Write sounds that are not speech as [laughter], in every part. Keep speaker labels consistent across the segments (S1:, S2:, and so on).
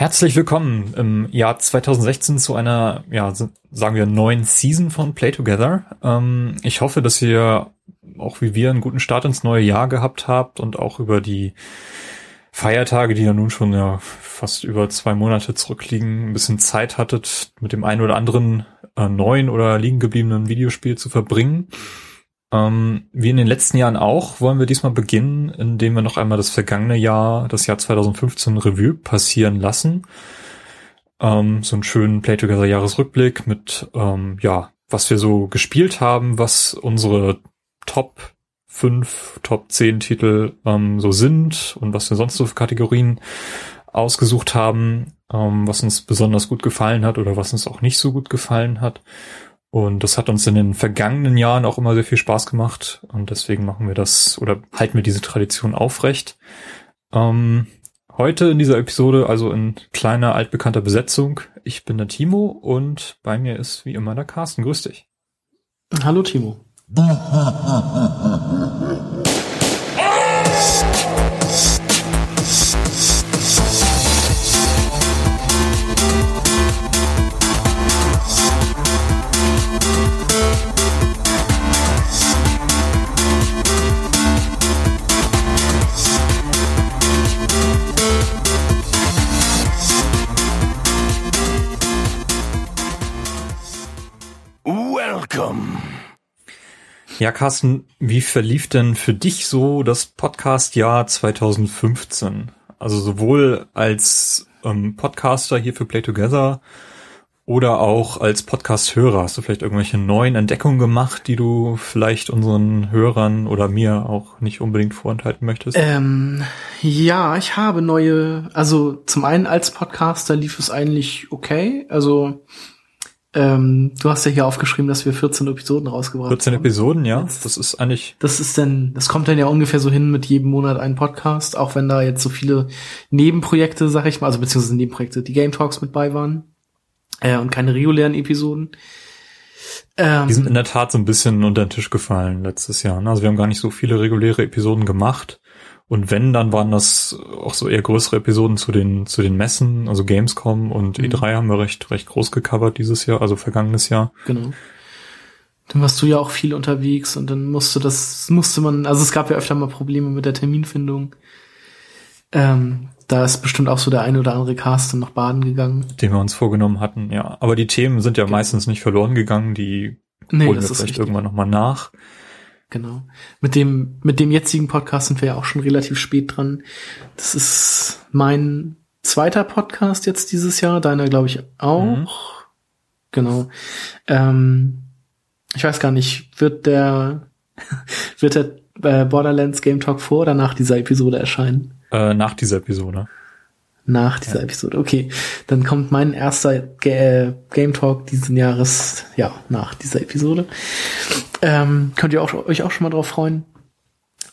S1: Herzlich willkommen im Jahr 2016 zu einer, ja, sagen wir, neuen Season von Play Together. Ähm, ich hoffe, dass ihr auch wie wir einen guten Start ins neue Jahr gehabt habt und auch über die Feiertage, die ja nun schon ja fast über zwei Monate zurückliegen, ein bisschen Zeit hattet, mit dem einen oder anderen äh, neuen oder liegen gebliebenen Videospiel zu verbringen. Ähm, wie in den letzten Jahren auch, wollen wir diesmal beginnen, indem wir noch einmal das vergangene Jahr, das Jahr 2015 Revue passieren lassen. Ähm, so einen schönen Play Together Jahresrückblick mit, ähm, ja, was wir so gespielt haben, was unsere Top 5, Top 10 Titel ähm, so sind und was wir sonst so für Kategorien ausgesucht haben, ähm, was uns besonders gut gefallen hat oder was uns auch nicht so gut gefallen hat. Und das hat uns in den vergangenen Jahren auch immer sehr viel Spaß gemacht. Und deswegen machen wir das oder halten wir diese Tradition aufrecht. Ähm, heute in dieser Episode, also in kleiner, altbekannter Besetzung. Ich bin der Timo und bei mir ist wie immer der Carsten. Grüß dich.
S2: Hallo Timo. [laughs]
S1: Ja, Carsten, wie verlief denn für dich so das Podcast-Jahr 2015? Also sowohl als ähm, Podcaster hier für Play Together oder auch als Podcast-Hörer. Hast du vielleicht irgendwelche neuen Entdeckungen gemacht, die du vielleicht unseren Hörern oder mir auch nicht unbedingt vorenthalten möchtest?
S2: Ähm, ja, ich habe neue, also zum einen als Podcaster lief es eigentlich okay. Also ähm, du hast ja hier aufgeschrieben, dass wir 14 Episoden rausgebracht
S1: 14 haben. 14 Episoden, ja. Das ist eigentlich.
S2: Das ist dann, das kommt dann ja ungefähr so hin mit jedem Monat ein Podcast, auch wenn da jetzt so viele Nebenprojekte, sag ich mal, also beziehungsweise Nebenprojekte, die Game Talks mit bei waren. Äh, und keine regulären Episoden.
S1: Ähm, die sind in der Tat so ein bisschen unter den Tisch gefallen letztes Jahr. Ne? Also wir haben gar nicht so viele reguläre Episoden gemacht. Und wenn, dann waren das auch so eher größere Episoden zu den, zu den Messen, also Gamescom und mhm. E3 haben wir recht, recht groß gecovert dieses Jahr, also vergangenes Jahr.
S2: Genau. Dann warst du ja auch viel unterwegs und dann musste das, musste man, also es gab ja öfter mal Probleme mit der Terminfindung. Ähm, da ist bestimmt auch so der eine oder andere Cast dann noch baden gegangen.
S1: Den wir uns vorgenommen hatten, ja. Aber die Themen sind ja genau. meistens nicht verloren gegangen, die nee, holen wir vielleicht richtig. irgendwann nochmal nach.
S2: Genau. Mit dem, mit dem jetzigen Podcast sind wir ja auch schon relativ spät dran. Das ist mein zweiter Podcast jetzt dieses Jahr, deiner glaube ich auch. Mhm. Genau. Ähm, ich weiß gar nicht, wird der, [laughs] wird der äh, Borderlands Game Talk vor oder nach dieser Episode erscheinen?
S1: Äh, nach dieser Episode.
S2: Nach dieser ja. Episode. Okay, dann kommt mein erster G äh, Game Talk diesen Jahres, ja, nach dieser Episode. Ähm, könnt ihr auch, euch auch schon mal drauf freuen.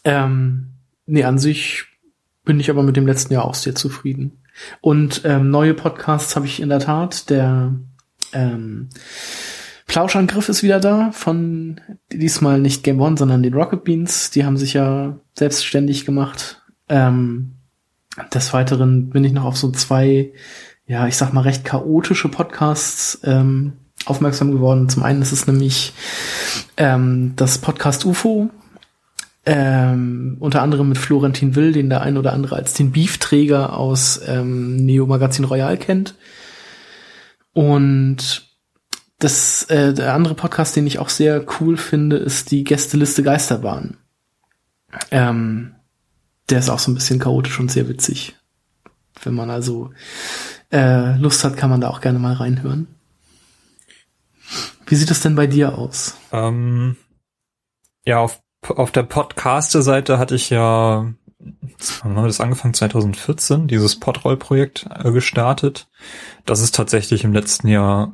S2: Ähm, nee, an sich bin ich aber mit dem letzten Jahr auch sehr zufrieden. Und ähm, neue Podcasts habe ich in der Tat. Der ähm, Plauschangriff ist wieder da von diesmal nicht Game One, sondern den Rocket Beans. Die haben sich ja selbstständig gemacht. Ähm, des Weiteren bin ich noch auf so zwei, ja, ich sag mal, recht chaotische Podcasts ähm, aufmerksam geworden. Zum einen ist es nämlich ähm, das Podcast UFO, ähm, unter anderem mit Florentin Will, den der ein oder andere als den Beefträger aus ähm, Neo Magazin Royal kennt. Und das, äh, der andere Podcast, den ich auch sehr cool finde, ist die Gästeliste Geisterbahn. Ähm, der ist auch so ein bisschen chaotisch und sehr witzig. Wenn man also äh, Lust hat, kann man da auch gerne mal reinhören. Wie sieht es denn bei dir aus?
S1: Ähm, ja, auf, auf der Podcaster-Seite hatte ich ja, wann haben wir das angefangen? 2014, dieses Podroll-Projekt äh, gestartet. Das ist tatsächlich im letzten Jahr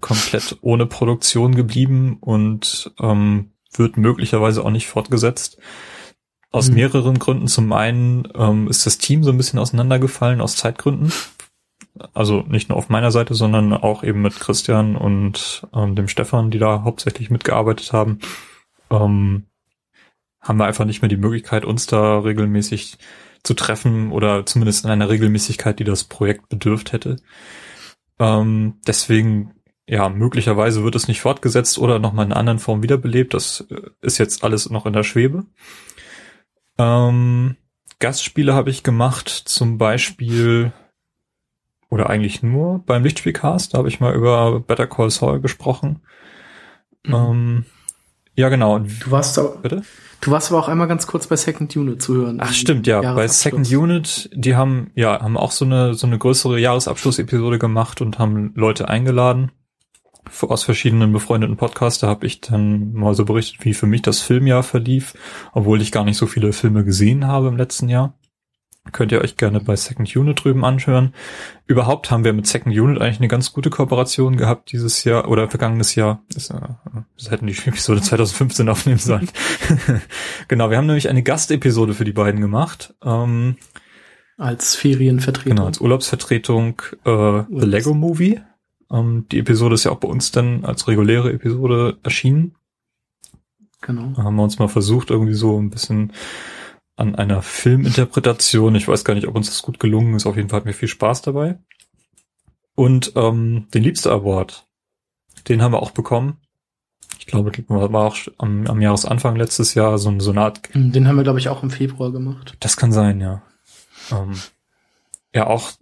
S1: komplett ohne Produktion geblieben und ähm, wird möglicherweise auch nicht fortgesetzt. Aus mhm. mehreren Gründen. Zum einen ähm, ist das Team so ein bisschen auseinandergefallen aus Zeitgründen. Also nicht nur auf meiner Seite, sondern auch eben mit Christian und ähm, dem Stefan, die da hauptsächlich mitgearbeitet haben. Ähm, haben wir einfach nicht mehr die Möglichkeit, uns da regelmäßig zu treffen oder zumindest in einer Regelmäßigkeit, die das Projekt bedürft hätte. Ähm, deswegen, ja, möglicherweise wird es nicht fortgesetzt oder nochmal in einer anderen Form wiederbelebt. Das äh, ist jetzt alles noch in der Schwebe. Ähm, Gastspiele habe ich gemacht, zum Beispiel oder eigentlich nur beim Lichtspielcast, da habe ich mal über Better Call Saul gesprochen. Mhm. Ähm, ja, genau.
S2: Du warst auch, bitte? Du warst aber auch einmal ganz kurz bei Second Unit zu hören.
S1: Ach stimmt, ja. Bei Second Unit, die haben ja haben auch so eine so eine größere Jahresabschlussepisode gemacht und haben Leute eingeladen aus verschiedenen befreundeten Podcasts. Da habe ich dann mal so berichtet, wie für mich das Filmjahr verlief, obwohl ich gar nicht so viele Filme gesehen habe im letzten Jahr. Könnt ihr euch gerne bei Second Unit drüben anhören. Überhaupt haben wir mit Second Unit eigentlich eine ganz gute Kooperation gehabt dieses Jahr oder vergangenes Jahr. Das, äh, das hätten die Episode 2015 aufnehmen sollen. [laughs] genau, wir haben nämlich eine Gastepisode für die beiden gemacht. Ähm,
S2: als Ferienvertretung. Genau,
S1: als Urlaubsvertretung äh, The Lego Movie. Ähm, die Episode ist ja auch bei uns dann als reguläre Episode erschienen. Genau. Da haben wir uns mal versucht, irgendwie so ein bisschen an einer Filminterpretation. Ich weiß gar nicht, ob uns das gut gelungen ist. Auf jeden Fall hat mir viel Spaß dabei. Und ähm, den Liebster Award, den haben wir auch bekommen. Ich glaube, war auch am, am Jahresanfang letztes Jahr so, so eine Art.
S2: Den haben wir, glaube ich, auch im Februar gemacht.
S1: Das kann sein, ja. Ähm, ja, auch,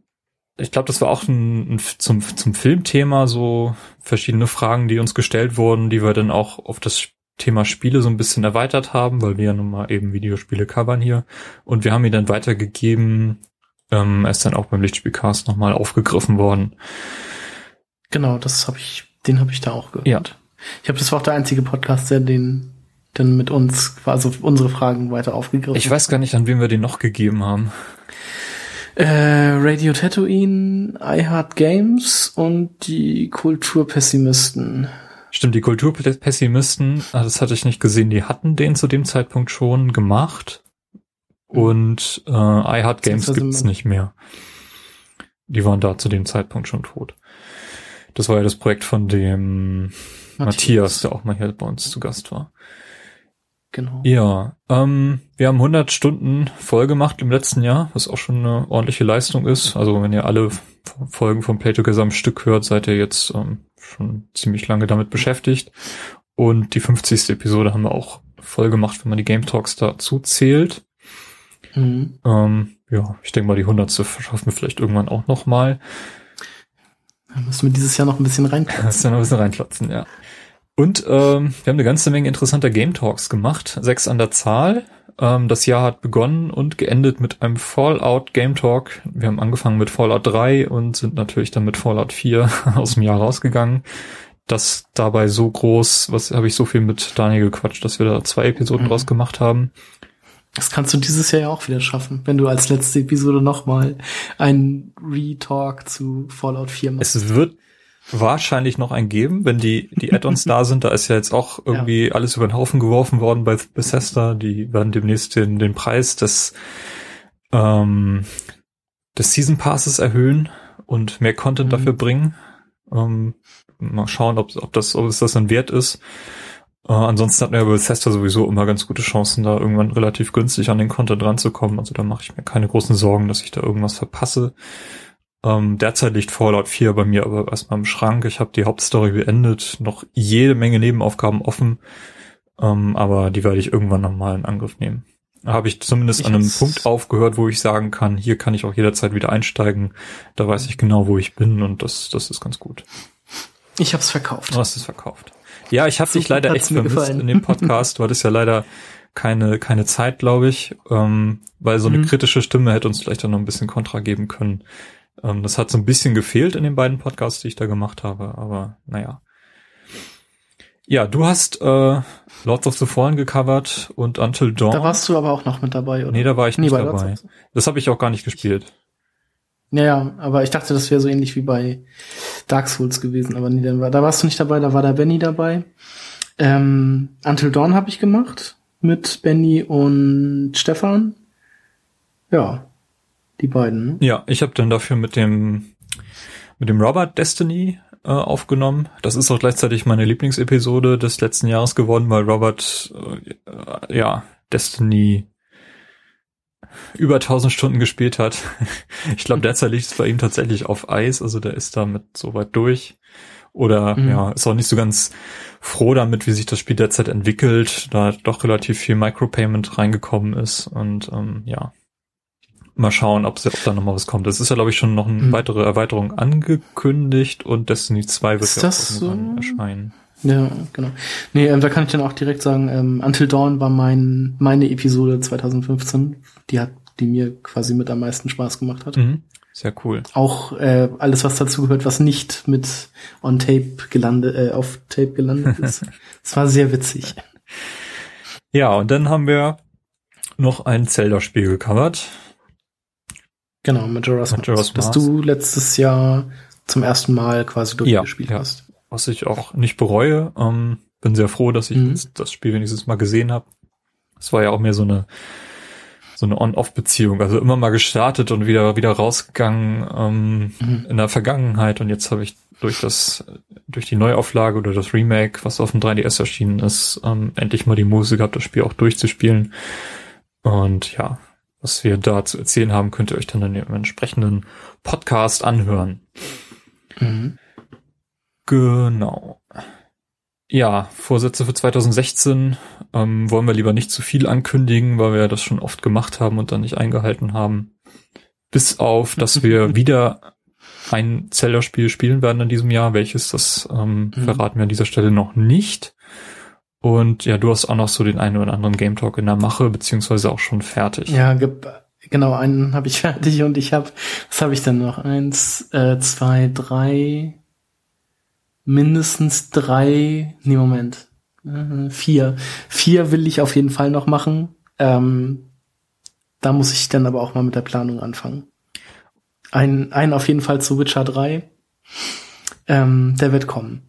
S1: ich glaube, das war auch ein, ein, zum, zum Filmthema so verschiedene Fragen, die uns gestellt wurden, die wir dann auch auf das Thema Spiele so ein bisschen erweitert haben, weil wir ja nun mal eben Videospiele covern hier. Und wir haben ihn dann weitergegeben. Ähm, er ist dann auch beim Lichtspielcast nochmal aufgegriffen worden.
S2: Genau, das habe ich, den habe ich da auch gehört. Ja. Ich habe das war auch der einzige Podcast, der den dann mit uns quasi unsere Fragen weiter aufgegriffen.
S1: Ich weiß gar nicht, an wen wir den noch gegeben haben.
S2: Äh, Radio Tatooine, iHeart Games und die Kulturpessimisten.
S1: Stimmt, die Kulturpessimisten, ah, das hatte ich nicht gesehen, die hatten den zu dem Zeitpunkt schon gemacht. Und äh, iHeart Games gibt's nicht mehr. Die waren da zu dem Zeitpunkt schon tot. Das war ja das Projekt von dem Matthias, Matthias der auch mal hier bei uns zu Gast war. Genau. Ja, ähm, wir haben 100 Stunden voll gemacht im letzten Jahr, was auch schon eine ordentliche Leistung ist. Also wenn ihr alle Folgen von Play Together am Stück hört, seid ihr jetzt ähm, schon ziemlich lange damit beschäftigt. Und die 50. Episode haben wir auch voll gemacht, wenn man die Game Talks dazu zählt. Mhm. Ähm, ja, ich denke mal, die 100. verschaffen wir vielleicht irgendwann auch noch mal.
S2: Da müssen wir dieses Jahr noch ein bisschen [laughs] reinklotzen.
S1: Müssen wir noch ein bisschen reinklotzen, ja. Und ähm, wir haben eine ganze Menge interessanter Game Talks gemacht, sechs an der Zahl. Ähm, das Jahr hat begonnen und geendet mit einem Fallout Game Talk. Wir haben angefangen mit Fallout 3 und sind natürlich dann mit Fallout 4 [laughs] aus dem Jahr rausgegangen. Das dabei so groß, was habe ich so viel mit Daniel gequatscht, dass wir da zwei Episoden mhm. draus gemacht haben.
S2: Das kannst du dieses Jahr ja auch wieder schaffen, wenn du als letzte Episode nochmal einen Retalk zu Fallout 4
S1: machst. Es wird wahrscheinlich noch ein geben, wenn die, die Add-ons da sind. Da ist ja jetzt auch irgendwie ja. alles über den Haufen geworfen worden bei Bethesda. Die werden demnächst den, den Preis des, ähm, des Season Passes erhöhen und mehr Content mhm. dafür bringen. Ähm, mal schauen, ob, ob das, ob es das dann wert ist. Äh, ansonsten hat mir bei Bethesda sowieso immer ganz gute Chancen, da irgendwann relativ günstig an den Content ranzukommen. Also da mache ich mir keine großen Sorgen, dass ich da irgendwas verpasse. Ähm, derzeit liegt Fallout 4 bei mir aber erstmal im Schrank. Ich habe die Hauptstory beendet, noch jede Menge Nebenaufgaben offen, ähm, aber die werde ich irgendwann nochmal in Angriff nehmen. Da habe ich zumindest ich an einem Punkt aufgehört, wo ich sagen kann, hier kann ich auch jederzeit wieder einsteigen. Da weiß ich genau, wo ich bin und das, das ist ganz gut.
S2: Ich habe es verkauft.
S1: Du hast es verkauft. Ja, ich habe dich leider echt vermisst in dem Podcast. Du hattest ja leider keine, keine Zeit, glaube ich, ähm, weil so eine mhm. kritische Stimme hätte uns vielleicht auch noch ein bisschen Kontra geben können. Ähm, das hat so ein bisschen gefehlt in den beiden Podcasts, die ich da gemacht habe, aber naja. Ja, du hast äh, Lords of the Fallen gecovert und Until Dawn.
S2: Da warst du aber auch noch mit dabei, oder?
S1: Nee, da war ich nicht nee, dabei. Das habe ich auch gar nicht gespielt.
S2: Naja, aber ich dachte, das wäre so ähnlich wie bei Dark Souls gewesen, aber nee, da warst du nicht dabei, da war der Benny dabei. Ähm, Until Dawn habe ich gemacht mit Benny und Stefan. Ja, die beiden.
S1: Ne? Ja, ich habe dann dafür mit dem mit dem Robert Destiny äh, aufgenommen. Das ist auch gleichzeitig meine Lieblingsepisode des letzten Jahres geworden, weil Robert äh, ja Destiny über 1000 Stunden gespielt hat. [laughs] Ich glaube, derzeit liegt es bei ihm tatsächlich auf Eis, also der ist damit soweit durch. Oder mhm. ja, ist auch nicht so ganz froh damit, wie sich das Spiel derzeit entwickelt, da doch relativ viel Micropayment reingekommen ist. Und ähm, ja, mal schauen, ob, ob da nochmal was kommt. Es ist ja, glaube ich, schon noch eine mhm. weitere Erweiterung angekündigt und Destiny 2 wird
S2: ist ja das so?
S1: erscheinen.
S2: Ja, genau. Nee, ähm, da kann ich dann auch direkt sagen, ähm, Until Dawn war mein, meine Episode 2015. Die hat, die mir quasi mit am meisten Spaß gemacht hat. Mhm.
S1: Sehr cool.
S2: Auch äh, alles, was dazu gehört, was nicht mit on Tape gelandet, äh, auf Tape gelandet [laughs] ist. Es war sehr witzig.
S1: Ja, und dann haben wir noch ein Zelda-Spiel gecovert.
S2: Genau, Majora's, Majora's Mask. Das du letztes Jahr zum ersten Mal quasi durchgespielt ja, hast.
S1: Was ich auch nicht bereue. Ähm, bin sehr froh, dass ich mhm. das Spiel wenigstens mal gesehen habe. Es war ja auch mehr so eine so eine On-Off-Beziehung. Also immer mal gestartet und wieder wieder rausgegangen ähm, mhm. in der Vergangenheit. Und jetzt habe ich durch das durch die Neuauflage oder das Remake, was auf dem 3DS erschienen ist, ähm, endlich mal die Muße gehabt, das Spiel auch durchzuspielen. Und ja, was wir da zu erzählen haben, könnt ihr euch dann in dem entsprechenden Podcast anhören. Mhm. Genau. Ja, Vorsätze für 2016 ähm, wollen wir lieber nicht zu viel ankündigen, weil wir das schon oft gemacht haben und dann nicht eingehalten haben. Bis auf, dass [laughs] wir wieder ein Zelda-Spiel spielen werden in diesem Jahr. Welches, das ähm, mhm. verraten wir an dieser Stelle noch nicht. Und ja, du hast auch noch so den einen oder anderen Game Talk in der Mache, beziehungsweise auch schon fertig.
S2: Ja, genau, einen [laughs] habe ich fertig und ich habe, was habe ich denn noch? Eins, äh, zwei, drei, mindestens drei, nee, Moment, äh, vier. Vier will ich auf jeden Fall noch machen. Ähm, da muss ich dann aber auch mal mit der Planung anfangen. Ein, ein auf jeden Fall zu Witcher 3. Ähm, der wird kommen.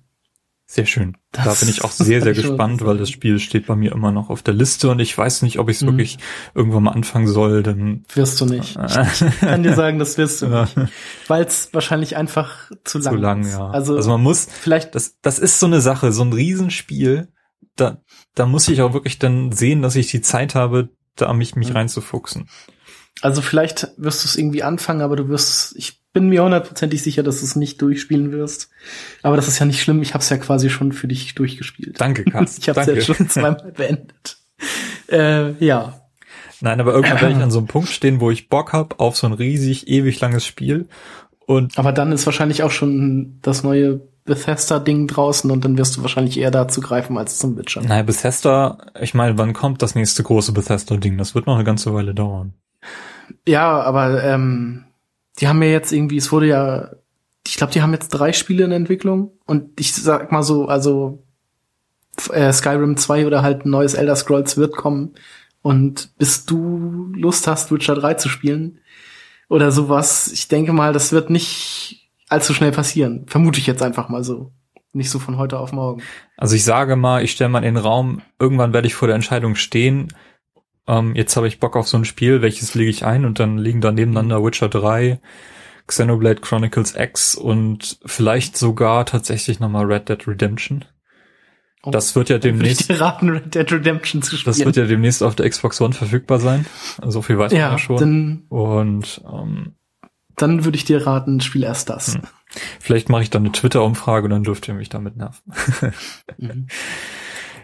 S1: Sehr schön. Das da bin ich auch [laughs] sehr, sehr gespannt, weil das Spiel steht bei mir immer noch auf der Liste und ich weiß nicht, ob ich es mhm. wirklich irgendwann mal anfangen soll, denn.
S2: Wirst du nicht. [laughs] Ich kann dir sagen, das wirst du nicht. Weil es wahrscheinlich einfach zu lang,
S1: zu lang ist. Ja. Also, also man muss, vielleicht, das, das ist so eine Sache, so ein Riesenspiel, da, da muss ich auch wirklich dann sehen, dass ich die Zeit habe, da mich, mich mhm. reinzufuchsen.
S2: Also vielleicht wirst du es irgendwie anfangen, aber du wirst, ich bin mir hundertprozentig sicher, dass du es nicht durchspielen wirst. Aber das ist ja nicht schlimm. Ich habe es ja quasi schon für dich durchgespielt.
S1: Danke, Carsten. [laughs]
S2: ich habe es ja schon zweimal beendet. Äh, ja.
S1: Nein, aber irgendwann werde ich [clears throat] an so einem Punkt stehen, wo ich Bock hab auf so ein riesig, ewig langes Spiel. Und
S2: aber dann ist wahrscheinlich auch schon das neue Bethesda-Ding draußen und dann wirst du wahrscheinlich eher dazu greifen als zum Witcher.
S1: Naja, Bethesda, ich meine, wann kommt das nächste große Bethesda-Ding? Das wird noch eine ganze Weile dauern.
S2: Ja, aber ähm, die haben ja jetzt irgendwie, es wurde ja, ich glaube, die haben jetzt drei Spiele in Entwicklung und ich sag mal so, also äh, Skyrim 2 oder halt ein neues Elder Scrolls wird kommen und bis du Lust hast, Witcher 3 zu spielen oder sowas, ich denke mal, das wird nicht allzu schnell passieren. Vermute ich jetzt einfach mal so. Nicht so von heute auf morgen.
S1: Also ich sage mal, ich stelle mal in den Raum, irgendwann werde ich vor der Entscheidung stehen, ähm, jetzt habe ich Bock auf so ein Spiel, welches lege ich ein und dann liegen da nebeneinander Witcher 3, Xenoblade Chronicles X und vielleicht sogar tatsächlich nochmal Red Dead Redemption. Oh, das wird ja demnächst.
S2: raten, Red Dead Redemption zu
S1: spielen. Das wird ja demnächst auf der Xbox One verfügbar sein. So viel weiß ja, man ja schon. Dann, und ähm,
S2: dann würde ich dir raten, spiel erst das. Hm.
S1: Vielleicht mache ich dann eine Twitter-Umfrage und dann dürft ihr mich damit nerven. mhm. [laughs]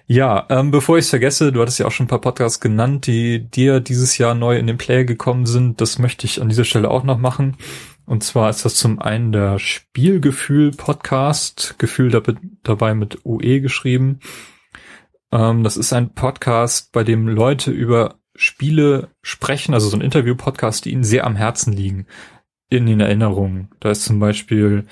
S1: Ja, ähm, bevor ich es vergesse, du hattest ja auch schon ein paar Podcasts genannt, die dir dieses Jahr neu in den Player gekommen sind. Das möchte ich an dieser Stelle auch noch machen. Und zwar ist das zum einen der Spielgefühl-Podcast, Gefühl dabei mit UE geschrieben. Ähm, das ist ein Podcast, bei dem Leute über Spiele sprechen, also so ein Interview-Podcast, die ihnen sehr am Herzen liegen, in den Erinnerungen. Da ist zum Beispiel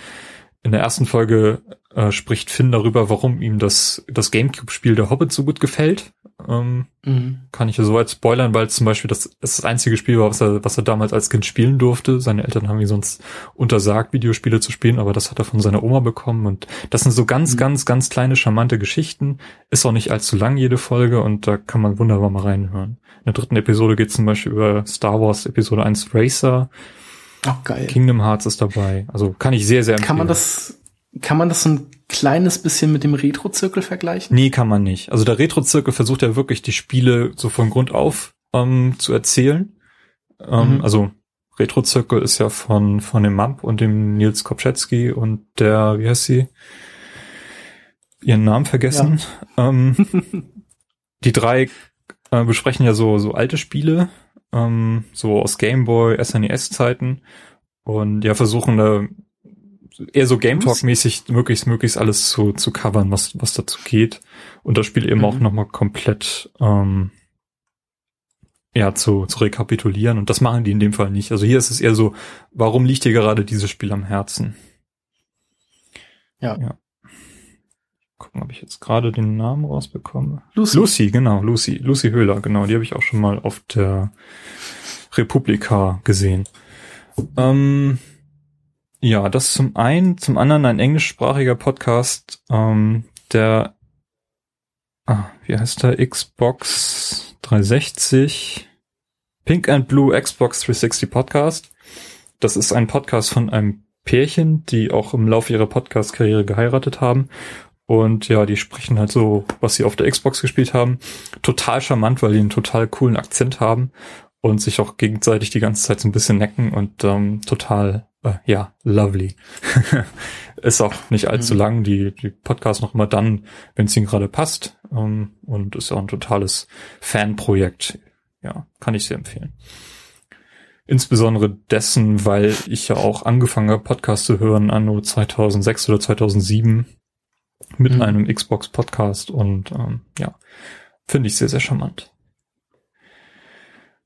S1: in der ersten Folge äh, spricht Finn darüber, warum ihm das, das Gamecube-Spiel der Hobbit so gut gefällt. Ähm, mhm. Kann ich ja so weit spoilern, weil zum Beispiel das, das, das einzige Spiel war, was er, was er damals als Kind spielen durfte. Seine Eltern haben ihm sonst untersagt, Videospiele zu spielen, aber das hat er von seiner Oma bekommen. Und das sind so ganz, mhm. ganz, ganz kleine, charmante Geschichten. Ist auch nicht allzu lang, jede Folge, und da kann man wunderbar mal reinhören. In der dritten Episode geht zum Beispiel über Star Wars Episode 1 Racer.
S2: Oh, geil.
S1: Kingdom Hearts ist dabei. Also kann ich sehr, sehr empfehlen.
S2: Kann man das kann man das so ein kleines bisschen mit dem Retro-Zirkel vergleichen?
S1: Nee, kann man nicht. Also der Retro-Zirkel versucht ja wirklich die Spiele so von Grund auf ähm, zu erzählen. Ähm, mhm. Also Retro Circle ist ja von, von dem Mump und dem Nils Kopczewski und der, wie heißt sie? Ihren Namen vergessen. Ja. [laughs] Ähm, die drei äh, besprechen ja so, so alte Spiele, ähm, so aus Gameboy, SNES Zeiten und ja, versuchen da eher so Game Talk mäßig möglichst möglichst alles zu zu covern, was was dazu geht und das Spiel eben mhm. auch nochmal komplett ähm, ja zu zu rekapitulieren und das machen die in dem Fall nicht. Also hier ist es eher so, warum liegt dir gerade dieses Spiel am Herzen?
S2: Ja. ja.
S1: Gucken, ob ich jetzt gerade den Namen rausbekomme.
S2: Lucy.
S1: Lucy, genau, Lucy. Lucy Höhler, genau. Die habe ich auch schon mal auf der Republika gesehen. Ähm, ja, das zum einen, zum anderen ein englischsprachiger Podcast, ähm, der, ah, wie heißt der, Xbox 360, Pink and Blue Xbox 360 Podcast. Das ist ein Podcast von einem Pärchen, die auch im Laufe ihrer Podcast-Karriere geheiratet haben. Und ja, die sprechen halt so, was sie auf der Xbox gespielt haben. Total charmant, weil die einen total coolen Akzent haben und sich auch gegenseitig die ganze Zeit so ein bisschen necken und ähm, total äh, ja, lovely. [laughs] ist auch nicht allzu mhm. lang, die, die Podcast noch immer dann, wenn es ihnen gerade passt. Ähm, und ist auch ein totales Fanprojekt. Ja, kann ich sehr empfehlen. Insbesondere dessen, weil ich ja auch angefangen habe, Podcast zu hören anno 2006 oder 2007 mit mhm. einem Xbox Podcast und ähm, ja, finde ich sehr, sehr charmant.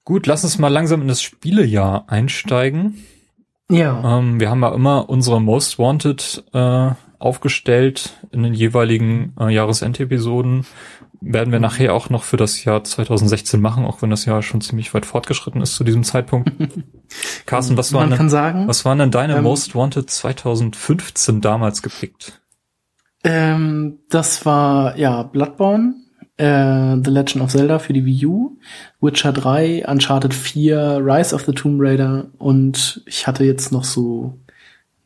S1: Gut, lass uns mal langsam in das Spielejahr einsteigen.
S2: Ja.
S1: Ähm, wir haben ja immer unsere Most Wanted äh, aufgestellt in den jeweiligen äh, Jahresend-Episoden. Werden wir nachher auch noch für das Jahr 2016 machen, auch wenn das Jahr schon ziemlich weit fortgeschritten ist zu diesem Zeitpunkt. [laughs] Carsten, was waren,
S2: denn, sagen,
S1: was waren denn deine ähm, Most Wanted 2015 damals gepickt?
S2: Ähm, das war ja Bloodborne, äh, The Legend of Zelda für die Wii U, Witcher 3, Uncharted 4, Rise of the Tomb Raider und ich hatte jetzt noch so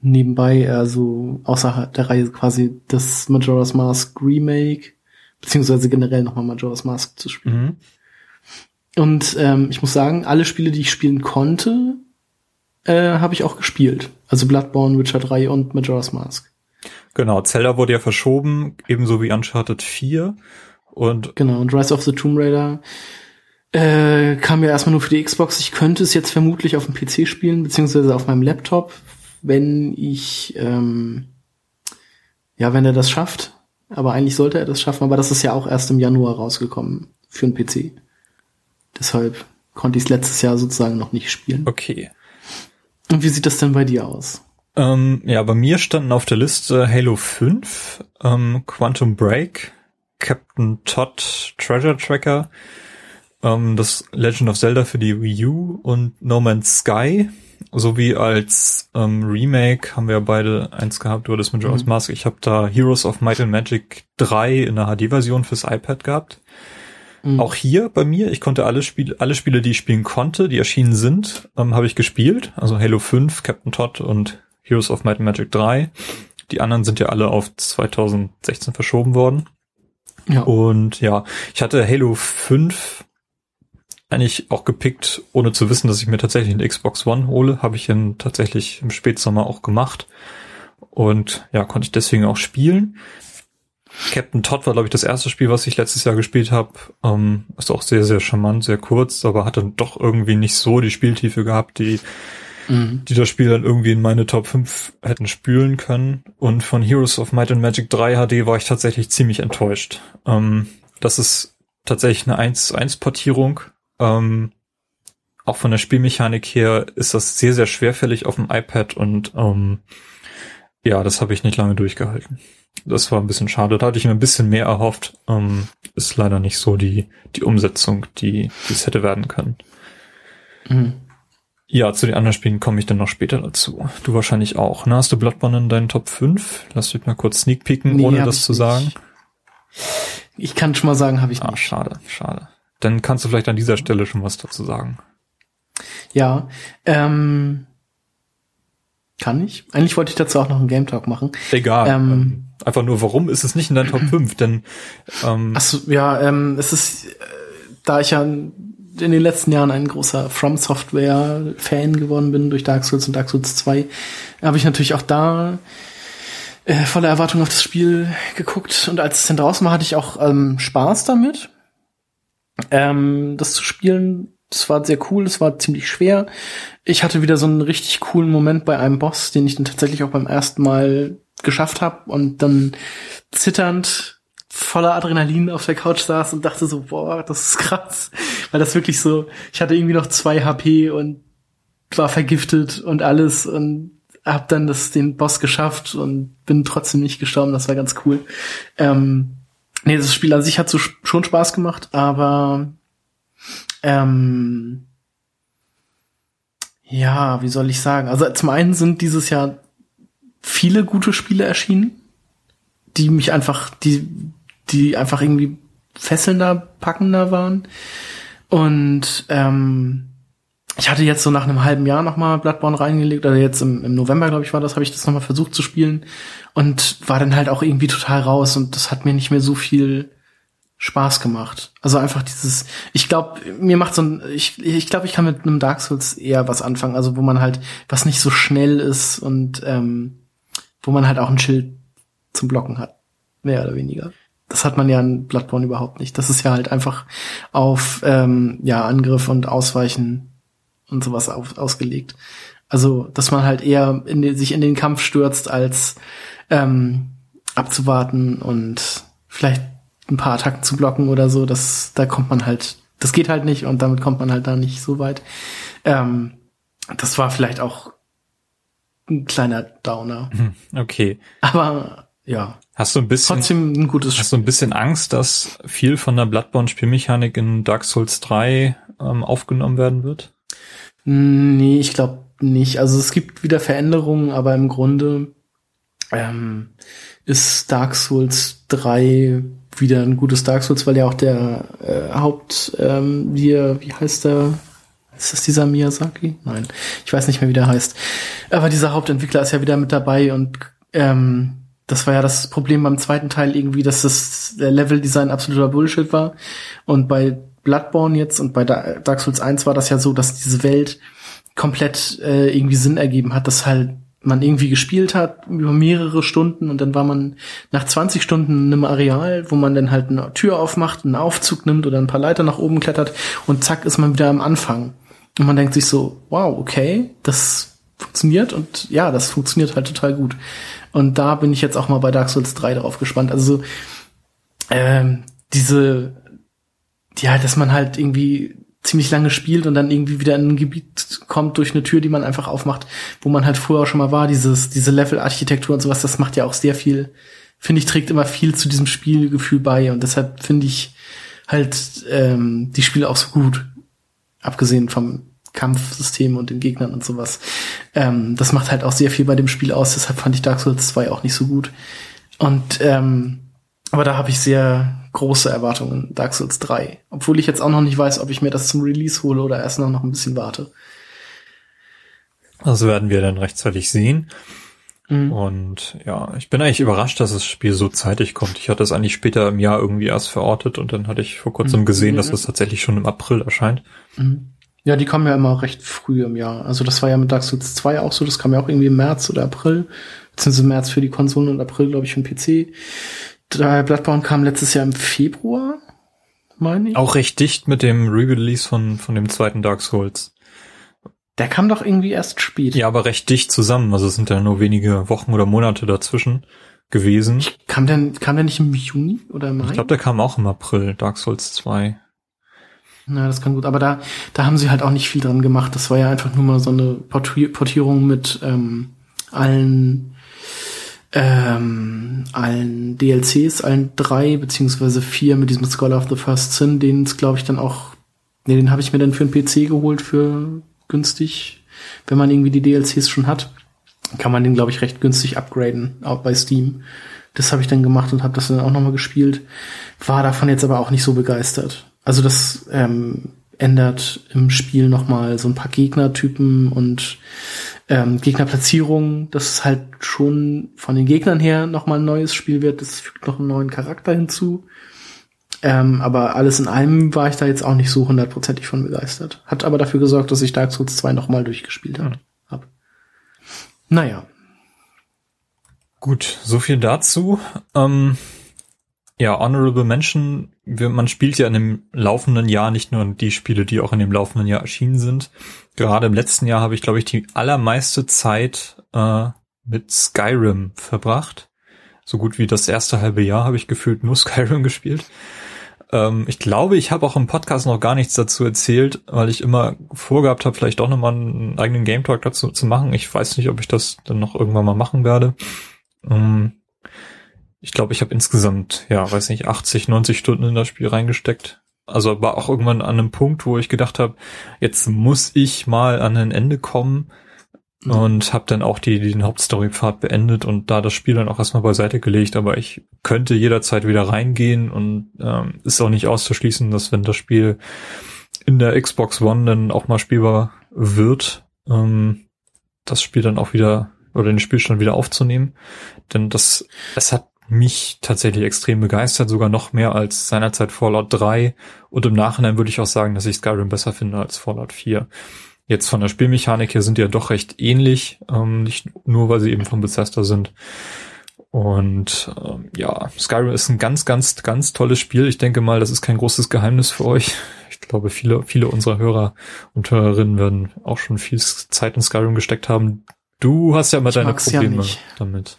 S2: nebenbei, also außerhalb der Reihe quasi das Majora's Mask Remake, beziehungsweise generell nochmal Majora's Mask zu spielen. Mhm. Und ähm, ich muss sagen, alle Spiele, die ich spielen konnte, äh, habe ich auch gespielt. Also Bloodborne, Witcher 3 und Majora's Mask.
S1: Genau, Zelda wurde ja verschoben, ebenso wie Uncharted 4. Und
S2: genau, und Rise of the Tomb Raider äh, kam ja erstmal nur für die Xbox. Ich könnte es jetzt vermutlich auf dem PC spielen, beziehungsweise auf meinem Laptop, wenn ich, ähm, ja, wenn er das schafft. Aber eigentlich sollte er das schaffen, aber das ist ja auch erst im Januar rausgekommen für einen PC. Deshalb konnte ich es letztes Jahr sozusagen noch nicht spielen.
S1: Okay.
S2: Und wie sieht das denn bei dir aus?
S1: Ähm, ja, bei mir standen auf der Liste Halo 5, ähm, Quantum Break, Captain Todd Treasure Tracker, ähm, das Legend of Zelda für die Wii U und No Man's Sky. Sowie als ähm, Remake haben wir beide eins gehabt, du hattest mit Majora's mhm. Mask. Ich habe da Heroes of Might and Magic 3 in der HD-Version fürs iPad gehabt. Mhm. Auch hier bei mir, ich konnte alle Spiele, alle Spiele, die ich spielen konnte, die erschienen sind, ähm, habe ich gespielt. Also Halo 5, Captain Todd und Heroes of Might and Magic 3. Die anderen sind ja alle auf 2016 verschoben worden. Ja. Und ja, ich hatte Halo 5 eigentlich auch gepickt, ohne zu wissen, dass ich mir tatsächlich eine Xbox One hole. Habe ich dann tatsächlich im Spätsommer auch gemacht. Und ja, konnte ich deswegen auch spielen. Captain Todd war, glaube ich, das erste Spiel, was ich letztes Jahr gespielt habe. Ähm, ist auch sehr, sehr charmant, sehr kurz, aber hat dann doch irgendwie nicht so die Spieltiefe gehabt, die mhm. die das Spiel dann irgendwie in meine Top 5 hätten spülen können. Und von Heroes of Might and Magic 3 HD war ich tatsächlich ziemlich enttäuscht. Ähm, das ist tatsächlich eine 1-1-Portierung. Ähm, auch von der Spielmechanik her ist das sehr, sehr schwerfällig auf dem iPad und ähm, ja, das habe ich nicht lange durchgehalten. Das war ein bisschen schade. Da hatte ich mir ein bisschen mehr erhofft. Ähm, ist leider nicht so die, die Umsetzung, die, die es hätte werden können. Mhm. Ja, zu den anderen Spielen komme ich dann noch später dazu. Du wahrscheinlich auch. Ne? Hast du Bloodborne in deinen Top 5? Lass mich mal kurz sneak peeken, nee, ohne das zu sagen.
S2: Ich kann schon mal sagen, habe ich
S1: ah, nicht. Schade, schade. Dann kannst du vielleicht an dieser Stelle schon was dazu sagen.
S2: Ja, ähm, kann ich. Eigentlich wollte ich dazu auch noch einen Game Talk machen.
S1: Egal. Ähm, ähm einfach nur, warum ist es nicht in deinen Top [clears throat] 5? Denn
S2: ähm, Achso, ja, ähm, es ist, äh, da ich ja in den letzten Jahren ein großer From Software Fan geworden bin durch Dark Souls und Dark Souls 2, habe ich natürlich auch da äh, voller Erwartung auf das Spiel geguckt und als es dann draußen war, hatte ich auch ähm, Spaß damit, ähm, das zu spielen. Es war sehr cool, es war ziemlich schwer. Ich hatte wieder so einen richtig coolen Moment bei einem Boss, den ich dann tatsächlich auch beim ersten Mal geschafft habe und dann zitternd voller Adrenalin auf der Couch saß und dachte so, boah, das ist krass. Weil das wirklich so, ich hatte irgendwie noch zwei HP und war vergiftet und alles und hab dann das, den Boss geschafft und bin trotzdem nicht gestorben. Das war ganz cool. Ähm, nee, das Spiel an sich hat so schon Spaß gemacht, aber ähm, ja, wie soll ich sagen? Also zum einen sind dieses Jahr viele gute Spiele erschienen, die mich einfach, die, die einfach irgendwie fesselnder, packender waren. Und ähm, ich hatte jetzt so nach einem halben Jahr nochmal Bloodborne reingelegt, oder jetzt im, im November, glaube ich, war das, habe ich das nochmal versucht zu spielen und war dann halt auch irgendwie total raus und das hat mir nicht mehr so viel Spaß gemacht. Also einfach dieses, ich glaube, mir macht so ein, ich, ich glaube, ich kann mit einem Dark Souls eher was anfangen, also wo man halt, was nicht so schnell ist und ähm, wo man halt auch ein Schild zum Blocken hat. Mehr oder weniger. Das hat man ja in Bloodborne überhaupt nicht. Das ist ja halt einfach auf ähm, ja, Angriff und Ausweichen und sowas auf, ausgelegt. Also, dass man halt eher in den, sich in den Kampf stürzt, als ähm, abzuwarten und vielleicht ein paar Attacken zu blocken oder so. Das, da kommt man halt, das geht halt nicht und damit kommt man halt da nicht so weit. Ähm, das war vielleicht auch ein kleiner Downer.
S1: Hm, okay.
S2: Aber ja.
S1: Hast du ein bisschen,
S2: trotzdem ein gutes
S1: Spiel. Hast du ein bisschen Angst, dass viel von der Bloodborne-Spielmechanik in Dark Souls 3 ähm, aufgenommen werden wird?
S2: Nee, ich glaube nicht. Also es gibt wieder Veränderungen, aber im Grunde ähm, ist Dark Souls 3 wieder ein gutes Dark Souls, weil ja auch der äh, Haupt, ähm, wie, wie heißt der? Ist das dieser Miyazaki? Nein, ich weiß nicht mehr, wie der heißt. Aber dieser Hauptentwickler ist ja wieder mit dabei und ähm, das war ja das Problem beim zweiten Teil irgendwie, dass das Level-Design absoluter Bullshit war. Und bei Bloodborne jetzt und bei Dark Souls 1 war das ja so, dass diese Welt komplett äh, irgendwie Sinn ergeben hat, dass halt man irgendwie gespielt hat über mehrere Stunden und dann war man nach 20 Stunden in einem Areal, wo man dann halt eine Tür aufmacht, einen Aufzug nimmt oder ein paar Leiter nach oben klettert und zack ist man wieder am Anfang. Und man denkt sich so, wow, okay, das funktioniert und ja, das funktioniert halt total gut. Und da bin ich jetzt auch mal bei Dark Souls 3 drauf gespannt. Also ähm, diese, ja, dass man halt irgendwie ziemlich lange spielt und dann irgendwie wieder in ein Gebiet kommt durch eine Tür, die man einfach aufmacht, wo man halt vorher schon mal war, dieses, diese Level-Architektur und sowas, das macht ja auch sehr viel, finde ich, trägt immer viel zu diesem Spielgefühl bei und deshalb finde ich halt ähm, die Spiele auch so gut. Abgesehen vom Kampfsystem und den Gegnern und sowas. Ähm, das macht halt auch sehr viel bei dem Spiel aus, deshalb fand ich Dark Souls 2 auch nicht so gut. Und ähm, aber da habe ich sehr große Erwartungen, Dark Souls 3. Obwohl ich jetzt auch noch nicht weiß, ob ich mir das zum Release hole oder erst noch ein bisschen warte.
S1: Das werden wir dann rechtzeitig sehen. Mhm. Und ja, ich bin eigentlich überrascht, dass das Spiel so zeitig kommt. Ich hatte es eigentlich später im Jahr irgendwie erst verortet und dann hatte ich vor kurzem mhm. gesehen, dass es tatsächlich schon im April erscheint.
S2: Mhm. Ja, die kommen ja immer recht früh im Jahr. Also das war ja mit Dark Souls 2 auch so, das kam ja auch irgendwie im März oder April, beziehungsweise März für die Konsolen und April, glaube ich, für den PC. Bloodborne kam letztes Jahr im Februar, meine ich.
S1: Auch recht dicht mit dem Re-Release von, von dem zweiten Dark Souls.
S2: Der kam doch irgendwie erst spät.
S1: Ja, aber recht dicht zusammen. Also es sind ja nur wenige Wochen oder Monate dazwischen gewesen.
S2: Kam der, kam der nicht im Juni oder im Mai?
S1: Ich glaube, der kam auch im April, Dark Souls 2.
S2: Na, das kann gut. Aber da, da haben sie halt auch nicht viel dran gemacht. Das war ja einfach nur mal so eine Portierung mit ähm, allen ähm, allen DLCs, allen drei beziehungsweise vier mit diesem Scholar of the First Sin, den es glaube ich dann auch, nee, den habe ich mir dann für einen PC geholt für günstig, wenn man irgendwie die DLCs schon hat, kann man den glaube ich recht günstig upgraden, auch bei Steam. Das habe ich dann gemacht und habe das dann auch nochmal gespielt. War davon jetzt aber auch nicht so begeistert. Also das ähm, ändert im Spiel nochmal so ein paar Gegnertypen und ähm, Gegnerplatzierung, dass es halt schon von den Gegnern her nochmal ein neues Spiel wird. Das fügt noch einen neuen Charakter hinzu. Ähm, aber alles in allem war ich da jetzt auch nicht so hundertprozentig von begeistert. Hat aber dafür gesorgt, dass ich Dark Souls 2 nochmal durchgespielt habe. Hab. Naja.
S1: Gut, so viel dazu. Ähm, ja, Honorable Mention, man spielt ja in dem laufenden Jahr nicht nur die Spiele, die auch in dem laufenden Jahr erschienen sind. Gerade im letzten Jahr habe ich, glaube ich, die allermeiste Zeit äh, mit Skyrim verbracht. So gut wie das erste halbe Jahr habe ich gefühlt nur [laughs] Skyrim gespielt. Ähm, ich glaube, ich habe auch im Podcast noch gar nichts dazu erzählt, weil ich immer vorgehabt habe, vielleicht doch nochmal einen eigenen Game Talk dazu zu machen. Ich weiß nicht, ob ich das dann noch irgendwann mal machen werde. Ähm, ich glaube, ich habe insgesamt, ja, weiß nicht, 80, 90 Stunden in das Spiel reingesteckt. Also war auch irgendwann an einem Punkt, wo ich gedacht habe, jetzt muss ich mal an ein Ende kommen mhm. und habe dann auch die, den Hauptstory-Pfad beendet und da das Spiel dann auch erstmal beiseite gelegt. Aber ich könnte jederzeit wieder reingehen und ähm, ist auch nicht auszuschließen, dass wenn das Spiel in der Xbox One dann auch mal spielbar wird, ähm, das Spiel dann auch wieder oder den Spielstand wieder aufzunehmen. Denn das, es hat mich tatsächlich extrem begeistert, sogar noch mehr als seinerzeit Fallout 3. Und im Nachhinein würde ich auch sagen, dass ich Skyrim besser finde als Fallout 4. Jetzt von der Spielmechanik her sind die ja doch recht ähnlich, ähm, nicht nur, weil sie eben von Bethesda sind. Und ähm, ja, Skyrim ist ein ganz, ganz, ganz tolles Spiel. Ich denke mal, das ist kein großes Geheimnis für euch. Ich glaube, viele, viele unserer Hörer und Hörerinnen werden auch schon viel Zeit in Skyrim gesteckt haben. Du hast ja immer deine Probleme ja damit.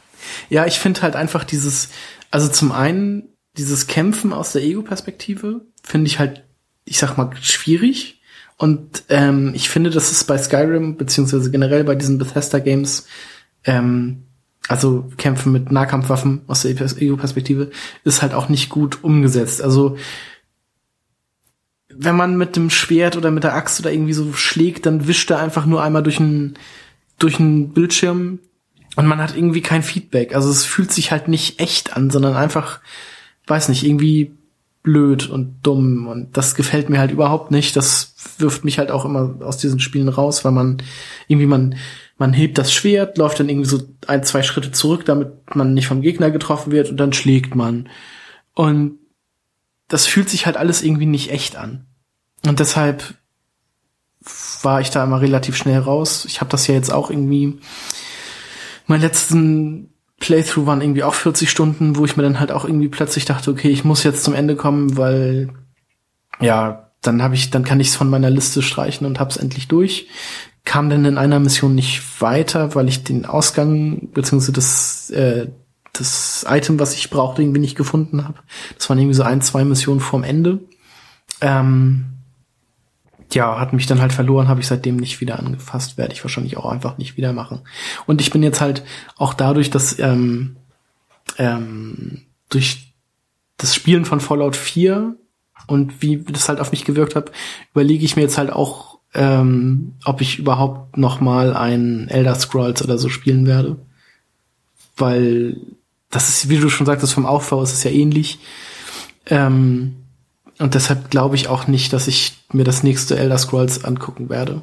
S2: Ja, ich finde halt einfach dieses, also zum einen dieses Kämpfen aus der Ego-Perspektive finde ich halt, ich sag mal, schwierig. Und ähm, ich finde, dass es bei Skyrim, beziehungsweise generell bei diesen Bethesda-Games, ähm, also Kämpfen mit Nahkampfwaffen aus der Ego-Perspektive, ist halt auch nicht gut umgesetzt. Also wenn man mit dem Schwert oder mit der Axt oder irgendwie so schlägt, dann wischt er einfach nur einmal durch einen durch einen Bildschirm und man hat irgendwie kein Feedback. Also es fühlt sich halt nicht echt an, sondern einfach, weiß nicht, irgendwie blöd und dumm. Und das gefällt mir halt überhaupt nicht. Das wirft mich halt auch immer aus diesen Spielen raus, weil man irgendwie man man hebt das Schwert, läuft dann irgendwie so ein, zwei Schritte zurück, damit man nicht vom Gegner getroffen wird und dann schlägt man. Und das fühlt sich halt alles irgendwie nicht echt an. Und deshalb war ich da immer relativ schnell raus. Ich habe das ja jetzt auch irgendwie mein letzten Playthrough waren irgendwie auch 40 Stunden, wo ich mir dann halt auch irgendwie plötzlich dachte, okay, ich muss jetzt zum Ende kommen, weil ja, dann habe ich, dann kann ich es von meiner Liste streichen und hab's endlich durch. Kam dann in einer Mission nicht weiter, weil ich den Ausgang beziehungsweise das äh, das Item, was ich brauchte, irgendwie nicht gefunden habe. Das waren irgendwie so ein, zwei Missionen vorm Ende. Ähm, ja, hat mich dann halt verloren, habe ich seitdem nicht wieder angefasst, werde ich wahrscheinlich auch einfach nicht wieder machen. Und ich bin jetzt halt auch dadurch, dass ähm, ähm, durch das Spielen von Fallout 4 und wie das halt auf mich gewirkt hat, überlege ich mir jetzt halt auch, ähm, ob ich überhaupt noch mal ein Elder Scrolls oder so spielen werde, weil das ist, wie du schon sagtest, vom Aufbau ist es ja ähnlich. Ähm, und deshalb glaube ich auch nicht, dass ich mir das nächste Elder Scrolls angucken werde.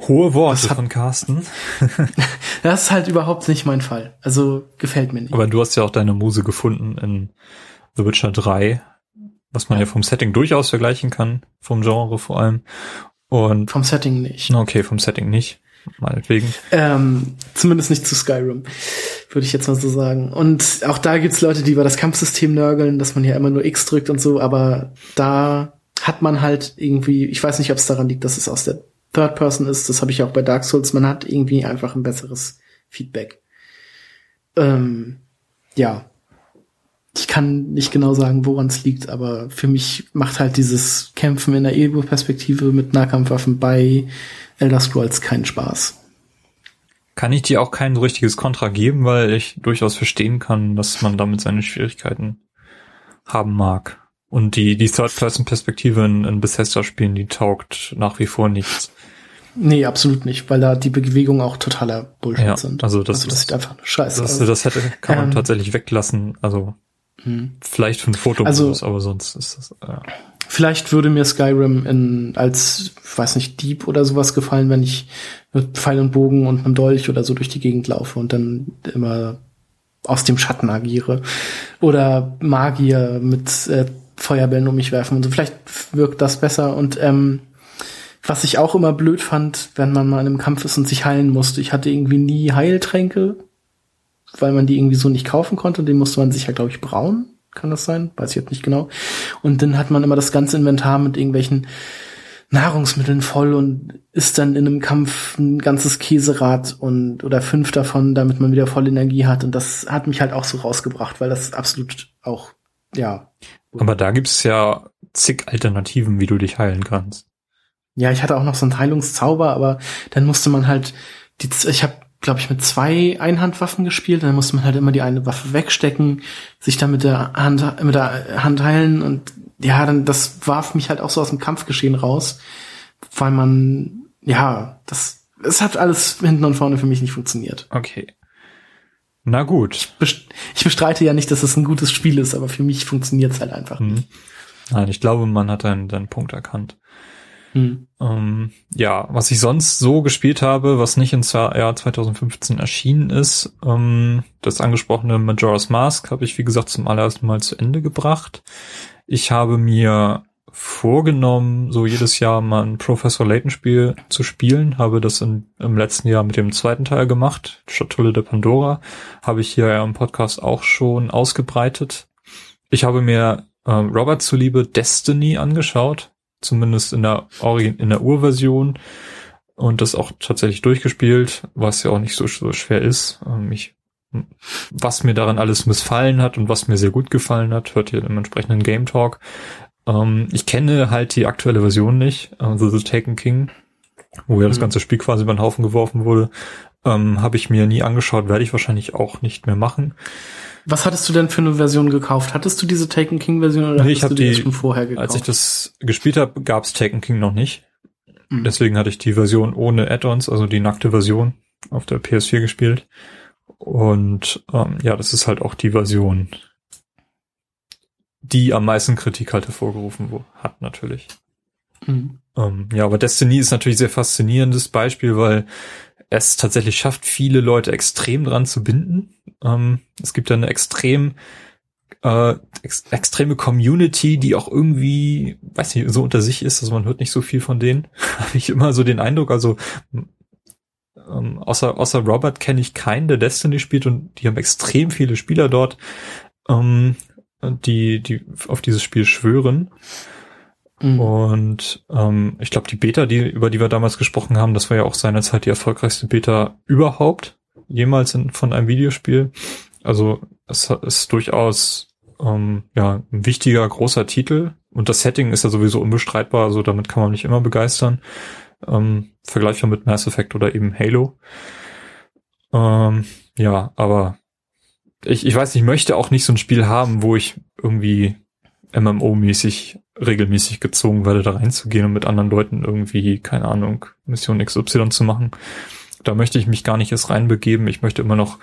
S1: Hohe Worte von Carsten. [laughs]
S2: das ist halt überhaupt nicht mein Fall. Also gefällt mir nicht.
S1: Aber du hast ja auch deine Muse gefunden in The Witcher 3, was man ja, ja vom Setting durchaus vergleichen kann, vom Genre vor allem. Und
S2: vom Setting nicht.
S1: Okay, vom Setting nicht meinetwegen.
S2: Ähm, zumindest nicht zu Skyrim, würde ich jetzt mal so sagen. Und auch da gibt's Leute, die über das Kampfsystem nörgeln, dass man ja immer nur X drückt und so, aber da hat man halt irgendwie, ich weiß nicht, ob es daran liegt, dass es aus der Third Person ist, das habe ich auch bei Dark Souls, man hat irgendwie einfach ein besseres Feedback. Ähm, ja. Ich kann nicht genau sagen, woran es liegt, aber für mich macht halt dieses Kämpfen in der Ego-Perspektive mit Nahkampfwaffen bei Elder Scrolls keinen Spaß.
S1: Kann ich dir auch kein richtiges Kontra geben, weil ich durchaus verstehen kann, dass man damit seine Schwierigkeiten haben mag. Und die, die Third-Person-Perspektive in, in Bethesda-Spielen, die taugt nach wie vor nichts.
S2: Nee, absolut nicht, weil da die Bewegungen auch totaler Bullshit ja, sind.
S1: Also das, also das sieht einfach scheiße das, aus. Das hätte, kann man ähm, tatsächlich weglassen. Also hm. vielleicht für ein Foto,
S2: also,
S1: aber sonst ist das. Ja.
S2: Vielleicht würde mir Skyrim in, als, weiß nicht, Dieb oder sowas gefallen, wenn ich mit Pfeil und Bogen und einem Dolch oder so durch die Gegend laufe und dann immer aus dem Schatten agiere oder Magier mit äh, Feuerbällen um mich werfen und so. Vielleicht wirkt das besser und ähm, was ich auch immer blöd fand, wenn man mal in einem Kampf ist und sich heilen musste. Ich hatte irgendwie nie Heiltränke, weil man die irgendwie so nicht kaufen konnte. Den musste man sich ja, glaube ich, brauen. Kann das sein? Weiß ich jetzt nicht genau. Und dann hat man immer das ganze Inventar mit irgendwelchen Nahrungsmitteln voll und ist dann in einem Kampf ein ganzes Käserad und oder fünf davon, damit man wieder voll Energie hat. Und das hat mich halt auch so rausgebracht, weil das absolut auch, ja.
S1: Aber da gibt es ja zig Alternativen, wie du dich heilen kannst.
S2: Ja, ich hatte auch noch so einen Heilungszauber, aber dann musste man halt die, ich habe glaube ich, mit zwei Einhandwaffen gespielt. Dann musste man halt immer die eine Waffe wegstecken, sich dann mit der Hand, mit der Hand heilen und ja, dann, das warf mich halt auch so aus dem Kampfgeschehen raus, weil man, ja, das, es hat alles hinten und vorne für mich nicht funktioniert.
S1: Okay. Na gut.
S2: Ich bestreite ja nicht, dass es ein gutes Spiel ist, aber für mich funktioniert es halt einfach hm. nicht.
S1: Nein, ich glaube, man hat einen, einen Punkt erkannt. Hm. Ähm, ja, was ich sonst so gespielt habe, was nicht ins Jahr 2015 erschienen ist, ähm, das angesprochene Majora's Mask habe ich, wie gesagt, zum allerersten Mal zu Ende gebracht. Ich habe mir vorgenommen, so jedes Jahr mal ein Professor Layton Spiel zu spielen, habe das in, im letzten Jahr mit dem zweiten Teil gemacht, Schatulle de Pandora, habe ich hier im Podcast auch schon ausgebreitet. Ich habe mir äh, Robert zuliebe Destiny angeschaut, zumindest in der, Origin in der Urversion und das auch tatsächlich durchgespielt, was ja auch nicht so, so schwer ist. Ähm, ich, was mir daran alles missfallen hat und was mir sehr gut gefallen hat, hört ihr im entsprechenden Game Talk. Ähm, ich kenne halt die aktuelle Version nicht, also The Taken King, wo ja mhm. das ganze Spiel quasi über den Haufen geworfen wurde. Ähm, Habe ich mir nie angeschaut, werde ich wahrscheinlich auch nicht mehr machen.
S2: Was hattest du denn für eine Version gekauft? Hattest du diese Taken King Version oder
S1: nee, ich
S2: hattest
S1: du die, die schon vorher gekauft? Als ich das gespielt habe, gab es Taken King noch nicht. Mhm. Deswegen hatte ich die Version ohne Add-ons, also die nackte Version auf der PS4 gespielt. Und ähm, ja, das ist halt auch die Version, die am meisten Kritik halt hervorgerufen hat, natürlich. Mhm. Ähm, ja, aber Destiny ist natürlich sehr faszinierendes Beispiel, weil es tatsächlich schafft, viele Leute extrem dran zu binden. Ähm, es gibt da eine extrem äh, ex extreme Community, die auch irgendwie, weiß nicht, so unter sich ist, also man hört nicht so viel von denen. [laughs] Habe ich immer so den Eindruck, also ähm, außer, außer Robert kenne ich keinen, der Destiny spielt und die haben extrem viele Spieler dort, ähm, die, die auf dieses Spiel schwören. Mhm. Und ähm, ich glaube, die Beta, die, über die wir damals gesprochen haben, das war ja auch seinerzeit die erfolgreichste Beta überhaupt, jemals in, von einem Videospiel. Also es ist durchaus ähm, ja, ein wichtiger, großer Titel. Und das Setting ist ja sowieso unbestreitbar, also damit kann man mich immer begeistern. Ähm, vergleichbar mit Mass Effect oder eben Halo. Ähm, ja, aber ich, ich weiß, ich möchte auch nicht so ein Spiel haben, wo ich irgendwie MMO-mäßig regelmäßig gezwungen werde, da reinzugehen und mit anderen Leuten irgendwie, keine Ahnung, Mission XY zu machen. Da möchte ich mich gar nicht erst reinbegeben. Ich möchte immer noch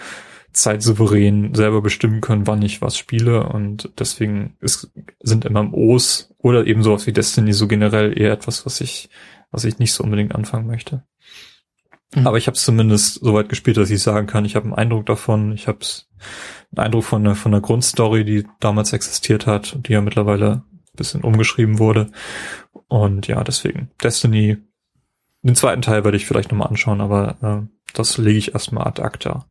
S1: zeitsouverän selber bestimmen können, wann ich was spiele und deswegen ist, sind MMOs oder eben sowas wie Destiny so generell eher etwas, was ich, was ich nicht so unbedingt anfangen möchte. Mhm. Aber ich habe es zumindest so weit gespielt, dass ich sagen kann, ich habe einen Eindruck davon, ich habe einen Eindruck von der, von der Grundstory, die damals existiert hat und die ja mittlerweile bisschen umgeschrieben wurde. Und ja, deswegen Destiny, den zweiten Teil werde ich vielleicht nochmal anschauen, aber äh, das lege ich erstmal ad acta.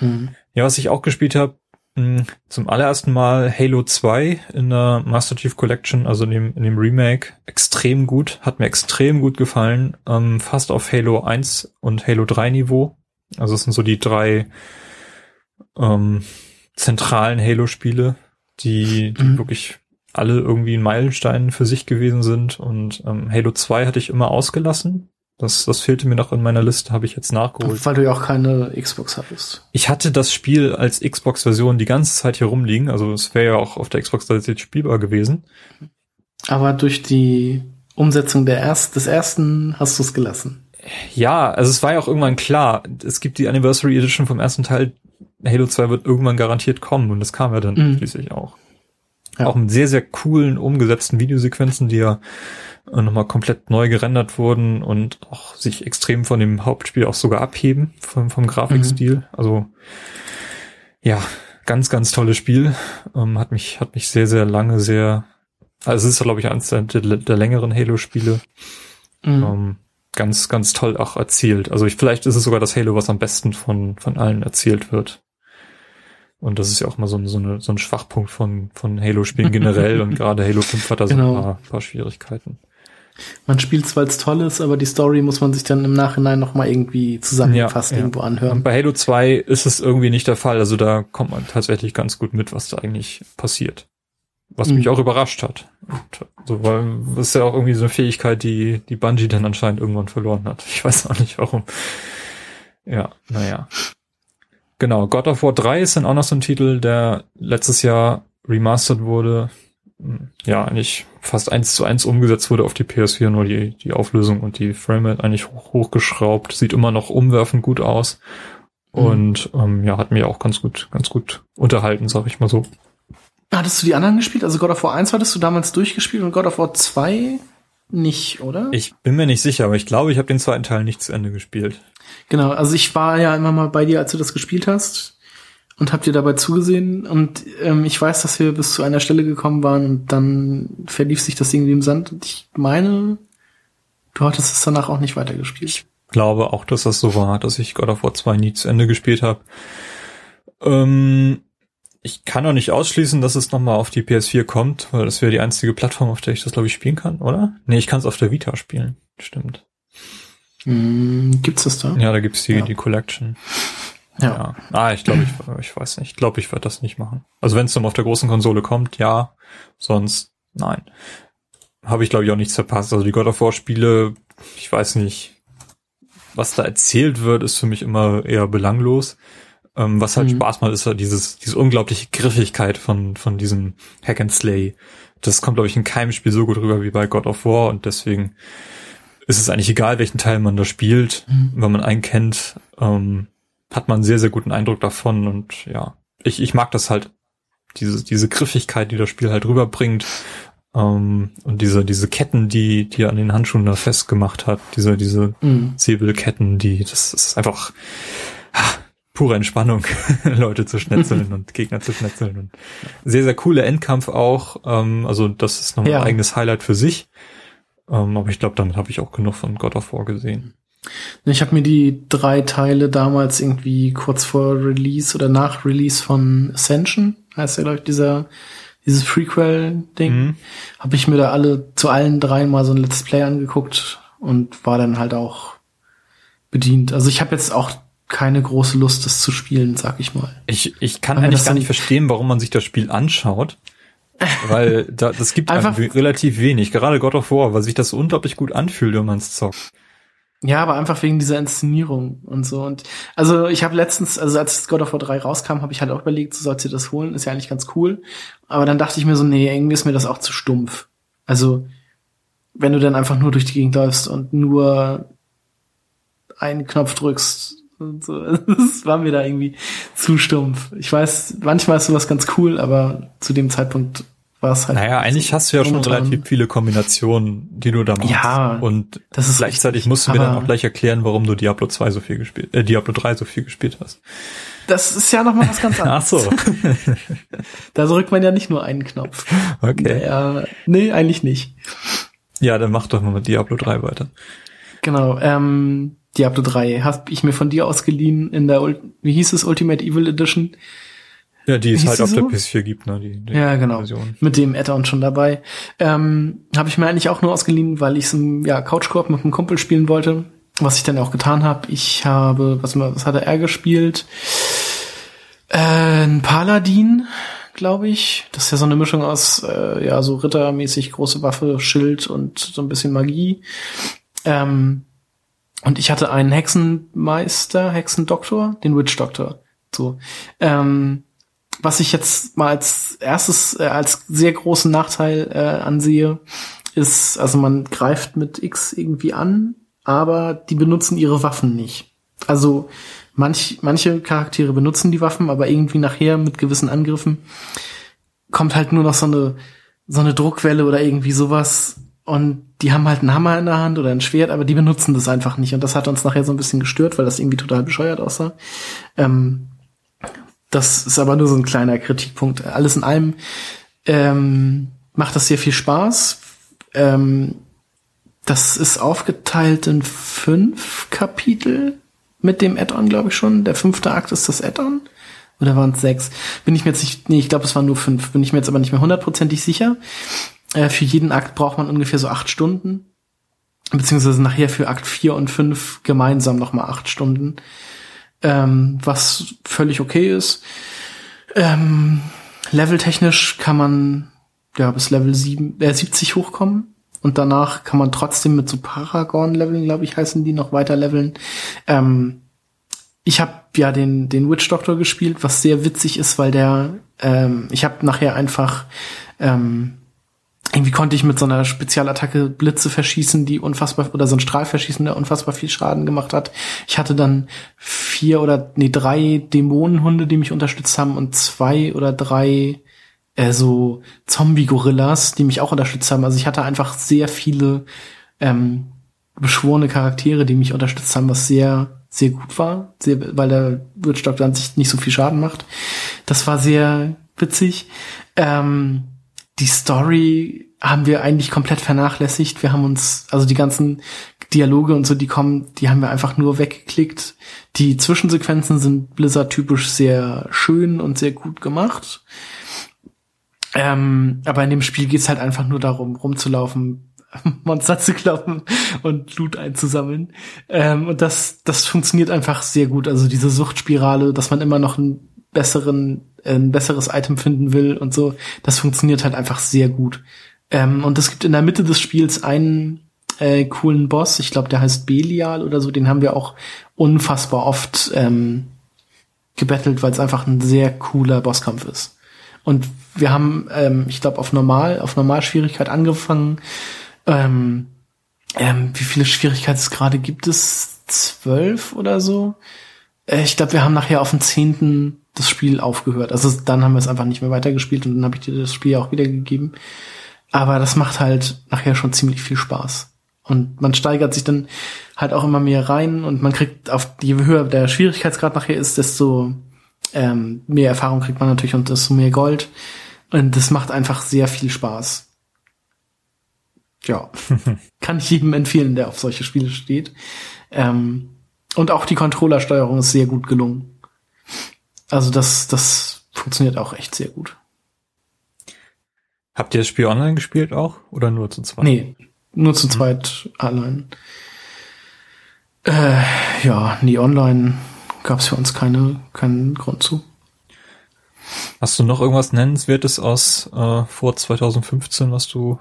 S1: Mhm. Ja, was ich auch gespielt habe, hm, zum allerersten Mal Halo 2 in der Master Chief Collection, also in dem, in dem Remake, extrem gut, hat mir extrem gut gefallen, ähm, fast auf Halo 1 und Halo 3 Niveau. Also es sind so die drei ähm, zentralen Halo-Spiele, die, die mhm. wirklich alle irgendwie ein Meilenstein für sich gewesen sind. Und ähm, Halo 2 hatte ich immer ausgelassen, das, das fehlte mir noch in meiner Liste, habe ich jetzt nachgeholt.
S2: Weil du ja auch keine Xbox hattest.
S1: Ich hatte das Spiel als Xbox-Version die ganze Zeit hier rumliegen, also es wäre ja auch auf der Xbox tatsächlich spielbar gewesen.
S2: Aber durch die Umsetzung der erst, des ersten hast du es gelassen.
S1: Ja, also es war ja auch irgendwann klar, es gibt die Anniversary Edition vom ersten Teil, Halo 2 wird irgendwann garantiert kommen und das kam ja dann mhm. schließlich auch. Ja. Auch mit sehr, sehr coolen, umgesetzten Videosequenzen, die ja nochmal komplett neu gerendert wurden und auch sich extrem von dem Hauptspiel auch sogar abheben vom, vom Grafikstil. Mhm. Also Ja, ganz, ganz tolles Spiel. Ähm, hat mich, hat mich sehr, sehr lange sehr, also es ist, glaube ich, eines der, der längeren Halo-Spiele. Mhm. Ähm, ganz, ganz toll auch erzählt. Also ich, vielleicht ist es sogar das Halo, was am besten von, von allen erzählt wird. Und das ist ja auch mal so, ein, so, eine, so ein Schwachpunkt von, von Halo-Spielen generell und [laughs] gerade Halo 5 hat da so genau. ein paar, paar Schwierigkeiten.
S2: Man spielt es, weil es toll ist, aber die Story muss man sich dann im Nachhinein nochmal irgendwie zusammengefasst ja, irgendwo ja. anhören. Und
S1: bei Halo 2 ist es irgendwie nicht der Fall. Also da kommt man tatsächlich ganz gut mit, was da eigentlich passiert. Was mhm. mich auch überrascht hat. Und, also, weil das ist ja auch irgendwie so eine Fähigkeit, die, die Bungie dann anscheinend irgendwann verloren hat. Ich weiß auch nicht warum. Ja, naja. Genau, God of War 3 ist dann auch noch so ein Titel, der letztes Jahr remastered wurde. Ja, eigentlich fast eins zu eins umgesetzt wurde auf die PS4, nur die, die Auflösung und die Framerate eigentlich hoch, hochgeschraubt. Sieht immer noch umwerfend gut aus. Mhm. Und ähm, ja, hat mir auch ganz gut, ganz gut unterhalten, sag ich mal so.
S2: Hattest du die anderen gespielt? Also God of War 1 hattest du damals durchgespielt und God of War 2 nicht, oder?
S1: Ich bin mir nicht sicher, aber ich glaube, ich habe den zweiten Teil nicht zu Ende gespielt.
S2: Genau, also ich war ja immer mal bei dir, als du das gespielt hast und hab dir dabei zugesehen und ähm, ich weiß, dass wir bis zu einer Stelle gekommen waren und dann verlief sich das irgendwie im Sand und ich meine, du hattest es danach auch nicht weitergespielt.
S1: Ich glaube auch, dass das so war, dass ich God of War 2 nie zu Ende gespielt habe. Ähm, ich kann auch nicht ausschließen, dass es nochmal auf die PS4 kommt, weil das wäre die einzige Plattform, auf der ich das, glaube ich, spielen kann, oder? Nee, ich kann es auf der Vita spielen. Stimmt.
S2: Mm, gibt's das da?
S1: Ja, da gibt's die, ja. die Collection. Ja. ja. Ah, ich glaube, ich, ich weiß nicht. Ich glaube, ich werde das nicht machen. Also wenn es dann auf der großen Konsole kommt, ja. Sonst, nein. Habe ich, glaube ich, auch nichts verpasst. Also die God of War Spiele, ich weiß nicht, was da erzählt wird, ist für mich immer eher belanglos. Ähm, was halt mhm. Spaß macht, ist halt dieses, diese unglaubliche Griffigkeit von, von diesem Hack and Slay. Das kommt, glaube ich, in keinem Spiel so gut rüber wie bei God of War und deswegen ist es eigentlich egal, welchen Teil man da spielt. Mhm. Wenn man einen kennt, ähm, hat man einen sehr, sehr guten Eindruck davon und ja, ich, ich mag das halt, diese, diese Griffigkeit, die das Spiel halt rüberbringt ähm, und diese, diese Ketten, die, die er an den Handschuhen da festgemacht hat, diese, diese mhm. Säbelketten, die, das ist einfach, pure Entspannung, [laughs] Leute zu schnetzeln [laughs] und Gegner zu schnetzeln. Und sehr, sehr cooler Endkampf auch. Ähm, also das ist noch ja. ein eigenes Highlight für sich. Ähm, aber ich glaube, damit habe ich auch genug von God of War gesehen.
S2: Ich habe mir die drei Teile damals irgendwie kurz vor Release oder nach Release von Ascension, heißt ja, glaube ich, dieser, dieses Prequel-Ding, mhm. habe ich mir da alle zu allen dreien mal so ein Let's Play angeguckt und war dann halt auch bedient. Also ich habe jetzt auch keine große Lust, das zu spielen, sag ich mal.
S1: Ich, ich kann Weil eigentlich gar nicht verstehen, warum man sich das Spiel anschaut. [laughs] Weil da, das gibt einfach relativ wenig, gerade God of War, weil sich das unglaublich gut anfühlt, wenn man es zockt.
S2: Ja, aber einfach wegen dieser Inszenierung und so. Und also ich habe letztens, also als God of War 3 rauskam, habe ich halt auch überlegt, so sollst du das holen, ist ja eigentlich ganz cool. Aber dann dachte ich mir so, nee, irgendwie ist mir das auch zu stumpf. Also, wenn du dann einfach nur durch die Gegend läufst und nur einen Knopf drückst, und so. [laughs] Das war mir da irgendwie zu stumpf. Ich weiß, manchmal ist sowas ganz cool, aber zu dem Zeitpunkt war es halt.
S1: Naja, eigentlich hast du ja schon relativ viele Kombinationen, die du da machst.
S2: Ja.
S1: Und das ist gleichzeitig richtig, musst du mir dann auch gleich erklären, warum du Diablo 2 so viel gespielt, äh, Diablo 3 so viel gespielt hast.
S2: Das ist ja nochmal was ganz anderes.
S1: Ach so. [laughs]
S2: da drückt man ja nicht nur einen Knopf.
S1: Okay.
S2: Ja, nee, eigentlich nicht.
S1: Ja, dann mach doch mal mit Diablo 3 weiter.
S2: Genau, ähm, Diablo 3 habe ich mir von dir ausgeliehen in der, wie hieß es, Ultimate Evil Edition.
S1: Ja, die es halt auf so? der PS4 gibt, ne? Die,
S2: die ja, genau. Version. Mit dem Add-on schon dabei. Ähm, habe ich mir eigentlich auch nur ausgeliehen, weil ich es im ja, Couchkorb mit einem Kumpel spielen wollte. Was ich dann auch getan habe. Ich habe, was, was hat er gespielt? Äh, ein Paladin, glaube ich. Das ist ja so eine Mischung aus, äh, ja, so rittermäßig große Waffe, Schild und so ein bisschen Magie. Ähm, und ich hatte einen Hexenmeister, Hexendoktor, den Witch Doctor. So. Ähm, was ich jetzt mal als erstes, äh, als sehr großen Nachteil äh, ansehe, ist, also man greift mit X irgendwie an, aber die benutzen ihre Waffen nicht. Also manch, manche Charaktere benutzen die Waffen, aber irgendwie nachher mit gewissen Angriffen kommt halt nur noch so eine, so eine Druckwelle oder irgendwie sowas und die haben halt einen Hammer in der Hand oder ein Schwert, aber die benutzen das einfach nicht. Und das hat uns nachher so ein bisschen gestört, weil das irgendwie total bescheuert aussah. Ähm, Das ist aber nur so ein kleiner Kritikpunkt. Alles in allem ähm, macht das sehr viel Spaß. Ähm, das ist aufgeteilt in fünf Kapitel mit dem Add-on, glaube ich schon. Der fünfte Akt ist das Add-on. Oder waren es sechs? Bin ich mir jetzt nicht, nee, ich glaube, es waren nur fünf. Bin ich mir jetzt aber nicht mehr hundertprozentig sicher. Äh, für jeden Akt braucht man ungefähr so acht Stunden. Beziehungsweise nachher für Akt vier und fünf gemeinsam nochmal acht Stunden. Ähm, was völlig okay ist. Ähm, leveltechnisch kann man ja bis Level sieben, äh, 70 hochkommen. Und danach kann man trotzdem mit so Paragon-Leveln, glaube ich, heißen die, noch weiter leveln. Ähm, ich habe ja den den Witch Doctor gespielt, was sehr witzig ist, weil der ähm, ich habe nachher einfach ähm, irgendwie konnte ich mit so einer Spezialattacke Blitze verschießen, die unfassbar oder so ein Strahl verschießen, der unfassbar viel Schaden gemacht hat. Ich hatte dann vier oder nee drei Dämonenhunde, die mich unterstützt haben und zwei oder drei äh, so Zombie-Gorillas, die mich auch unterstützt haben. Also ich hatte einfach sehr viele ähm, beschworene Charaktere, die mich unterstützt haben, was sehr sehr gut war, sehr, weil der Wirtstock an sich nicht so viel Schaden macht. Das war sehr witzig. Ähm, die Story haben wir eigentlich komplett vernachlässigt. Wir haben uns, also die ganzen Dialoge und so, die kommen, die haben wir einfach nur weggeklickt. Die Zwischensequenzen sind Blizzard-typisch sehr schön und sehr gut gemacht. Ähm, aber in dem Spiel geht's halt einfach nur darum, rumzulaufen, [laughs] Monster zu kloppen und Loot einzusammeln. Ähm, und das, das funktioniert einfach sehr gut. Also diese Suchtspirale, dass man immer noch einen besseren, ein besseres Item finden will und so, das funktioniert halt einfach sehr gut. Ähm, und es gibt in der Mitte des Spiels einen äh, coolen Boss, ich glaube, der heißt Belial oder so, den haben wir auch unfassbar oft ähm, gebettelt, weil es einfach ein sehr cooler Bosskampf ist. Und wir haben, ähm, ich glaube, auf normal, auf Normalschwierigkeit angefangen ähm, ähm, wie viele Schwierigkeitsgrade gibt es? Zwölf oder so? Äh, ich glaube, wir haben nachher auf dem zehnten das Spiel aufgehört. Also dann haben wir es einfach nicht mehr weitergespielt und dann habe ich dir das Spiel auch wieder gegeben. Aber das macht halt nachher schon ziemlich viel Spaß. Und man steigert sich dann halt auch immer mehr rein und man kriegt auf, je höher der Schwierigkeitsgrad nachher ist, desto ähm, mehr Erfahrung kriegt man natürlich und desto mehr Gold. Und das macht einfach sehr viel Spaß. Ja, [laughs] kann ich jedem empfehlen, der auf solche Spiele steht. Ähm, und auch die Controllersteuerung ist sehr gut gelungen. Also das, das funktioniert auch echt sehr gut.
S1: Habt ihr das Spiel online gespielt auch oder nur zu zweit?
S2: Nee, nur zu mhm. zweit mhm. allein. Äh, ja, nie online gab es für uns keine, keinen Grund zu.
S1: Hast du noch irgendwas Nennenswertes aus äh, vor 2015, was du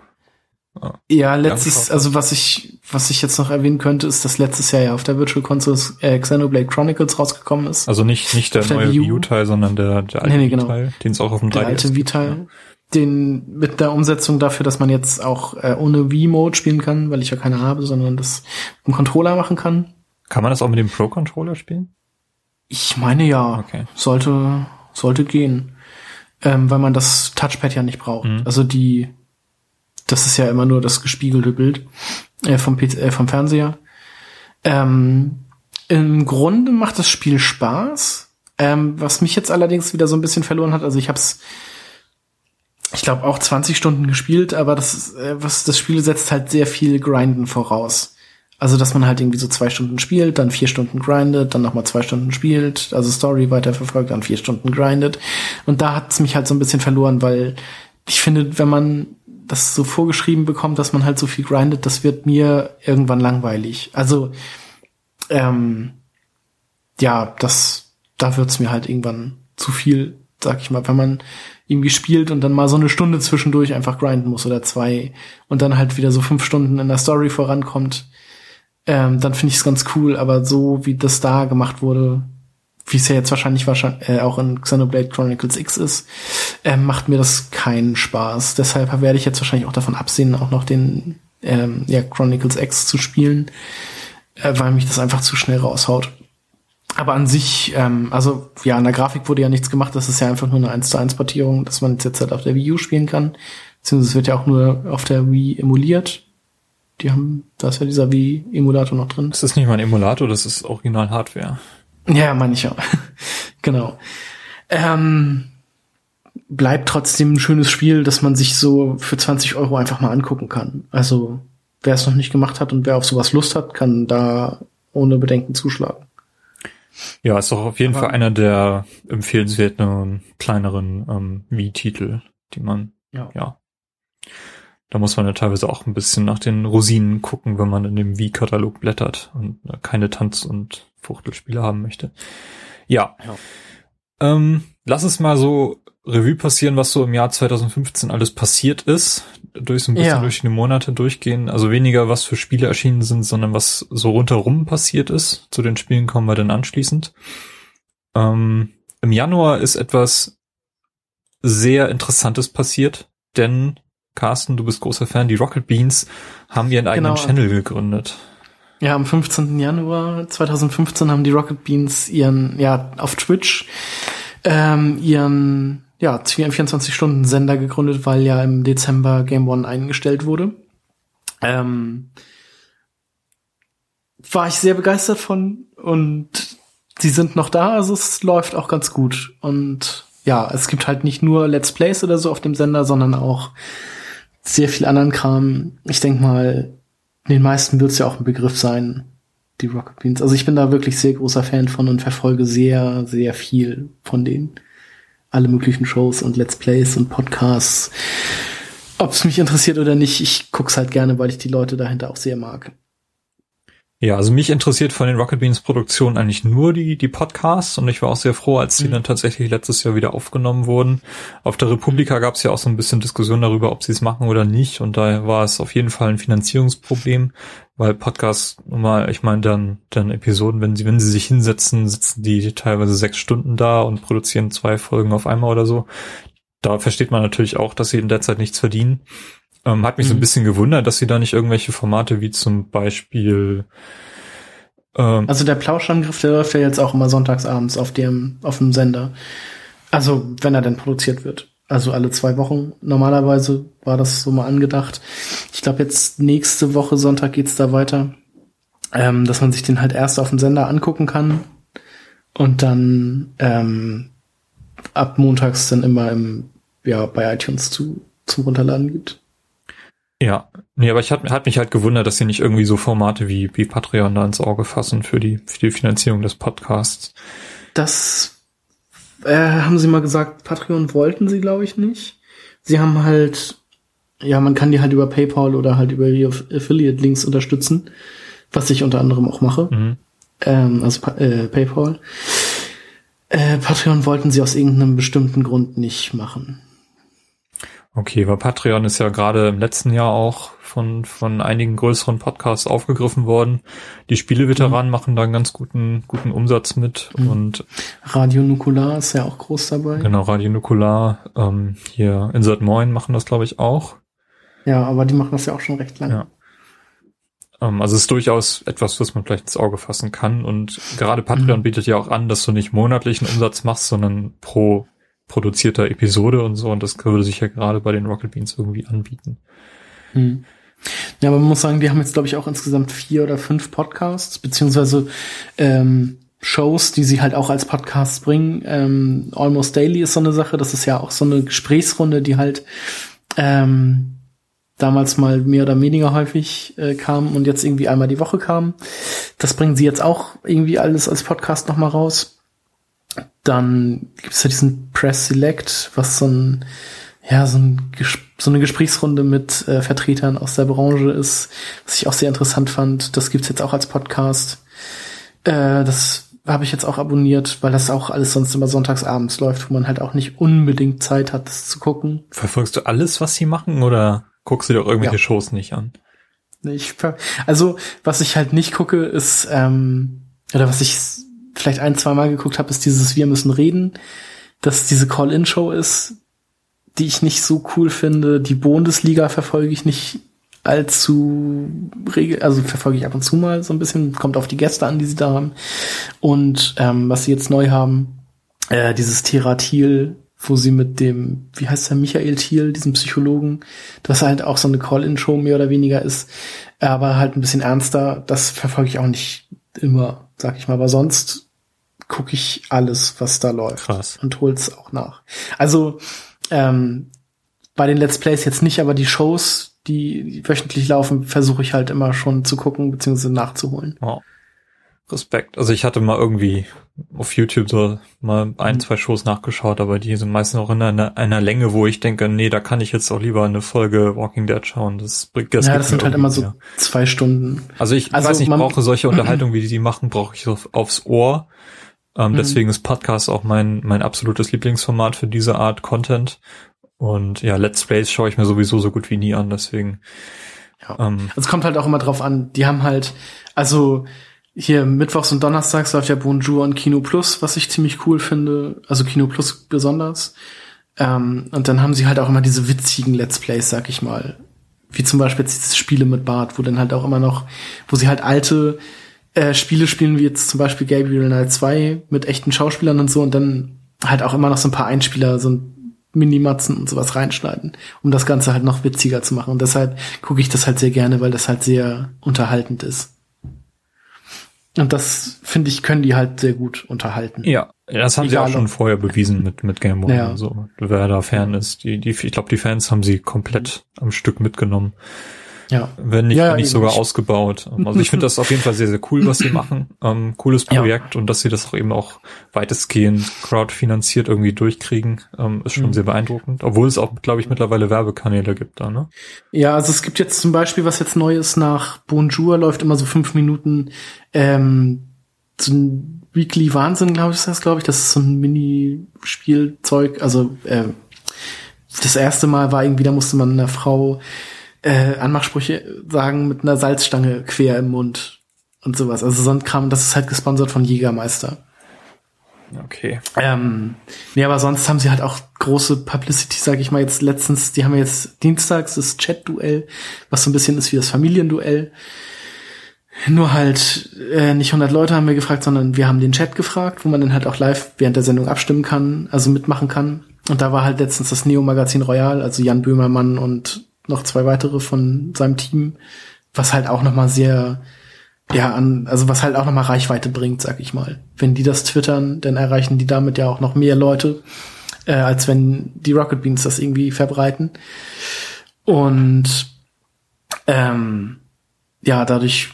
S2: ja, letztes, also was ich, was ich jetzt noch erwähnen könnte, ist, dass letztes Jahr ja auf der Virtual Console äh, Xenoblade Chronicles rausgekommen ist.
S1: Also nicht, nicht der, der neue Wii U-Teil, sondern der, der
S2: alte nee, nee, genau.
S1: Wii-Teil, den es auch auf dem 3DS
S2: Der alte Wii-Teil. Den mit der Umsetzung dafür, dass man jetzt auch äh, ohne Wii-Mode spielen kann, weil ich ja keine habe, sondern das im Controller machen kann.
S1: Kann man das auch mit dem Pro-Controller spielen?
S2: Ich meine ja. Okay. Sollte, sollte gehen. Ähm, weil man das Touchpad ja nicht braucht. Mhm. Also die das ist ja immer nur das gespiegelte Bild äh, vom, PC, äh, vom Fernseher. Ähm, Im Grunde macht das Spiel Spaß. Ähm, was mich jetzt allerdings wieder so ein bisschen verloren hat, also ich habe es, ich glaube auch 20 Stunden gespielt, aber das, äh, was das Spiel setzt halt sehr viel Grinden voraus. Also dass man halt irgendwie so zwei Stunden spielt, dann vier Stunden grindet, dann nochmal zwei Stunden spielt, also Story weiterverfolgt, dann vier Stunden grindet. Und da hat es mich halt so ein bisschen verloren, weil ich finde, wenn man das so vorgeschrieben bekommt, dass man halt so viel grindet, das wird mir irgendwann langweilig. Also, ähm, ja, das, da wird's mir halt irgendwann zu viel, sag ich mal, wenn man irgendwie spielt und dann mal so eine Stunde zwischendurch einfach grinden muss oder zwei und dann halt wieder so fünf Stunden in der Story vorankommt, ähm, dann finde ich es ganz cool, aber so wie das da gemacht wurde, wie es ja jetzt wahrscheinlich, wahrscheinlich äh, auch in Xenoblade Chronicles X ist, äh, macht mir das keinen Spaß. Deshalb werde ich jetzt wahrscheinlich auch davon absehen, auch noch den ähm, ja, Chronicles X zu spielen, äh, weil mich das einfach zu schnell raushaut. Aber an sich, ähm, also ja, an der Grafik wurde ja nichts gemacht, das ist ja einfach nur eine 1 zu 1 Portierung, dass man jetzt halt auf der Wii U spielen kann. Beziehungsweise es wird ja auch nur auf der Wii emuliert. Die haben, da ist ja dieser Wii-Emulator noch drin.
S1: Das ist nicht mal ein Emulator, das ist Original-Hardware.
S2: Ja, meine ich auch. [laughs] genau. Ähm, bleibt trotzdem ein schönes Spiel, dass man sich so für 20 Euro einfach mal angucken kann. Also wer es noch nicht gemacht hat und wer auf sowas Lust hat, kann da ohne Bedenken zuschlagen.
S1: Ja, ist doch auf jeden Aber Fall einer der empfehlenswerten kleineren ähm, Wii-Titel, die man, ja. ja. Da muss man ja teilweise auch ein bisschen nach den Rosinen gucken, wenn man in dem Wii-Katalog blättert und äh, keine Tanz- und Fuchtelspiele haben möchte. Ja. ja. Ähm, lass es mal so Revue passieren, was so im Jahr 2015 alles passiert ist. Durch so ein bisschen ja. durch die Monate durchgehen. Also weniger, was für Spiele erschienen sind, sondern was so rundherum passiert ist. Zu den Spielen kommen wir dann anschließend. Ähm, Im Januar ist etwas sehr Interessantes passiert, denn Carsten, du bist großer Fan, die Rocket Beans haben ihren eigenen genau. Channel gegründet.
S2: Ja, am 15. Januar 2015 haben die Rocket Beans ihren, ja, auf Twitch ähm, ihren, ja, 24-Stunden-Sender gegründet, weil ja im Dezember Game One eingestellt wurde. Ähm, war ich sehr begeistert von und sie sind noch da, also es läuft auch ganz gut. Und ja, es gibt halt nicht nur Let's Plays oder so auf dem Sender, sondern auch sehr viel anderen Kram. Ich denk mal, den meisten wird es ja auch ein Begriff sein, die Rocket Beans. Also ich bin da wirklich sehr großer Fan von und verfolge sehr, sehr viel von denen. Alle möglichen Shows und Let's Plays und Podcasts. Ob es mich interessiert oder nicht, ich guck's halt gerne, weil ich die Leute dahinter auch sehr mag.
S1: Ja, also mich interessiert von den Rocket Beans Produktionen eigentlich nur die, die Podcasts und ich war auch sehr froh, als die mhm. dann tatsächlich letztes Jahr wieder aufgenommen wurden. Auf der Republika gab es ja auch so ein bisschen Diskussion darüber, ob sie es machen oder nicht und da war es auf jeden Fall ein Finanzierungsproblem, weil Podcasts mal, ich meine, dann, dann Episoden, wenn sie, wenn sie sich hinsetzen, sitzen die teilweise sechs Stunden da und produzieren zwei Folgen auf einmal oder so. Da versteht man natürlich auch, dass sie in der Zeit nichts verdienen. Ähm, hat mich mhm. so ein mhm. bisschen gewundert, dass sie da nicht irgendwelche Formate wie zum Beispiel
S2: ähm, Also der Plauschangriff, der läuft ja jetzt auch immer sonntagsabends auf dem, auf dem Sender. Also, wenn er denn produziert wird. Also alle zwei Wochen. Normalerweise war das so mal angedacht. Ich glaube, jetzt nächste Woche Sonntag geht's da weiter. Ähm, dass man sich den halt erst auf dem Sender angucken kann und dann ähm, ab montags dann immer im, ja, bei iTunes zu, zum Runterladen gibt.
S1: Ja, nee, aber ich hat, hat mich halt gewundert, dass sie nicht irgendwie so Formate wie, wie Patreon da ins Auge fassen für die, für die Finanzierung des Podcasts.
S2: Das äh, haben sie mal gesagt, Patreon wollten sie, glaube ich, nicht. Sie haben halt, ja, man kann die halt über PayPal oder halt über die Affiliate-Links unterstützen, was ich unter anderem auch mache. Mhm. Ähm, also äh, PayPal. Äh, Patreon wollten sie aus irgendeinem bestimmten Grund nicht machen.
S1: Okay, weil Patreon ist ja gerade im letzten Jahr auch von, von einigen größeren Podcasts aufgegriffen worden. Die Spieleveteranen mhm. machen da einen ganz guten, guten Umsatz mit mhm. und
S2: Radio Nukular ist ja auch groß dabei.
S1: Genau, Radio Nukular, ähm, hier Insert Moin machen das, glaube ich, auch.
S2: Ja, aber die machen das ja auch schon recht lange. Ja.
S1: Ähm, also es ist durchaus etwas, was man vielleicht ins Auge fassen kann. Und gerade Patreon mhm. bietet ja auch an, dass du nicht monatlichen Umsatz machst, sondern pro produzierter Episode und so und das würde sich ja gerade bei den Rocket Beans irgendwie anbieten.
S2: Hm. Ja, aber man muss sagen, die haben jetzt, glaube ich, auch insgesamt vier oder fünf Podcasts, beziehungsweise ähm, Shows, die sie halt auch als Podcasts bringen. Ähm, Almost Daily ist so eine Sache, das ist ja auch so eine Gesprächsrunde, die halt ähm, damals mal mehr oder weniger häufig äh, kam und jetzt irgendwie einmal die Woche kam. Das bringen sie jetzt auch irgendwie alles als Podcast nochmal raus. Dann gibt es ja diesen Press Select, was so ein, ja, so, ein, so eine Gesprächsrunde mit äh, Vertretern aus der Branche ist, was ich auch sehr interessant fand. Das gibt's jetzt auch als Podcast. Äh, das habe ich jetzt auch abonniert, weil das auch alles sonst immer sonntagsabends läuft, wo man halt auch nicht unbedingt Zeit hat, das zu gucken.
S1: Verfolgst du alles, was sie machen, oder guckst du dir auch irgendwelche ja. Shows nicht an?
S2: Ich, also, was ich halt nicht gucke, ist, ähm, oder was ich vielleicht ein, zwei Mal geguckt habe, ist dieses Wir müssen reden, dass diese Call-In-Show ist, die ich nicht so cool finde. Die Bundesliga verfolge ich nicht allzu regel, also verfolge ich ab und zu mal so ein bisschen, kommt auf die Gäste an, die sie da haben. Und ähm, was sie jetzt neu haben, äh, dieses Theratil, wo sie mit dem, wie heißt der, Michael Thiel, diesem Psychologen, das halt auch so eine Call-In-Show mehr oder weniger ist, aber halt ein bisschen ernster, das verfolge ich auch nicht immer, sag ich mal. Aber sonst gucke ich alles, was da läuft.
S1: Krass.
S2: Und hol's auch nach. Also ähm, bei den Let's Plays jetzt nicht, aber die Shows, die wöchentlich laufen, versuche ich halt immer schon zu gucken bzw. nachzuholen.
S1: Wow. Respekt. Also ich hatte mal irgendwie auf YouTube so mal ein, zwei Shows nachgeschaut, aber die sind meistens auch in einer, einer Länge, wo ich denke, nee, da kann ich jetzt auch lieber eine Folge Walking Dead schauen. Das bringt das
S2: ja, das sind halt immer so zwei Stunden.
S1: Also ich
S2: Also
S1: weiß nicht, ich brauche solche [clears throat] Unterhaltung, wie die die machen, brauche ich auf, aufs Ohr. Ähm,
S2: Mhm.
S1: Deswegen ist Podcast auch mein, mein absolutes Lieblingsformat für diese Art Content. Und ja, Let's Plays schaue ich mir sowieso so gut wie nie an, deswegen.
S2: Ja.
S1: Ähm,
S2: Also es kommt halt auch immer drauf an. Die haben halt, also hier mittwochs und donnerstags läuft ja Bonjour und Kino Plus, was ich ziemlich cool finde. Also Kino Plus besonders. Ähm, und dann haben sie halt auch immer diese witzigen Let's Plays, sag ich mal. Wie zum Beispiel jetzt diese Spiele mit Bart, wo dann halt auch immer noch, wo sie halt alte äh, Spiele spielen, wie jetzt zum Beispiel Gabriel Knight 2 mit echten Schauspielern und so und dann halt auch immer noch so ein paar Einspieler, so ein Minimatzen und sowas reinschneiden, um das Ganze halt noch witziger zu machen. Und deshalb gucke ich das halt sehr gerne, weil das halt sehr unterhaltend ist. Und das, finde ich, können die halt sehr gut unterhalten.
S1: Ja, das haben sie
S2: Egal,
S1: auch schon vorher bewiesen mit, mit Game One
S2: Ja.
S1: und so. Wer da Fan ist, die, die, ich glaube, die Fans haben sie komplett am Stück mitgenommen.
S2: Ja.
S1: Wenn nicht,
S2: Ja,
S1: wenn nicht sogar ausgebaut. Also ich finde das auf jeden Fall sehr, sehr cool, was sie [laughs] machen. Ähm, cooles
S2: Ja.
S1: Projekt und dass sie das auch eben auch weitestgehend crowdfinanziert irgendwie durchkriegen, ähm, ist schon
S2: Mhm.
S1: sehr beeindruckend. Obwohl es auch, glaube ich, mittlerweile Werbekanäle gibt da, ne?
S2: Ja, also es gibt jetzt zum Beispiel, was jetzt neu ist, nach Bonjour läuft immer so fünf Minuten ähm, so ein Weekly Wahnsinn, glaube ich, ist das, glaube ich. Das ist so ein Minispielzeug. Also äh, das erste Mal war irgendwie, da musste man einer Frau äh, Anmachsprüche sagen mit einer Salzstange quer im Mund und sowas. Also so ein Kram, das ist halt gesponsert von Jägermeister.
S1: Okay.
S2: Ähm, nee, aber sonst haben sie halt auch große Publicity, sag ich mal jetzt letztens, die haben ja jetzt dienstags das Chat-Duell, was so ein bisschen ist wie das Familienduell. Nur halt äh, nicht 100 Leute haben wir gefragt, sondern wir haben den Chat gefragt, wo man dann halt auch live während der Sendung abstimmen kann, also mitmachen kann. Und da war halt letztens das Neo-Magazin Royal, also Jan Böhmermann und noch zwei weitere von seinem Team, was halt auch nochmal sehr ja, an, also was halt auch nochmal Reichweite bringt, sag ich mal. Wenn die das twittern, dann erreichen die damit ja auch noch mehr Leute, äh, als wenn die Rocket Beans das irgendwie verbreiten. Und ähm, ja, dadurch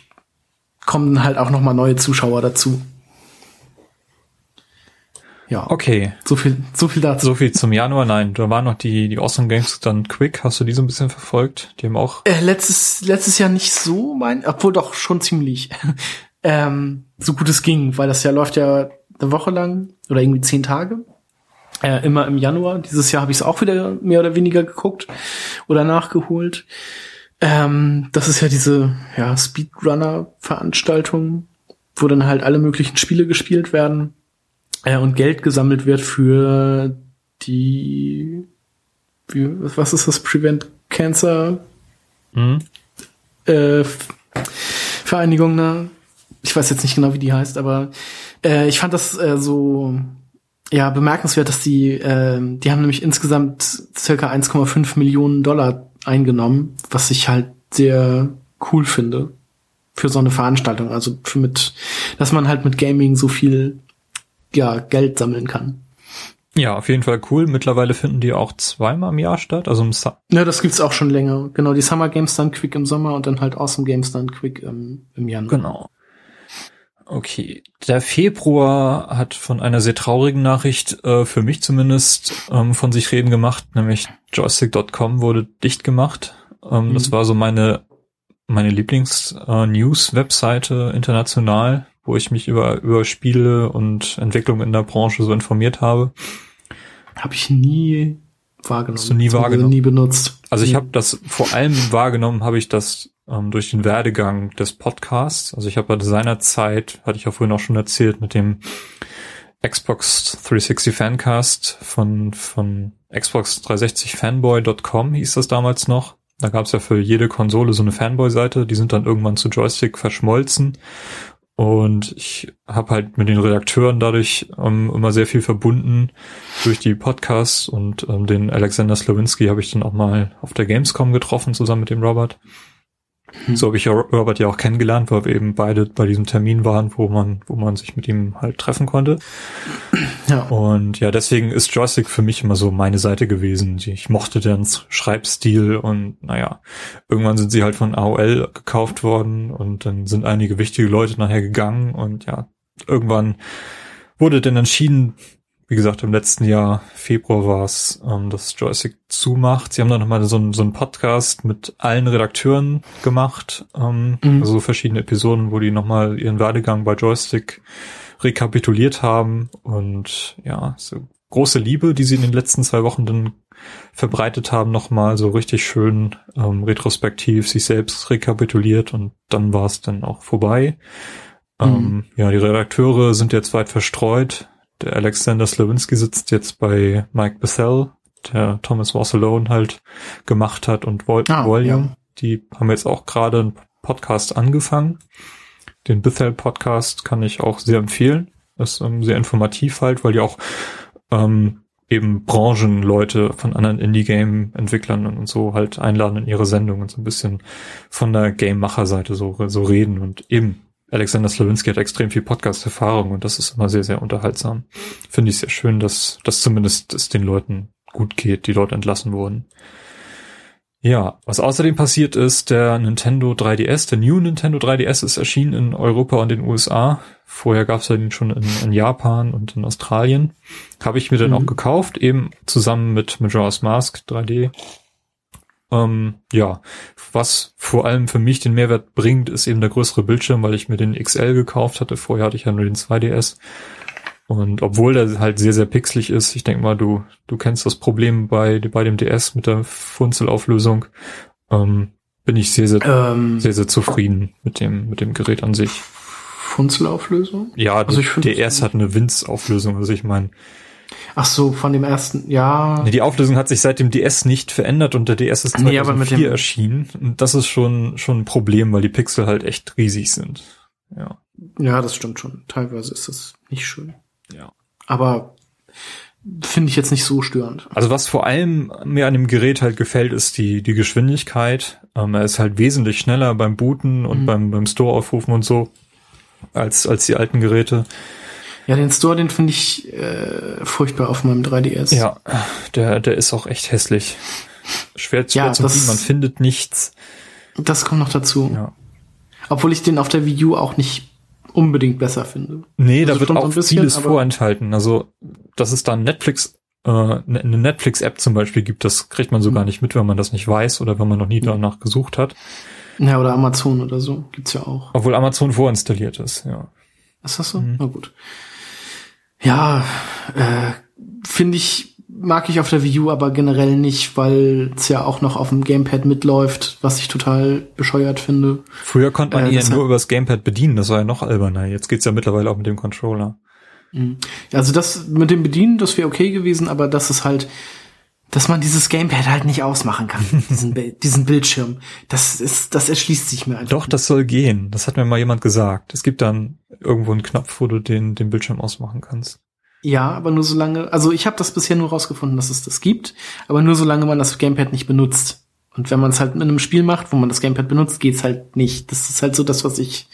S2: kommen halt auch nochmal neue Zuschauer dazu. Ja,
S1: Okay.
S2: so viel, so viel dazu.
S1: So viel zum Januar. Nein, da waren noch die, die Awesome Games dann quick. Hast du die so ein bisschen verfolgt? Die haben auch
S2: Äh, letztes, letztes Jahr nicht so mein, obwohl doch schon ziemlich. [laughs] ähm, so gut es ging, weil das Jahr läuft ja eine Woche lang oder irgendwie zehn Tage. Äh, immer im Januar. Dieses Jahr habe ich es auch wieder mehr oder weniger geguckt oder nachgeholt. Ähm, das ist ja diese ja, Speedrunner-Veranstaltung, wo dann halt alle möglichen Spiele gespielt werden äh, und Geld gesammelt wird für die wie, was ist das Prevent Cancer
S1: hm?
S2: äh, Vereinigung, ne? Ich weiß jetzt nicht genau, wie die heißt, aber äh, ich fand das äh, so ja bemerkenswert, dass die äh, die haben nämlich insgesamt circa 1,5 Millionen Dollar eingenommen, was ich halt sehr cool finde für so eine Veranstaltung, also für mit, dass man halt mit Gaming so viel ja Geld sammeln kann.
S1: Ja, auf jeden Fall cool. Mittlerweile finden die auch zweimal im Jahr statt. Also im Sa
S2: Ja, das gibt's auch schon länger. Genau, die Summer Games dann Quick im Sommer und dann halt Awesome Games dann Quick im, im Januar.
S1: Genau. Okay. Der Februar hat von einer sehr traurigen Nachricht, äh, für mich zumindest, ähm, von sich reden gemacht, nämlich joystick.com wurde dicht gemacht. Ähm,
S2: Mhm.
S1: Das war so meine, meine Lieblings-News-Webseite international, wo ich mich über, über Spiele und Entwicklung in der Branche so informiert habe.
S2: Habe ich nie wahrgenommen.
S1: Hast du nie wahrgenommen?
S2: Nie benutzt.
S1: Also ich habe das vor allem wahrgenommen, habe ich das ähm, durch den Werdegang des Podcasts. Also ich habe bei seiner Zeit, hatte ich ja vorhin auch schon erzählt, mit dem Xbox 360 Fancast von, von Xbox 360 Fanboy.com hieß das damals noch. Da gab es ja für jede Konsole so eine Fanboy-Seite, die sind dann irgendwann zu Joystick verschmolzen. Und ich habe halt mit den Redakteuren dadurch ähm, immer sehr viel verbunden durch die Podcasts und ähm, den Alexander Slowinski habe ich dann auch mal auf der Gamescom getroffen, zusammen mit dem Robert. So habe ich Robert ja auch kennengelernt, weil wir eben beide bei diesem Termin waren, wo man, wo man sich mit ihm halt treffen konnte. Ja. Und ja, deswegen ist Joystick für mich immer so meine Seite gewesen. Ich mochte deren Schreibstil und naja, irgendwann sind sie halt von AOL gekauft worden und dann sind einige wichtige Leute nachher gegangen und ja, irgendwann wurde dann entschieden, wie gesagt, im letzten Jahr, Februar war es, ähm, dass Joystick zumacht. Sie haben dann nochmal so, ein, so einen Podcast mit allen Redakteuren gemacht, ähm, mhm. also verschiedene Episoden, wo die nochmal ihren Werdegang bei Joystick rekapituliert haben und ja, so große Liebe, die sie in den letzten zwei Wochen dann verbreitet haben, nochmal so richtig schön ähm, retrospektiv sich selbst rekapituliert und dann war es dann auch vorbei. Mhm. Ähm, ja, die Redakteure sind jetzt weit verstreut der Alexander Slawinski sitzt jetzt bei Mike Bethel, der Thomas Was Alone halt gemacht hat und Vol ah, Volume. Ja. Die haben jetzt auch gerade einen Podcast angefangen. Den Bethel Podcast kann ich auch sehr empfehlen. ist ähm, sehr informativ halt, weil die auch ähm, eben Branchenleute von anderen Indie-Game-Entwicklern und so halt einladen in ihre Sendung und so ein bisschen von der Game-Macher-Seite so, so reden und eben Alexander Slawinski hat extrem viel Podcast-Erfahrung und das ist immer sehr, sehr unterhaltsam. Finde ich sehr schön, dass, dass zumindest es den Leuten gut geht, die dort entlassen wurden. Ja, was außerdem passiert ist, der Nintendo 3DS, der New Nintendo 3DS ist erschienen in Europa und den USA. Vorher gab es ja den schon in, in, Japan und in Australien. Habe ich mir dann mhm. auch gekauft, eben zusammen mit Majora's Mask 3D ähm, ja, was vor allem für mich den Mehrwert bringt, ist eben der größere Bildschirm, weil ich mir den XL gekauft hatte. Vorher hatte ich ja nur den 2DS. Und obwohl der halt sehr, sehr pixelig ist, ich denke mal, du, du kennst das Problem bei, bei dem DS mit der Funzelauflösung, ähm, bin ich sehr, sehr, ähm, sehr, sehr zufrieden mit dem, mit dem Gerät an sich.
S2: Funzelauflösung?
S1: Ja, also der DS hat eine Winz-Auflösung. Also ich meine,
S2: Ach so, von dem ersten, ja.
S1: Nee, die Auflösung hat sich seit dem DS nicht verändert und der DS ist 2004 nee, erschienen. Und das ist schon, schon ein Problem, weil die Pixel halt echt riesig sind. Ja.
S2: Ja, das stimmt schon. Teilweise ist das nicht schön.
S1: Ja.
S2: Aber finde ich jetzt nicht so störend.
S1: Also was vor allem mir an dem Gerät halt gefällt, ist die, die Geschwindigkeit. Ähm, er ist halt wesentlich schneller beim Booten und mhm. beim, beim Store aufrufen und so als, als die alten Geräte.
S2: Ja, den Store, den finde ich äh, furchtbar auf meinem 3DS.
S1: Ja, der, der ist auch echt hässlich. Schwer, schwer ja, zu bedienen, man findet nichts.
S2: Das kommt noch dazu.
S1: Ja.
S2: Obwohl ich den auf der Wii U auch nicht unbedingt besser finde.
S1: Nee, also da wird auch bisschen, vieles vorenthalten. Also, dass es da Netflix, äh, ne, eine Netflix-App zum Beispiel gibt, das kriegt man so mhm. gar nicht mit, wenn man das nicht weiß oder wenn man noch nie danach gesucht hat.
S2: Ja, oder Amazon oder so gibt's ja auch.
S1: Obwohl Amazon vorinstalliert ist, ja.
S2: Ist das so? Mhm. Na gut. Ja, äh, finde ich, mag ich auf der Wii U aber generell nicht, weil es ja auch noch auf dem Gamepad mitläuft, was ich total bescheuert finde.
S1: Früher konnte man äh, ihn ja nur übers Gamepad bedienen, das war ja noch alberner. Jetzt geht's ja mittlerweile auch mit dem Controller.
S2: Mhm. Also das mit dem Bedienen, das wäre okay gewesen, aber das ist halt, dass man dieses Gamepad halt nicht ausmachen kann, [laughs] diesen, diesen Bildschirm. Das ist, das erschließt sich mir
S1: einfach. Doch, das soll gehen. Das hat mir mal jemand gesagt. Es gibt dann irgendwo einen Knopf, wo du den, den Bildschirm ausmachen kannst.
S2: Ja, aber nur solange, also ich habe das bisher nur rausgefunden, dass es das gibt, aber nur solange man das Gamepad nicht benutzt. Und wenn man es halt in einem Spiel macht, wo man das Gamepad benutzt, geht's halt nicht. Das ist halt so das, was ich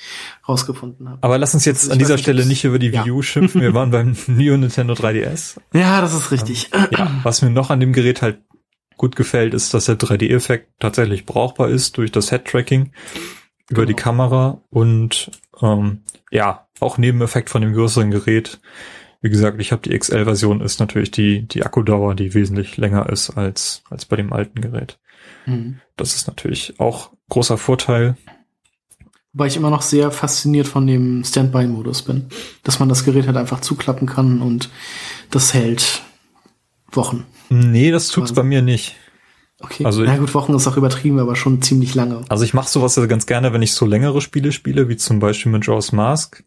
S2: rausgefunden habe.
S1: Aber lass uns jetzt also an dieser Stelle nicht über die Wii U ja. schimpfen. Wir waren beim [laughs] Neo Nintendo 3DS.
S2: Ja, das ist richtig.
S1: Ja, was mir noch an dem Gerät halt gut gefällt, ist, dass der 3D-Effekt tatsächlich brauchbar ist durch das Head-Tracking über genau. die Kamera und ähm, ja, auch Nebeneffekt von dem größeren Gerät. Wie gesagt, ich habe die XL-Version, ist natürlich die, die Akkudauer, die wesentlich länger ist als, als bei dem alten Gerät. Mhm. Das ist natürlich auch großer Vorteil.
S2: Wobei ich immer noch sehr fasziniert von dem Standby-Modus bin. Dass man das Gerät halt einfach zuklappen kann und das hält Wochen.
S1: Nee, das tut's also. bei mir nicht.
S2: Okay. Also Na gut, Wochen ist auch übertrieben, aber schon ziemlich lange.
S1: Also ich mache sowas ja ganz gerne, wenn ich so längere Spiele spiele, wie zum Beispiel mit Jaws Mask,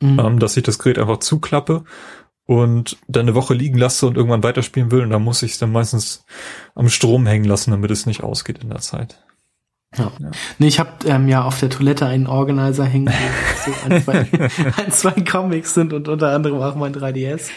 S1: mhm. ähm, dass ich das Gerät einfach zuklappe und dann eine Woche liegen lasse und irgendwann weiterspielen will und dann muss ich es dann meistens am Strom hängen lassen, damit es nicht ausgeht in der Zeit.
S2: Ja. ja. Nee, ich habe ähm, ja auf der Toilette einen Organizer hängen, wo [laughs] so ein, zwei, [laughs] ein, zwei Comics sind und unter anderem auch mein 3DS.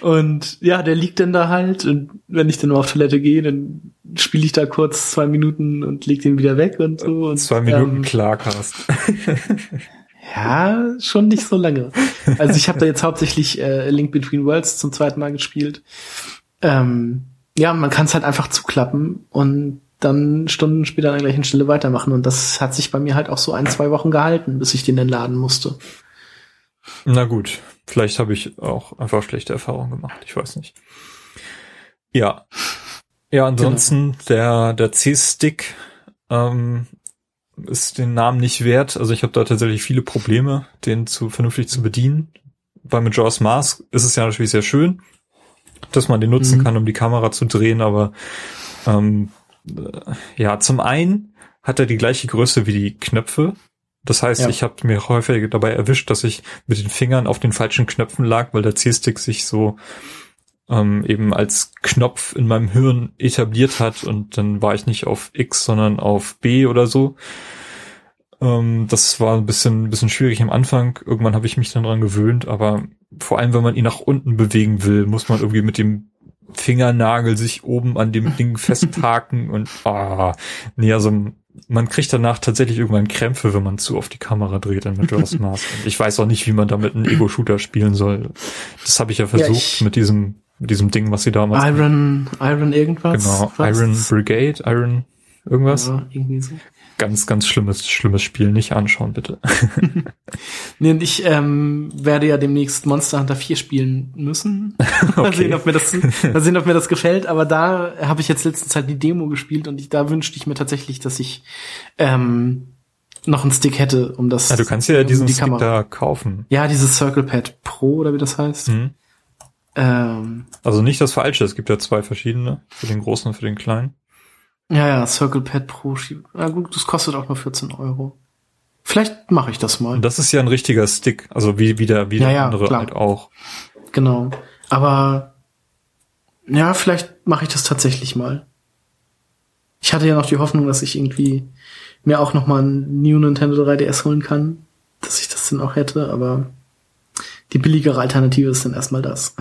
S2: Und ja, der liegt dann da halt und wenn ich dann nur auf Toilette gehe, dann spiele ich da kurz zwei Minuten und leg den wieder weg und so. Und,
S1: zwei Minuten ähm, klar, Carsten. [laughs]
S2: ja, schon nicht so lange. Also ich habe da jetzt hauptsächlich äh, Link Between Worlds zum zweiten Mal gespielt. Ähm, ja, man kann es halt einfach zuklappen und dann Stunden später an der gleichen Stelle weitermachen. Und das hat sich bei mir halt auch so ein, zwei Wochen gehalten, bis ich den dann laden musste.
S1: Na gut, vielleicht habe ich auch einfach schlechte Erfahrungen gemacht. Ich weiß nicht. Ja. Ja, ansonsten genau. der, der C-Stick ähm, ist den Namen nicht wert. Also ich habe da tatsächlich viele Probleme, den zu vernünftig zu bedienen. Bei Majora's Mask ist es ja natürlich sehr schön, dass man den nutzen mhm. kann, um die Kamera zu drehen, aber ähm, äh, ja, zum einen hat er die gleiche Größe wie die Knöpfe. Das heißt, ja. ich habe mir häufig dabei erwischt, dass ich mit den Fingern auf den falschen Knöpfen lag, weil der C-Stick sich so ähm, eben als Knopf in meinem Hirn etabliert hat und dann war ich nicht auf X, sondern auf B oder so. Ähm, das war ein bisschen, ein bisschen schwierig am Anfang. Irgendwann habe ich mich dann dran gewöhnt, aber vor allem, wenn man ihn nach unten bewegen will, muss man irgendwie mit dem Fingernagel sich oben an dem Ding [laughs] festhaken und ah, nee, also man kriegt danach tatsächlich irgendwann Krämpfe, wenn man zu oft die Kamera dreht in Majora's [laughs] Mask. ich weiß auch nicht, wie man damit einen Ego-Shooter spielen soll. Das habe ich ja versucht ja, mit diesem mit diesem Ding, was sie damals
S2: Iron Iron irgendwas.
S1: Genau, was? Iron Brigade, Iron irgendwas. Ja, irgendwie so ganz, ganz schlimmes, schlimmes Spiel. Nicht anschauen, bitte. [laughs]
S2: nee, und ich ähm, werde ja demnächst Monster Hunter 4 spielen müssen. [laughs] mal, sehen, ob mir das, mal sehen, ob mir das gefällt. Aber da habe ich jetzt letzte Zeit die Demo gespielt und ich, da wünschte ich mir tatsächlich, dass ich ähm, noch einen Stick hätte, um das.
S1: Ja, du kannst ja diesen die Stick Kamera. da kaufen.
S2: Ja, dieses Circle Pad Pro oder wie das heißt. Mhm.
S1: Ähm, also nicht das Falsche, es gibt ja zwei verschiedene, für den großen und für den kleinen.
S2: Ja, ja, Circle Pad Pro. Na gut, das kostet auch nur 14 Euro. Vielleicht mache ich das mal.
S1: Das ist ja ein richtiger Stick, also wie, wie der, wie der ja, andere klar. halt auch.
S2: Genau. Aber ja, vielleicht mache ich das tatsächlich mal. Ich hatte ja noch die Hoffnung, dass ich irgendwie mir auch noch mal ein New Nintendo 3DS holen kann, dass ich das dann auch hätte, aber die billigere Alternative ist dann erstmal das.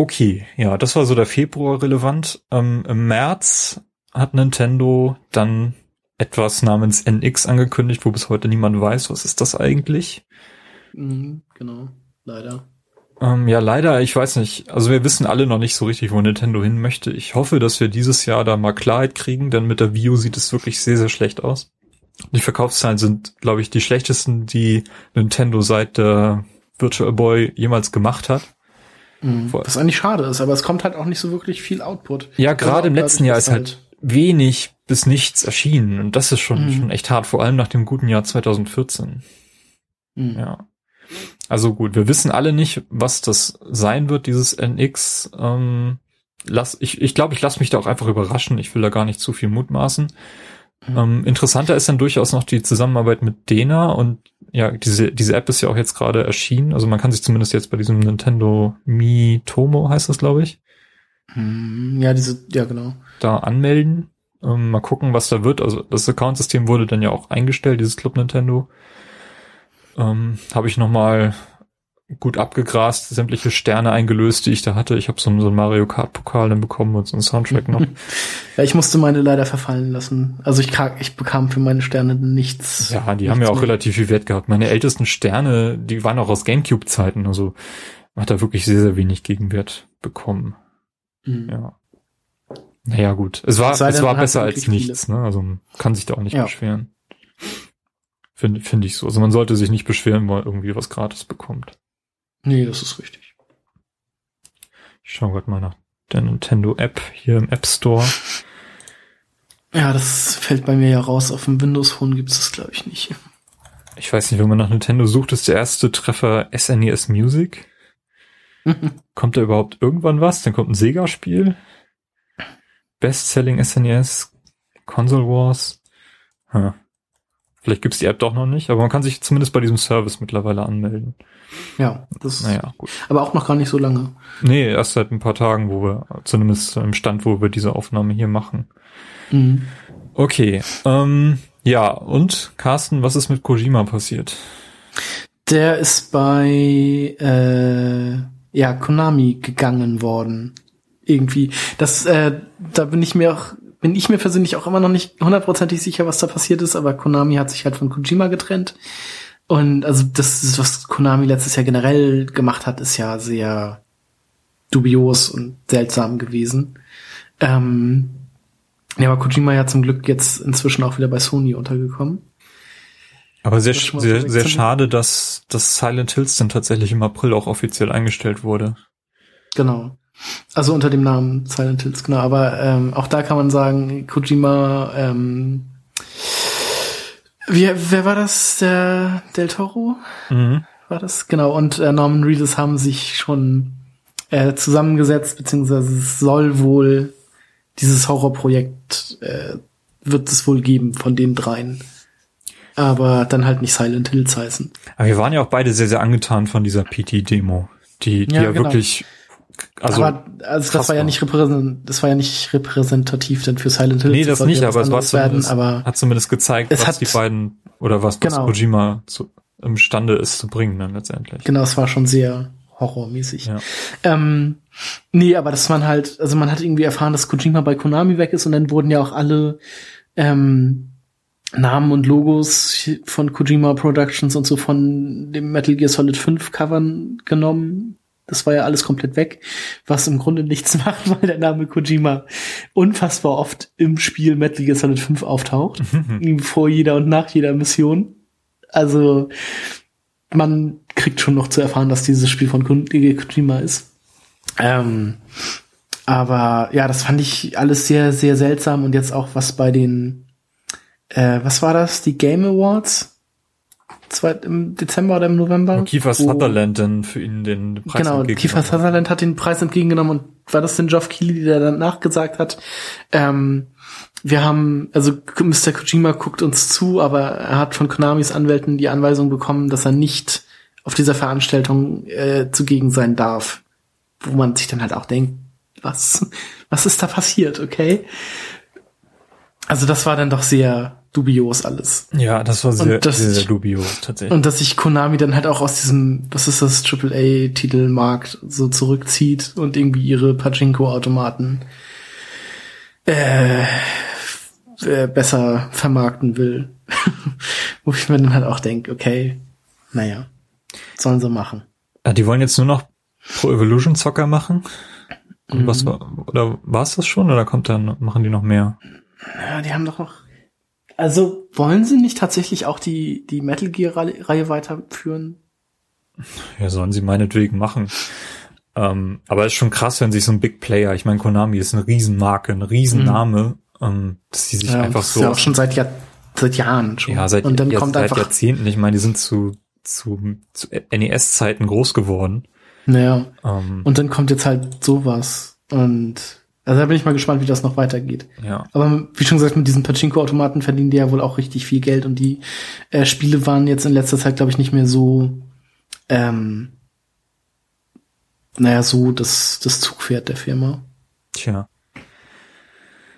S1: Okay, ja, das war so der Februar relevant. Ähm, Im März hat Nintendo dann etwas namens NX angekündigt, wo bis heute niemand weiß, was ist das eigentlich.
S2: Mhm, genau, leider.
S1: Ähm, ja, leider, ich weiß nicht. Also wir wissen alle noch nicht so richtig, wo Nintendo hin möchte. Ich hoffe, dass wir dieses Jahr da mal Klarheit kriegen, denn mit der Wii U sieht es wirklich sehr, sehr schlecht aus. Die Verkaufszahlen sind, glaube ich, die schlechtesten, die Nintendo seit der Virtual Boy jemals gemacht hat.
S2: Mhm. Was eigentlich schade ist, aber es kommt halt auch nicht so wirklich viel Output.
S1: Ja, gerade im letzten Jahr ist halt wenig bis nichts erschienen und das ist schon, mhm. schon echt hart, vor allem nach dem guten Jahr 2014. Mhm. Ja. Also gut, wir wissen alle nicht, was das sein wird, dieses NX. Ähm, lass, ich ich, glaube, ich lasse mich da auch einfach überraschen. Ich will da gar nicht zu viel mutmaßen. Mhm. Ähm, interessanter ist dann durchaus noch die Zusammenarbeit mit Dena und ja, diese, diese App ist ja auch jetzt gerade erschienen. Also man kann sich zumindest jetzt bei diesem Nintendo Mi Tomo heißt das, glaube ich.
S2: Mhm. Ja, diese, ja, genau.
S1: Da anmelden. Ähm, mal gucken, was da wird. Also das Account-System wurde dann ja auch eingestellt, dieses Club Nintendo. Ähm, Habe ich nochmal gut abgegrast, sämtliche Sterne eingelöst, die ich da hatte. Ich habe so, so einen Mario Kart Pokal dann bekommen und so einen Soundtrack noch. [laughs]
S2: ja, ich musste meine leider verfallen lassen. Also ich, ich bekam für meine Sterne nichts.
S1: Ja, die
S2: nichts
S1: haben ja auch mehr. relativ viel Wert gehabt. Meine ältesten Sterne, die waren auch aus Gamecube Zeiten, also hat da wirklich sehr sehr wenig Gegenwert bekommen. Mhm. Ja. Naja, gut. Es war, es war besser als nichts, ne? Also kann sich da auch nicht ja. beschweren. Finde finde ich so. Also man sollte sich nicht beschweren, weil irgendwie was gratis bekommt.
S2: Nee, das ist richtig.
S1: Ich schaue gerade mal nach der Nintendo App hier im App Store.
S2: Ja, das fällt bei mir ja raus. Auf dem Windows Phone gibt es das, glaube ich, nicht.
S1: Ich weiß nicht, wenn man nach Nintendo sucht, ist der erste Treffer SNES e Music. [laughs] kommt da überhaupt irgendwann was? Dann kommt ein Sega-Spiel. Best-Selling SNES, Console Wars. Hm. Vielleicht gibt's die App doch noch nicht, aber man kann sich zumindest bei diesem Service mittlerweile anmelden.
S2: Ja, das naja, gut. aber auch noch gar nicht so lange.
S1: Nee, erst seit ein paar Tagen, wo wir, zumindest im Stand, wo wir diese Aufnahme hier machen. Mhm. Okay, ähm, ja, und Carsten, was ist mit Kojima passiert?
S2: Der ist bei äh, ja, Konami gegangen worden. Irgendwie. Das, äh, da bin ich mir auch, bin ich mir persönlich auch immer noch nicht hundertprozentig sicher, was da passiert ist, aber Konami hat sich halt von Kojima getrennt. Und also das, ist, was Konami letztes Jahr generell gemacht hat, ist ja sehr dubios und seltsam gewesen. Ähm, ja, aber Kojima ja zum Glück jetzt inzwischen auch wieder bei Sony untergekommen.
S1: Aber sehr, sehr, sehr schade, dass das Silent Hills dann tatsächlich im April auch offiziell eingestellt wurde.
S2: Genau. Also unter dem Namen Silent Hills, genau. Aber ähm, auch da kann man sagen, Kojima, ähm, wie, wer war das? Der Del Toro? Mhm. War das? Genau. Und äh, Norman Reedus haben sich schon äh, zusammengesetzt, beziehungsweise es soll wohl dieses Horrorprojekt äh, wird es wohl geben von den dreien aber dann halt nicht Silent Hills heißen.
S1: Aber wir waren ja auch beide sehr, sehr angetan von dieser PT-Demo, die, die ja, ja genau. wirklich
S2: also, aber also das war ja nicht repräsent, das war ja nicht repräsentativ denn für Silent Hills.
S1: Nee, das, nicht, aber es war zumindest, aber hat zumindest gezeigt, was die beiden oder was, genau. was Kojima zu, imstande ist zu bringen dann letztendlich.
S2: Genau, es war schon sehr horrormäßig. Ja. Ähm, nee, aber dass man halt, also man hat irgendwie erfahren, dass Kojima bei Konami weg ist und dann wurden ja auch alle ähm, Namen und Logos von Kojima Productions und so von dem Metal Gear Solid 5 Covern genommen. Das war ja alles komplett weg, was im Grunde nichts [laughs] macht, weil der Name Kojima unfassbar oft im Spiel Metal Gear Solid 5 auftaucht. [laughs] vor jeder und nach jeder Mission. Also, man kriegt schon noch zu erfahren, dass dieses Spiel von Kojima ist. Ähm, aber ja, das fand ich alles sehr, sehr seltsam und jetzt auch was bei den äh, was war das? Die Game Awards? Zwei, Im Dezember oder im November? Und
S1: Kiefer Sutherland dann für ihn den
S2: Preis Genau, Kiefer Sutherland hat den Preis entgegengenommen und war das denn Geoff Keighley, der danach gesagt hat, ähm, wir haben, also Mr. Kojima guckt uns zu, aber er hat von Konamis Anwälten die Anweisung bekommen, dass er nicht auf dieser Veranstaltung äh, zugegen sein darf. Wo man sich dann halt auch denkt, was, was ist da passiert, okay? Also das war dann doch sehr dubios alles.
S1: Ja, das war sehr, das, sehr, sehr dubios tatsächlich.
S2: Und dass sich Konami dann halt auch aus diesem, was ist das, AAA-Titelmarkt so zurückzieht und irgendwie ihre Pachinko-Automaten äh, äh, besser vermarkten will. [laughs] Wo ich mir dann halt auch denke, okay, naja, sollen sie machen.
S1: Ja, die wollen jetzt nur noch Pro Evolution Soccer machen? Und mhm. was war, oder war es das schon oder kommt dann, machen die noch mehr?
S2: Ja, die haben doch noch also wollen sie nicht tatsächlich auch die, die Metal Gear-Reihe weiterführen?
S1: Ja, sollen sie meinetwegen machen. Ähm, aber es ist schon krass, wenn sich so ein Big Player, ich meine, Konami ist eine Riesenmarke, ein Riesenname, mhm. ähm, dass die sich ja, einfach so.
S2: Ist ja auch schon seit, Jahr, seit Jahren schon.
S1: Ja, seit, Und dann kommt seit einfach, Jahrzehnten. Ich meine, die sind zu, zu, zu NES-Zeiten groß geworden.
S2: Naja. Ähm, Und dann kommt jetzt halt sowas. Und also da bin ich mal gespannt, wie das noch weitergeht.
S1: Ja.
S2: Aber wie schon gesagt, mit diesen Pachinko-Automaten verdienen die ja wohl auch richtig viel Geld und die äh, Spiele waren jetzt in letzter Zeit, glaube ich, nicht mehr so, ähm, naja, so das, das Zugpferd der Firma.
S1: Tja.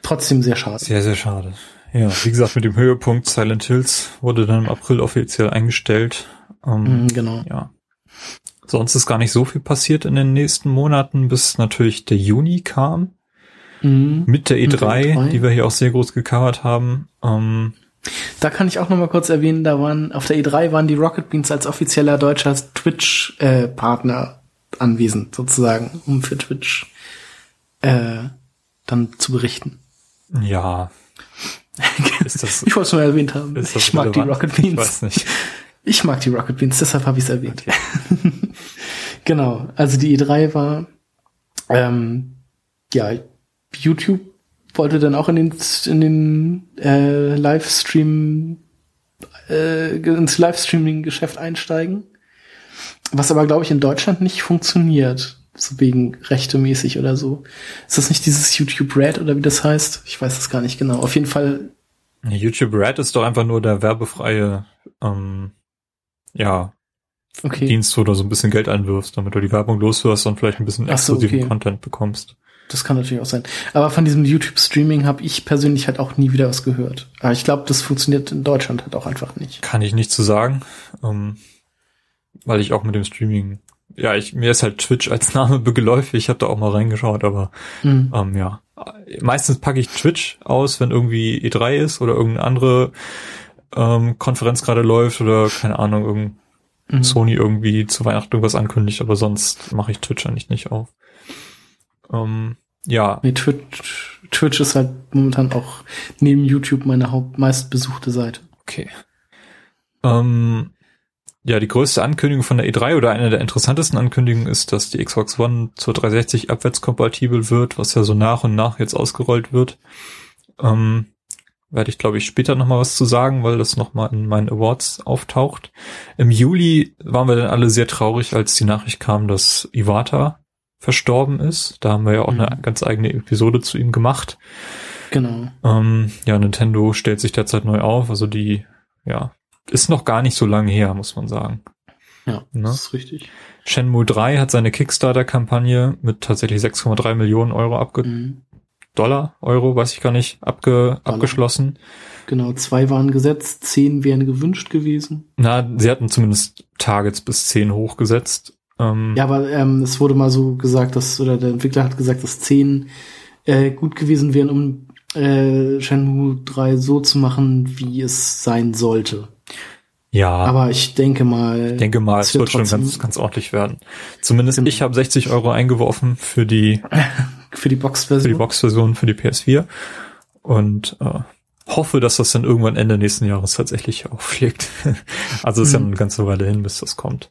S2: Trotzdem sehr schade.
S1: Sehr, sehr schade. Ja, wie gesagt, mit dem Höhepunkt Silent Hills wurde dann im April offiziell eingestellt.
S2: Ähm, mm, genau.
S1: Ja. Sonst ist gar nicht so viel passiert in den nächsten Monaten, bis natürlich der Juni kam. Mhm. Mit der E3, mit E3, die wir hier auch sehr groß gecovert haben. Ähm,
S2: da kann ich auch noch mal kurz erwähnen, da waren auf der E3 waren die Rocket Beans als offizieller deutscher Twitch äh, Partner anwesend sozusagen, um für Twitch äh, dann zu berichten.
S1: Ja. [laughs]
S2: Das, ich wollte es nur erwähnt haben. Ich mag relevant? die Rocket Beans. Ich weiß nicht. Ich mag die Rocket Beans, deshalb habe ich es erwähnt. Okay. [laughs] genau, also die E3 war ähm, ja YouTube wollte dann auch in den, in den äh, Livestream, äh, ins Livestreaming-Geschäft einsteigen. Was aber, glaube ich, in Deutschland nicht funktioniert. So wegen rechtemäßig oder so. Ist das nicht dieses YouTube Red oder wie das heißt? Ich weiß das gar nicht genau. Auf jeden Fall.
S1: YouTube Red ist doch einfach nur der werbefreie, ähm, ja, okay. Dienst, wo du so ein bisschen Geld einwirfst, damit du die Werbung loswirst und vielleicht ein bisschen exklusiven so, okay. Content bekommst.
S2: Das kann natürlich auch sein. Aber von diesem YouTube-Streaming habe ich persönlich halt auch nie wieder was gehört. Aber ich glaube, das funktioniert in Deutschland halt auch einfach nicht.
S1: Kann ich nicht zu sagen, ähm, weil ich auch mit dem Streaming ja, ich, mir ist halt Twitch als [laughs] Name geläufig, ich habe da auch mal reingeschaut, aber mhm. ähm, ja. Meistens packe ich Twitch aus, wenn irgendwie E3 ist oder irgendeine andere ähm, Konferenz gerade läuft oder keine Ahnung, irgendein mhm. Sony irgendwie zu Weihnachten irgendwas ankündigt, aber sonst mache ich Twitch eigentlich nicht auf. Ähm, ja.
S2: Nee, Twitch, Twitch ist halt momentan auch neben YouTube meine Haupt meistbesuchte Seite.
S1: Okay. Ähm, ja, die größte Ankündigung von der E3 oder eine der interessantesten Ankündigungen ist, dass die Xbox One zur 360 abwärtskompatibel wird, was ja so nach und nach jetzt ausgerollt wird. Ähm, werde ich, glaube ich, später nochmal was zu sagen, weil das nochmal in meinen Awards auftaucht. Im Juli waren wir dann alle sehr traurig, als die Nachricht kam, dass Iwata verstorben ist. Da haben wir ja auch mhm. eine ganz eigene Episode zu ihm gemacht.
S2: Genau.
S1: Ähm, ja, Nintendo stellt sich derzeit neu auf. Also die, ja, ist noch gar nicht so lange her, muss man sagen.
S2: Ja, ne? das ist richtig.
S1: Shenmue 3 hat seine Kickstarter-Kampagne mit tatsächlich 6,3 Millionen Euro abge mhm. Dollar, Euro, weiß ich gar nicht, abge abgeschlossen.
S2: Genau, zwei waren gesetzt, zehn wären gewünscht gewesen.
S1: Na, sie hatten zumindest Targets bis zehn hochgesetzt.
S2: Ähm, ja, aber ähm, es wurde mal so gesagt, dass, oder der Entwickler hat gesagt, dass zehn äh, gut gewesen wären, um äh, Shenmue 3 so zu machen, wie es sein sollte.
S1: Ja.
S2: Aber ich denke mal.
S1: Ich denke mal, es wird schon ganz, ganz ordentlich werden. Zumindest genau. ich habe 60 Euro eingeworfen für die [laughs]
S2: für die Box-Version.
S1: Für die Box-Version für die PS4. Und äh, hoffe, dass das dann irgendwann Ende nächsten Jahres tatsächlich [laughs] aufschlägt. also ist mhm. ja eine ganze Weile hin, bis das kommt.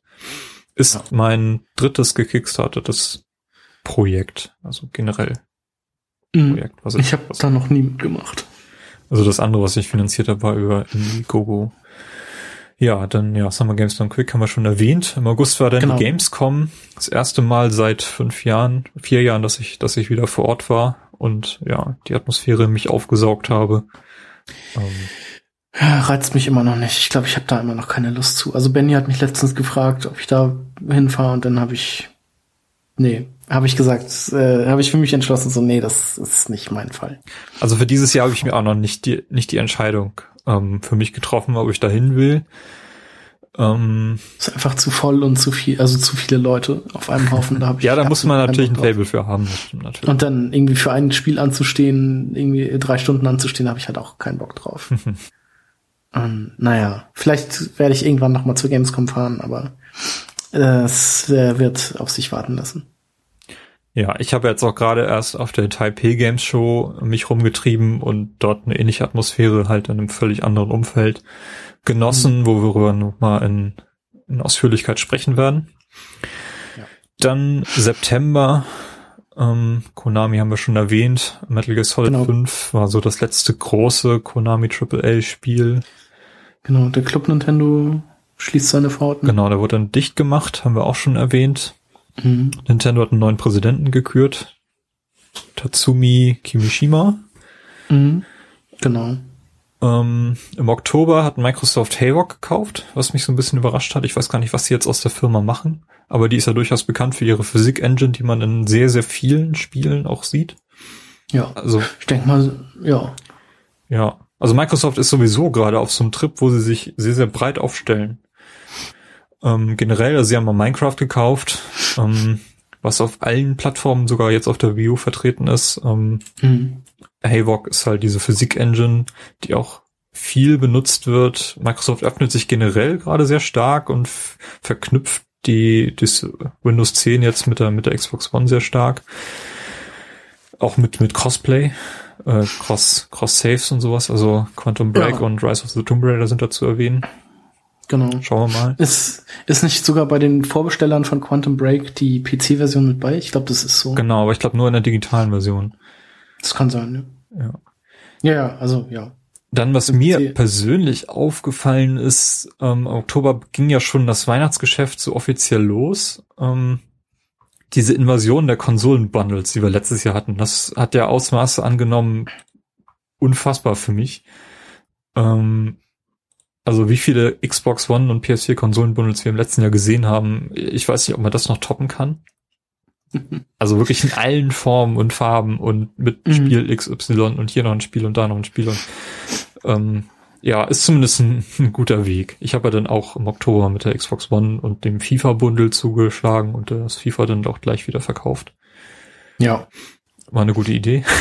S1: Ist ja. mein drittes gekickstartetes Projekt, also generell
S2: mhm. Projekt. Was ich ich habe da noch nie mitgemacht.
S1: Also das andere, was ich finanziert habe, war über Indiegogo. Ja, dann ja, Summer Games Done Quick haben wir schon erwähnt. Im August war dann genau. die Gamescom. Das erste Mal seit fünf Jahren, vier Jahren, dass ich, dass ich wieder vor Ort war und ja, die Atmosphäre mich aufgesaugt habe.
S2: Ähm, ja, reizt mich immer noch nicht. Ich glaube, ich habe da immer noch keine Lust zu. Also Benny hat mich letztens gefragt, ob ich da hinfahre und dann habe ich, nee, habe ich gesagt, äh, habe ich für mich entschlossen, so nee, das ist nicht mein Fall.
S1: Also für dieses Jahr habe ich mir auch noch nicht die, nicht die Entscheidung ähm, für mich getroffen, ob ich dahin will.
S2: Ähm, ist einfach zu voll und zu viel, also zu viele Leute auf einem Haufen. Da hab [laughs] ich
S1: ja, da muss man natürlich ein Table für haben. Natürlich.
S2: Und dann irgendwie für ein Spiel anzustehen, irgendwie drei Stunden anzustehen, habe ich halt auch keinen Bock drauf. [laughs] ähm, naja, vielleicht werde ich irgendwann noch mal zur Gamescom fahren, aber es äh, wird auf sich warten lassen.
S1: Ja, ich habe jetzt auch gerade erst auf der Taipei Games Show mich rumgetrieben und dort eine ähnliche Atmosphäre halt in einem völlig anderen Umfeld genossen, mhm. wo wir darüber nochmal in, in Ausführlichkeit sprechen werden. Ja. Dann September, ähm, Konami haben wir schon erwähnt, Metal Gear Solid genau. 5 war so das letzte große Konami AAA Spiel.
S2: Genau, der Club Nintendo schließt seine Pforten.
S1: Genau, der wurde dann dicht gemacht, haben wir auch schon erwähnt. Mhm. Nintendo hat einen neuen Präsidenten gekürt. Tatsumi Kimishima.
S2: Mhm. Genau.
S1: Ähm, Im Oktober hat Microsoft Hayrock gekauft, was mich so ein bisschen überrascht hat. Ich weiß gar nicht, was sie jetzt aus der Firma machen, aber die ist ja durchaus bekannt für ihre Physik-Engine, die man in sehr, sehr vielen Spielen auch sieht.
S2: Ja. Also, ich denke mal, ja.
S1: Ja. Also Microsoft ist sowieso gerade auf so einem Trip, wo sie sich sehr, sehr breit aufstellen. Ähm, generell, also sie haben mal Minecraft gekauft, ähm, was auf allen Plattformen, sogar jetzt auf der Wii U vertreten ist. Ähm, mhm. Havok ist halt diese Physik-Engine, die auch viel benutzt wird. Microsoft öffnet sich generell gerade sehr stark und verknüpft die das Windows 10 jetzt mit der mit der Xbox One sehr stark. Auch mit mit Crossplay, äh, Cross Cross Saves und sowas. Also Quantum Break ja. und Rise of the Tomb Raider sind da zu erwähnen.
S2: Genau.
S1: Schauen wir mal.
S2: Ist, ist nicht sogar bei den Vorbestellern von Quantum Break die PC-Version mit bei? Ich glaube, das ist so.
S1: Genau, aber ich glaube nur in der digitalen Version.
S2: Das kann sein, ne?
S1: Ja.
S2: Ja, ja, also ja.
S1: Dann, was mir persönlich aufgefallen ist, ähm, Oktober ging ja schon das Weihnachtsgeschäft so offiziell los. Ähm, diese Invasion der Konsolenbundles, die wir letztes Jahr hatten, das hat ja Ausmaße angenommen, unfassbar für mich. Ähm, also wie viele Xbox One und PS4 Konsolenbundles wir im letzten Jahr gesehen haben, ich weiß nicht, ob man das noch toppen kann. [laughs] Also wirklich in allen Formen und Farben und mit mhm. Spiel XY und hier noch ein Spiel und da noch ein Spiel und ähm, ja, ist zumindest ein, [laughs] ein guter Weg. Ich habe ja dann auch im Oktober mit der Xbox One und dem FIFA-Bundle zugeschlagen und das FIFA dann auch gleich wieder verkauft.
S2: Ja.
S1: War eine gute Idee. [laughs]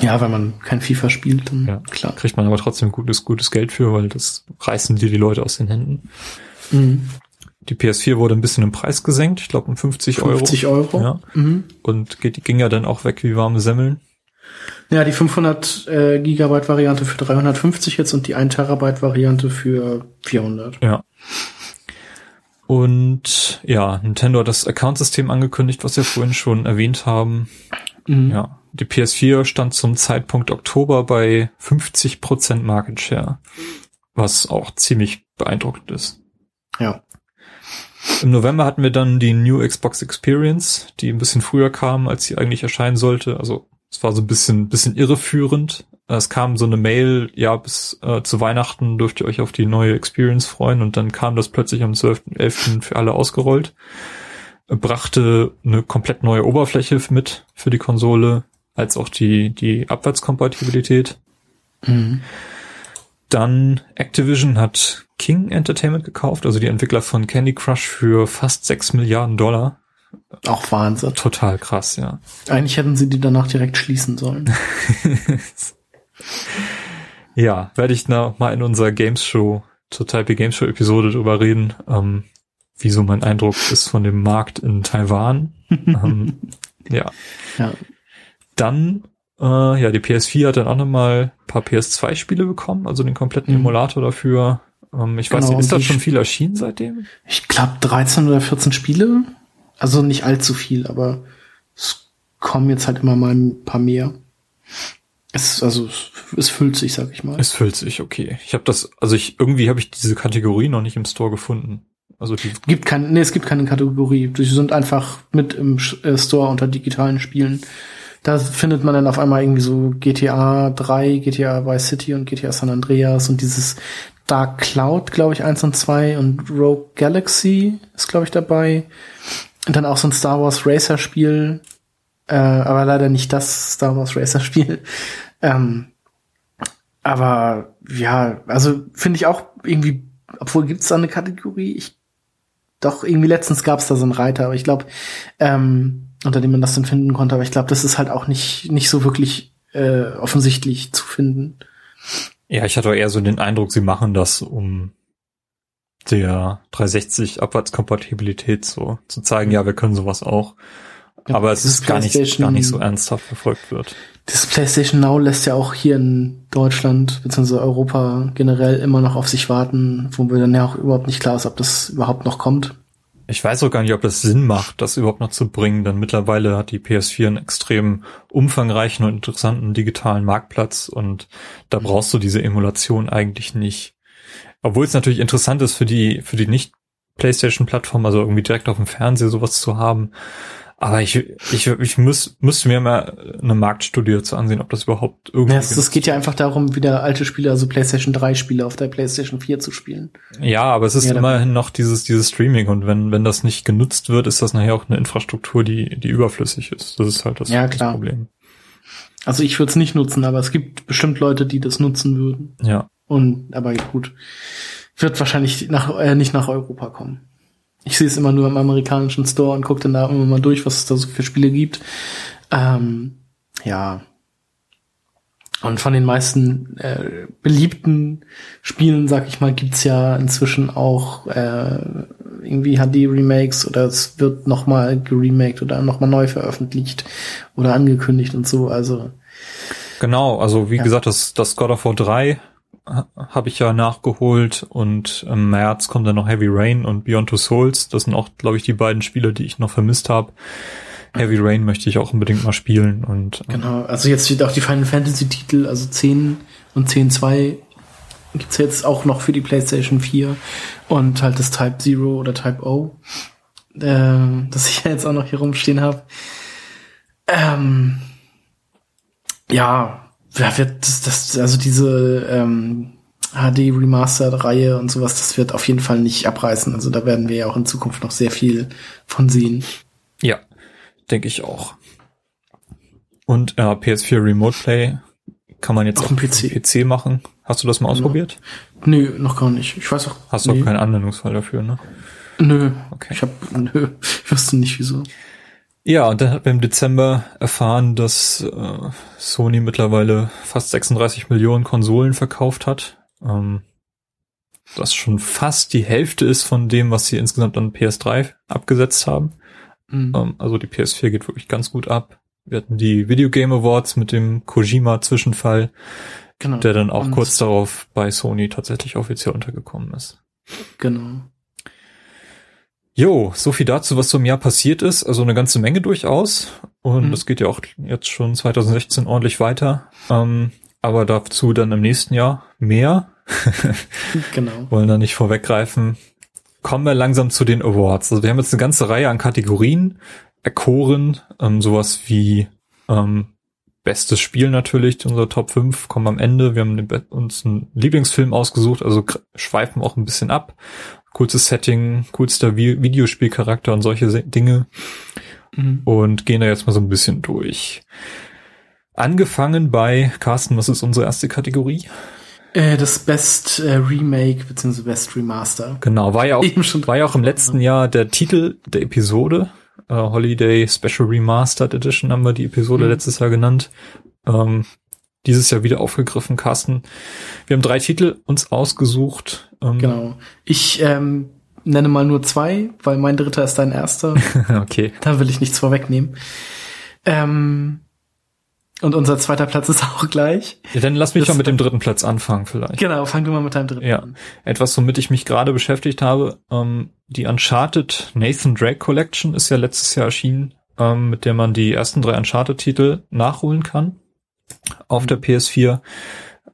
S2: Ja, wenn man kein FIFA spielt, dann
S1: Ja.
S2: klar.
S1: Kriegt man aber trotzdem gutes, gutes Geld für, weil das reißen dir die Leute aus den Händen.
S2: Mhm.
S1: Die PS4 wurde ein bisschen im Preis gesenkt, ich glaube um 50,
S2: 50 Euro.
S1: Ja.
S2: Mhm.
S1: Und geht, ging ja dann auch weg wie warme Semmeln.
S2: Ja, die 500 äh, Gigabyte Variante für 350 jetzt und die 1 Terabyte Variante für 400.
S1: Ja. Und ja, Nintendo hat das Account-System angekündigt, was wir vorhin schon erwähnt haben.
S2: Mhm.
S1: Ja, die PS4 stand zum Zeitpunkt Oktober bei 50% Market Share, was auch ziemlich beeindruckend ist.
S2: Ja.
S1: Im November hatten wir dann die New Xbox Experience, die ein bisschen früher kam, als sie eigentlich erscheinen sollte. Also es war so ein bisschen, bisschen irreführend. Es kam so eine Mail, ja, bis äh, zu Weihnachten dürft ihr euch auf die neue Experience freuen und dann kam das plötzlich am 12.11. für alle ausgerollt. Äh, Brachte eine komplett neue Oberfläche mit für die Konsole, als auch die, die Abwärtskompatibilität.
S2: Mhm.
S1: Dann Activision hat King Entertainment gekauft, also die Entwickler von Candy Crush für fast 6 Milliarden Dollar.
S2: Auch Wahnsinn.
S1: Total krass, ja.
S2: Eigentlich hätten sie die danach direkt schließen sollen. [laughs]
S1: ja, werde ich noch mal in unserer Games Show, zur Taipei Games Show Episode drüber reden, ähm, wie so mein Eindruck ist von dem Markt in Taiwan. [laughs] ähm, ja.
S2: Ja.
S1: Dann, äh, ja, die PS4 hat dann auch nochmal ein paar PS2-Spiele bekommen, also den kompletten
S2: Mhm.
S1: Emulator dafür. Ähm, ich weiß
S2: Genau,
S1: nicht, ist
S2: und
S1: das
S2: die
S1: schon
S2: Sch-
S1: viel erschienen seitdem?
S2: Ich glaube 13 oder 14 Spiele. Also nicht allzu viel, aber es kommen jetzt halt immer mal ein paar mehr. Es, also es, füllt sich, sag ich mal.
S1: Es füllt sich, okay. Ich habe das, also ich irgendwie habe ich diese Kategorie noch nicht im Store gefunden. Also die,
S2: gibt kein, nee, es gibt keine Kategorie. Die sind einfach mit im äh, Store unter digitalen Spielen. Da findet man dann auf einmal irgendwie so GTA 3, GTA Vice City und GTA San Andreas und dieses Dark Cloud, glaube ich, eins und zwei und Rogue Galaxy ist, glaube ich, dabei. Und dann auch so ein Star Wars Racer Spiel, äh, aber leider nicht das Star Wars Racer Spiel. [laughs] Ähm, aber ja, also finde ich auch irgendwie, obwohl gibt's da eine Kategorie? Ich doch irgendwie letztens gab's da so einen Reiter, aber ich glaube, ähm, unter dem man das dann finden konnte, aber ich glaube, das ist halt auch nicht nicht so wirklich äh, offensichtlich zu finden.
S1: ja, ich hatte eher so den Eindruck, sie machen das, um der 360 Abwärtskompatibilität so zu zeigen, ja, wir können sowas auch.
S2: Ja,
S1: Aber es ist gar nicht, gar nicht so ernsthaft verfolgt wird.
S2: Das PlayStation Now lässt ja auch hier in Deutschland bzw. Europa generell immer noch auf sich warten, wo wir dann ja auch überhaupt nicht klar ist, ob das überhaupt noch kommt.
S1: Ich weiß auch gar nicht, ob das Sinn macht, das überhaupt noch zu bringen, denn mittlerweile hat die PS4 einen extrem umfangreichen und interessanten digitalen Marktplatz und da brauchst du diese Emulation eigentlich nicht. Obwohl es natürlich interessant ist für die, für die nicht PlayStation-Plattform, also irgendwie direkt auf dem Fernseher sowas zu haben. Aber ich, ich, ich muss, müsste mir mal eine Marktstudie dazu ansehen, ob das überhaupt irgendwie.
S2: Ja, es, es geht ja einfach darum, wieder alte Spiele, also PlayStation 3 Spiele auf der PlayStation 4 zu spielen.
S1: Ja, aber es ist
S2: Ja,
S1: immerhin noch dieses, dieses Streaming und wenn, wenn das nicht genutzt wird, ist das nachher auch eine Infrastruktur, die, die überflüssig ist. Das ist halt das,
S2: Ja,
S1: das. Problem.
S2: Also ich würde es nicht nutzen, aber es gibt bestimmt Leute, die das nutzen würden.
S1: Ja.
S2: Und aber gut, wird wahrscheinlich nach, äh, nicht nach Europa kommen. Ich sehe es immer nur im amerikanischen Store und gucke dann da immer mal durch, was es da so für Spiele gibt. Ähm, ja. Und von den meisten äh, beliebten Spielen, sag ich mal, gibt's ja inzwischen auch äh, irgendwie HD-Remakes oder es wird nochmal geremaked oder nochmal neu veröffentlicht oder angekündigt und so. Also
S1: Genau, also wie
S2: Ja.
S1: gesagt, das, das God of War 3 ha- habe ich ja nachgeholt und im März kommt dann noch Heavy Rain und Beyond Two Souls. Das sind auch, glaube ich, die beiden Spiele, die ich noch vermisst habe. Heavy Rain möchte ich auch unbedingt mal spielen und
S2: Genau, also jetzt steht auch die Final Fantasy Titel, also 10 und 10.2 gibt's jetzt auch noch für die PlayStation 4 und halt das Type Zero oder Type O, äh, das ich ja [laughs] jetzt auch noch hier rumstehen habe. Ähm, ja, ja, wird das, das also diese ähm, HD Remastered Reihe und sowas, das wird auf jeden Fall nicht abreißen. Also da werden wir ja auch in Zukunft noch sehr viel von sehen.
S1: ja, denke ich auch. Und äh, PS4 Remote Play kann man jetzt
S2: Auf
S1: auch
S2: dem
S1: auf
S2: PC.
S1: dem PC machen. Hast du das mal ausprobiert?
S2: Nö, noch gar nicht. Ich weiß auch.
S1: Hast du
S2: nee.
S1: auch keinen Anwendungsfall dafür, ne?
S2: Nö.
S1: Okay.
S2: Ich hab, nö. Ich wüsste nicht wieso.
S1: Ja, und dann hat man im Dezember erfahren, dass äh, Sony mittlerweile fast 36 Millionen Konsolen verkauft hat. Ähm, das schon fast die Hälfte ist von dem, was sie insgesamt an PS3 abgesetzt haben.
S2: Mhm.
S1: Ähm, also die PS4 geht wirklich ganz gut ab. Wir hatten die Video Game Awards mit dem Kojima-Zwischenfall,
S2: genau.
S1: der dann auch
S2: Und-
S1: kurz darauf bei Sony tatsächlich offiziell untergekommen ist.
S2: Genau.
S1: Jo, so viel dazu, was so im Jahr passiert ist. Also eine ganze Menge durchaus. Und
S2: Mhm.
S1: das geht ja auch jetzt schon 2016 ordentlich weiter. Ähm, aber dazu dann im nächsten Jahr mehr. [laughs]
S2: Genau.
S1: Wollen da nicht vorweggreifen. Kommen wir langsam zu den Awards. Also wir haben jetzt eine ganze Reihe an Kategorien erkoren. Ähm, sowas wie ähm, bestes Spiel natürlich, unsere Top 5 kommen am Ende. Wir haben uns einen Lieblingsfilm ausgesucht, also schweifen auch ein bisschen ab. Coolstes Setting, coolster Vi Videospielcharakter und solche Dinge
S2: Mhm.
S1: und gehen da jetzt mal so ein bisschen durch. Angefangen bei Carsten, was ist unsere erste Kategorie?
S2: Äh, das Best äh, Remake bzw. Best Remaster.
S1: Genau, war ja auch, war ja auch im letzten? Jahr der Titel der Episode. Äh, Holiday Special Remastered Edition haben wir die Episode
S2: Mhm.
S1: letztes Jahr genannt. Ähm, dieses Jahr wieder aufgegriffen, Carsten. Wir haben drei Titel uns ausgesucht. Ähm,
S2: Genau. Ich ähm, nenne mal nur zwei, weil mein dritter ist dein erster. [laughs]
S1: okay.
S2: da will ich nichts vorwegnehmen. Ähm, und unser zweiter Platz ist auch gleich.
S1: Ja, dann lass mich
S2: Das-
S1: mal mit dem dritten Platz anfangen vielleicht.
S2: Genau, fangen wir mal mit deinem dritten
S1: Ja.
S2: an.
S1: Etwas, womit ich mich gerade beschäftigt habe, ähm, die Uncharted Nathan Drake Collection ist ja letztes Jahr erschienen, ähm, mit der man die ersten drei Uncharted-Titel nachholen kann auf der PS4.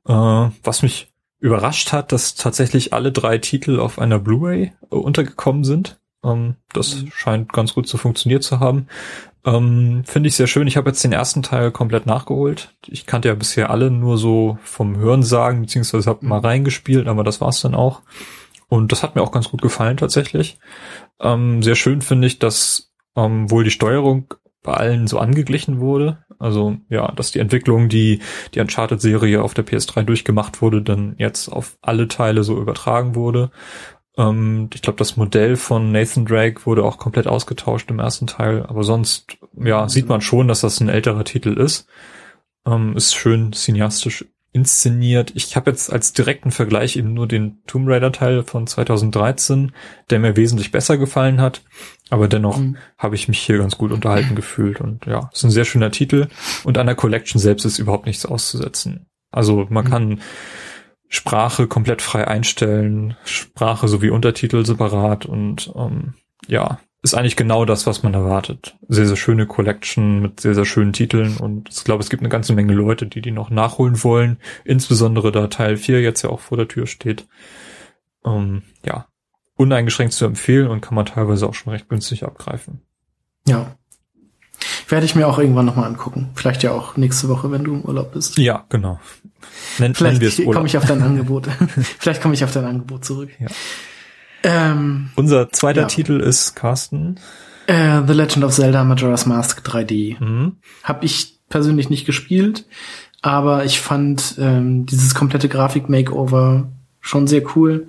S1: Äh, was mich überrascht hat, dass tatsächlich alle drei Titel auf einer Blu-ray äh, untergekommen sind. Ähm, das
S2: Mhm.
S1: scheint ganz gut zu funktioniert zu haben. Ähm, Finde ich sehr schön. Ich habe jetzt den ersten Teil komplett nachgeholt. Ich kannte ja bisher alle nur so vom Hören sagen, beziehungsweise habe mal
S2: Mhm.
S1: reingespielt, aber das war's dann auch. Und das hat mir auch ganz gut gefallen tatsächlich. Ähm, sehr schön finde ich, dass ähm, wohl die Steuerung bei allen so angeglichen wurde. Also ja, dass die Entwicklung, die die Uncharted-Serie auf der PS3 durchgemacht wurde, dann jetzt auf alle Teile so übertragen wurde. Ähm, ich glaube, das Modell von Nathan Drake wurde auch komplett ausgetauscht im ersten Teil, aber sonst ja sieht man schon, dass das ein älterer Titel ist. Ähm, ist schön cineastisch inszeniert. Ich habe jetzt als direkten Vergleich eben nur den Tomb Raider Teil von 2013, der mir wesentlich besser gefallen hat. Aber dennoch
S2: Mhm.
S1: habe ich mich hier ganz gut unterhalten gefühlt. Und ja, ist ein sehr schöner Titel. Und an der Collection selbst ist überhaupt nichts auszusetzen. Also man
S2: Mhm.
S1: kann Sprache komplett frei einstellen, Sprache sowie Untertitel separat und ähm, ja, ist eigentlich genau das, was man erwartet. Sehr, sehr schöne Collection mit sehr, sehr schönen Titeln und ich glaube, es gibt eine ganze Menge Leute, die die noch nachholen wollen, insbesondere da Teil 4 jetzt ja auch vor der Tür steht. Ähm, ja, uneingeschränkt zu empfehlen und kann man teilweise auch schon recht günstig abgreifen.
S2: Ja. Werde ich mir auch irgendwann nochmal angucken. Vielleicht ja auch nächste Woche, wenn du im Urlaub bist.
S1: Ja, genau. Nen,
S2: Vielleicht komme ich auf dein Angebot. [laughs] Vielleicht komme ich auf dein Angebot zurück.
S1: Ja.
S2: Ähm,
S1: Unser zweiter
S2: Ja.
S1: Titel ist Carsten.
S2: äh, The Legend of Zelda Majora's Mask 3D.
S1: Mhm.
S2: Hab ich persönlich nicht gespielt, aber ich fand ähm, dieses komplette Grafik-Makeover schon sehr cool.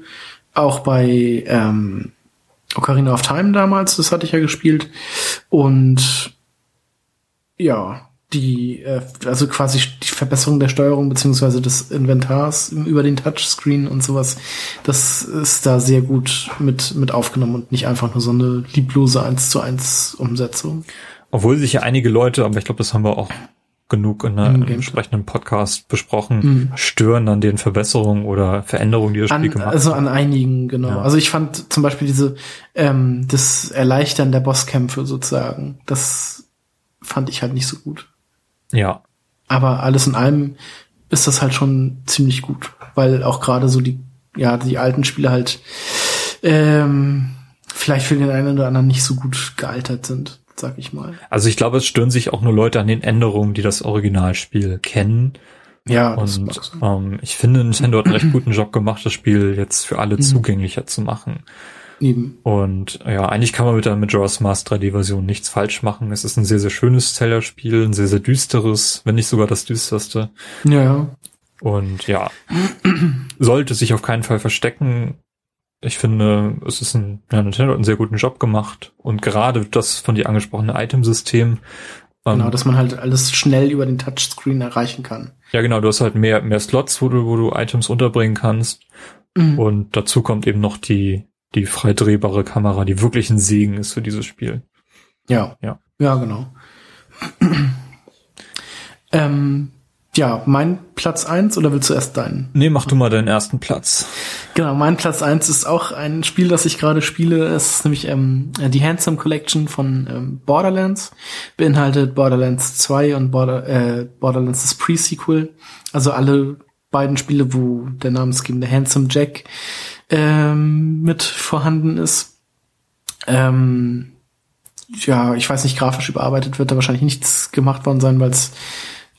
S2: Auch bei ähm, Ocarina of Time damals, das hatte ich ja gespielt. Und ja, die, äh, also quasi die Verbesserung der Steuerung beziehungsweise des Inventars über den Touchscreen und sowas, das ist da sehr gut mit, mit aufgenommen und nicht einfach nur so eine lieblose 1 zu 1 Umsetzung.
S1: Obwohl sich ja einige Leute, aber ich glaube, das haben wir auch genug in einem entsprechenden Podcast besprochen,
S2: Mhm.
S1: stören an den Verbesserungen oder Veränderungen, die das Spiel
S2: An,
S1: gemacht
S2: also
S1: hat.
S2: an einigen, genau.
S1: Ja.
S2: Also ich fand zum Beispiel diese, ähm, das Erleichtern der Bosskämpfe sozusagen, das fand ich halt nicht so gut.
S1: Ja,
S2: Aber alles in allem ist das halt schon ziemlich gut, weil auch gerade so die, ja, die alten Spiele halt ähm, vielleicht für den einen oder anderen nicht so gut gealtert sind, sag ich mal.
S1: also ich glaube, es stören sich auch nur Leute an den Änderungen, die das Originalspiel kennen.
S2: Ja,
S1: Und ähm, ich finde, Nintendo hat einen recht guten Job gemacht, das Spiel jetzt für alle
S2: Mhm.
S1: zugänglicher zu machen.
S2: Eben.
S1: Und ja, eigentlich kann man mit der Majora's Mask 3D-Version nichts falsch machen. Es ist ein sehr, sehr schönes Zelda-Spiel, ein sehr, sehr düsteres, wenn nicht sogar das düsterste.
S2: Ja, ja.
S1: Und ja, sollte sich auf keinen Fall verstecken. Ich finde, es ist ein, ja, Nintendo hat einen sehr guten Job gemacht. Und gerade das von dir angesprochene Itemsystem.
S2: Ähm, genau, dass man halt alles schnell über den Touchscreen erreichen kann.
S1: Ja, genau, du hast halt mehr, mehr Slots, wo du, wo du Items unterbringen kannst. Mhm. Und dazu kommt eben noch die, die frei drehbare Kamera, die wirklich ein Segen ist für dieses Spiel.
S2: Ja. Ja, ja genau. ähm, ja, mein Platz eins oder willst du erst deinen?
S1: Nee, mach du mal deinen ersten Platz.
S2: Genau, mein Platz eins ist auch ein Spiel, das ich gerade spiele. Es ist nämlich ähm, die Handsome Collection von ähm, Borderlands. Beinhaltet Borderlands 2 und Border, äh, Borderlands das Pre-Sequel. Also alle beiden Spiele, wo der namensgebende Handsome Jack ähm, mit vorhanden ist. Ähm, ja, ich weiß nicht, grafisch überarbeitet wird da wahrscheinlich nichts gemacht worden sein, weil es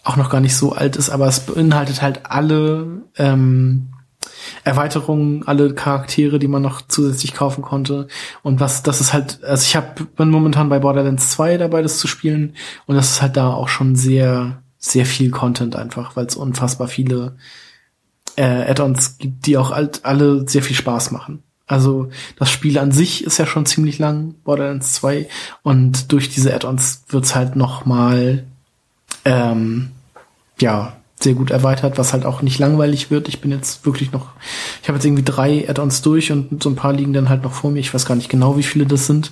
S2: auch noch gar nicht so alt ist, aber es beinhaltet halt alle ähm, Erweiterungen, alle Charaktere, die man noch zusätzlich kaufen konnte. Und was, das ist halt, also ich hab, bin momentan bei Borderlands 2 dabei, das zu spielen. Und das ist halt da auch schon sehr, sehr viel Content einfach, weil es unfassbar viele äh, Add-ons gibt, die auch halt alle sehr viel Spaß machen. Also das Spiel an sich ist ja schon ziemlich lang, Borderlands 2, und durch diese Add-ons wird's halt noch mal ähm, ja, sehr gut erweitert, was halt auch nicht langweilig wird. Ich bin jetzt wirklich noch, ich habe jetzt irgendwie drei Add-ons durch und so ein paar liegen dann halt noch vor mir. Ich weiß gar nicht genau, wie viele das sind.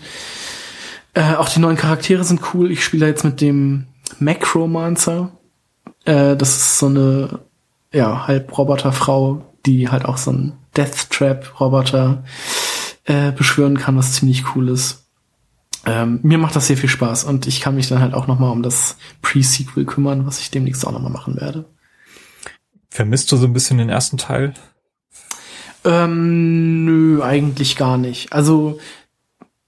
S2: Äh, auch die neuen Charaktere sind cool. Ich spiele jetzt mit dem Macromancer. Äh, das ist so eine ja, halb Roboterfrau, die halt auch so ein Death Trap Roboter äh, beschwören kann, was ziemlich cool ist ähm, mir macht das sehr viel Spaß und ich kann mich dann halt auch nochmal um das Pre-Sequel kümmern, was ich demnächst auch nochmal machen werde.
S1: Vermisst du so ein bisschen den ersten Teil?
S2: Ähm, nö, eigentlich gar nicht. Also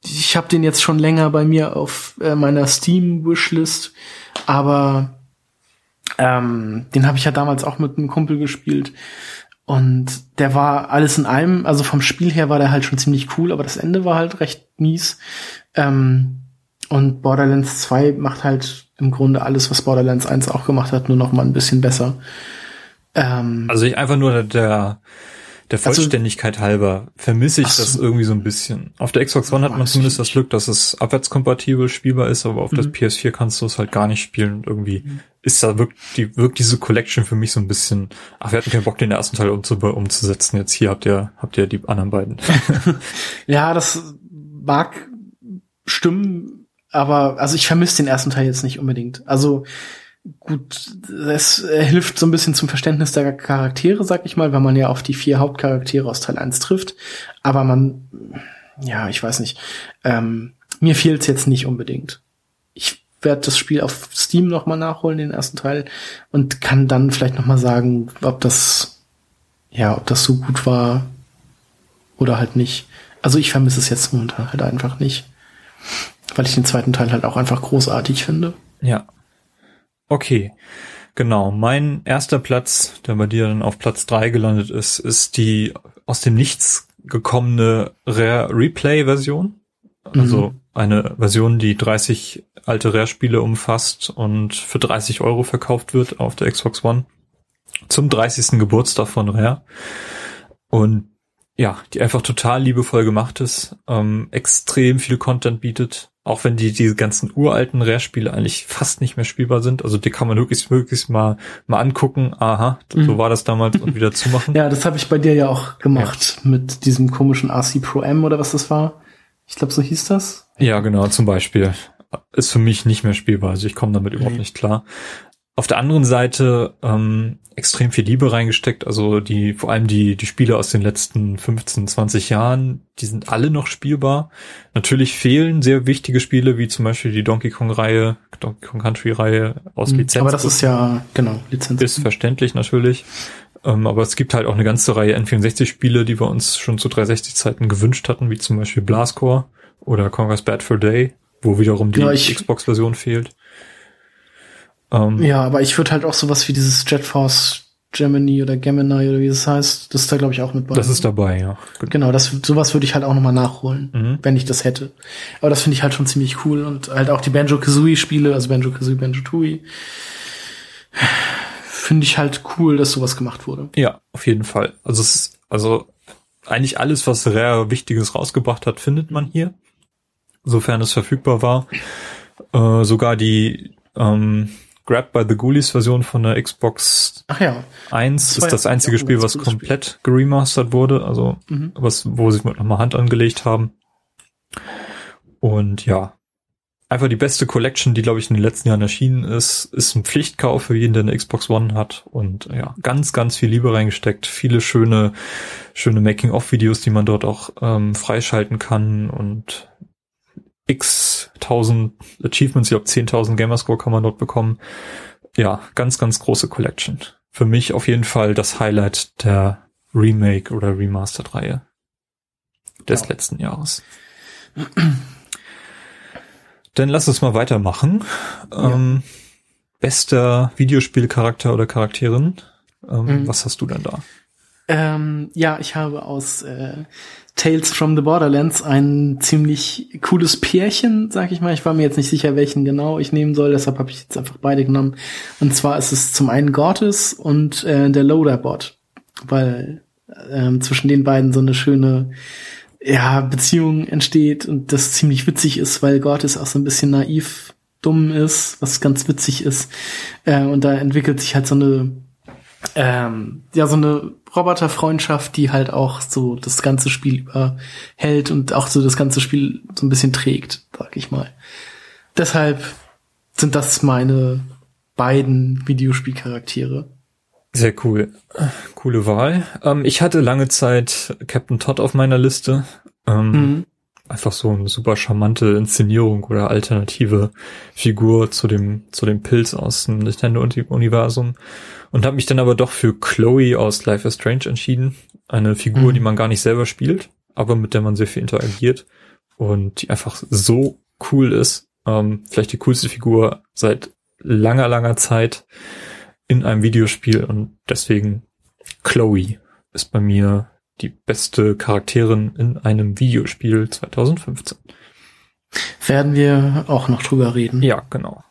S2: ich habe den jetzt schon länger bei mir auf äh, meiner Steam-Wishlist, aber ähm, den habe ich ja damals auch mit einem Kumpel gespielt. Und der war alles in allem, also vom Spiel her war der halt schon ziemlich cool, aber das Ende war halt recht mies. Ähm, und Borderlands 2 macht halt im Grunde alles, was Borderlands 1 auch gemacht hat, nur noch mal ein bisschen besser.
S1: Ähm, also ich einfach nur der, der also Vollständigkeit also, halber vermisse ich so. das irgendwie so ein bisschen. Auf der Xbox One hat man zumindest das Glück, dass es abwärtskompatibel spielbar ist, aber auf mhm. das PS4 kannst du es halt gar nicht spielen. Und irgendwie mhm. ist da wirkt, die, wirkt diese Collection für mich so ein bisschen, ach, wir hatten keinen Bock, den ersten Teil umzu, umzusetzen. Jetzt hier habt ihr, habt ihr die anderen beiden. [laughs]
S2: ja, das mag stimmen, aber also ich vermisse den ersten Teil jetzt nicht unbedingt. Also gut, es hilft so ein bisschen zum Verständnis der Charaktere, sag ich mal, weil man ja auf die vier Hauptcharaktere aus Teil 1 trifft. Aber man, ja, ich weiß nicht. Ähm, mir fehlt's jetzt nicht unbedingt. Ich werde das Spiel auf Steam nochmal nachholen, den ersten Teil, und kann dann vielleicht nochmal sagen, ob das, ja, ob das so gut war oder halt nicht. Also ich vermisse es jetzt momentan halt einfach nicht. Weil ich den zweiten Teil halt auch einfach großartig finde.
S1: Ja. Okay. Genau. Mein erster Platz, der bei dir dann auf Platz drei gelandet ist, ist die aus dem Nichts gekommene Rare Replay Version. Also mhm. eine Version, die 30 alte Rare-Spiele umfasst und für 30 Euro verkauft wird auf der Xbox One. Zum 30. Geburtstag von Rare. Und ja, die einfach total liebevoll gemacht ist, ähm, extrem viel Content bietet, auch wenn die diese ganzen uralten Rare-Spiele eigentlich fast nicht mehr spielbar sind. Also die kann man wirklich wirklich mal mal angucken. Aha, mhm. so war das damals und wieder zumachen. [laughs]
S2: Ja, das habe ich bei dir ja auch gemacht ja. mit diesem komischen RC Pro M oder was das war. Ich glaube, so hieß das.
S1: Ja, genau, zum Beispiel. Ist für mich nicht mehr spielbar, also ich komme damit überhaupt nicht klar. Auf der anderen Seite ähm, extrem viel Liebe reingesteckt. Also die, vor allem die, die Spiele aus den letzten 15, 20 Jahren, die sind alle noch spielbar. Natürlich fehlen sehr wichtige Spiele, wie zum Beispiel die Donkey Kong-Reihe, Donkey Kong Country-Reihe aus Lizenz.
S2: Aber das ist ja, genau,
S1: Lizenz. Ist verständlich natürlich. Ähm, aber es gibt halt auch eine ganze Reihe N64-Spiele, die wir uns schon zu 360-Zeiten gewünscht hatten, wie zum Beispiel Blastcore oder Conker's Bad for Day, wo wiederum die ja, Xbox-Version fehlt.
S2: Ähm, ja, aber ich würde halt auch sowas wie dieses Jet Force Gemini oder Gemini oder wie es das heißt, das ist da glaube ich auch mit
S1: bei. Das ist dabei, ja.
S2: Gut. Genau, das sowas würde ich halt auch nochmal nachholen, mhm. wenn ich das hätte. Aber das finde ich halt schon ziemlich cool und halt auch die Banjo Kazooie Spiele, also Banjo Kazooie, Banjo Tooie, finde ich halt cool, dass sowas gemacht wurde.
S1: Ja, auf jeden Fall. Also es ist, also eigentlich alles, was Rare Wichtiges rausgebracht hat, findet man hier, sofern es verfügbar war. Äh, sogar die ähm, Grab by the Ghoulies Version von der Xbox
S2: Ach ja.
S1: 1 das ist das einzige Spiel, was komplett geremastert wurde, also mhm. was, wo sie nochmal Hand angelegt haben. Und ja, einfach die beste Collection, die, glaube ich, in den letzten Jahren erschienen ist, ist ein Pflichtkauf für jeden, der eine Xbox One hat. Und ja, ganz, ganz viel Liebe reingesteckt. Viele schöne, schöne Making-of-Videos, die man dort auch ähm, freischalten kann und x tausend Achievements, ich glaube 10.000 Gamerscore kann man dort bekommen. Ja, ganz, ganz große Collection. Für mich auf jeden Fall das Highlight der Remake oder Remastered-Reihe des ja. letzten Jahres. Dann lass uns mal weitermachen. Ja. Ähm, bester Videospielcharakter oder Charakterin. Ähm, mhm. Was hast du denn da?
S2: Ähm, ja, ich habe aus äh, Tales from the Borderlands ein ziemlich cooles Pärchen, sag ich mal. Ich war mir jetzt nicht sicher, welchen genau ich nehmen soll, deshalb habe ich jetzt einfach beide genommen. Und zwar ist es zum einen Gortis und äh, der Loaderbot, weil ähm, zwischen den beiden so eine schöne ja, Beziehung entsteht und das ziemlich witzig ist, weil Gortis auch so ein bisschen naiv dumm ist, was ganz witzig ist. Äh, und da entwickelt sich halt so eine ähm, ja, so eine Roboterfreundschaft, die halt auch so das ganze Spiel über hält und auch so das ganze Spiel so ein bisschen trägt, sag ich mal. Deshalb sind das meine beiden Videospielcharaktere.
S1: Sehr cool. Coole Wahl. Ähm, ich hatte lange Zeit Captain Todd auf meiner Liste. Ähm, mhm. Einfach so eine super charmante Inszenierung oder alternative Figur zu dem, zu dem Pilz aus dem Nintendo-Universum. Und habe mich dann aber doch für Chloe aus Life is Strange entschieden. Eine Figur, mhm. die man gar nicht selber spielt, aber mit der man sehr viel interagiert und die einfach so cool ist. Ähm, vielleicht die coolste Figur seit langer, langer Zeit in einem Videospiel und deswegen Chloe ist bei mir die beste Charakterin in einem Videospiel 2015.
S2: Werden wir auch noch drüber reden.
S1: Ja, genau.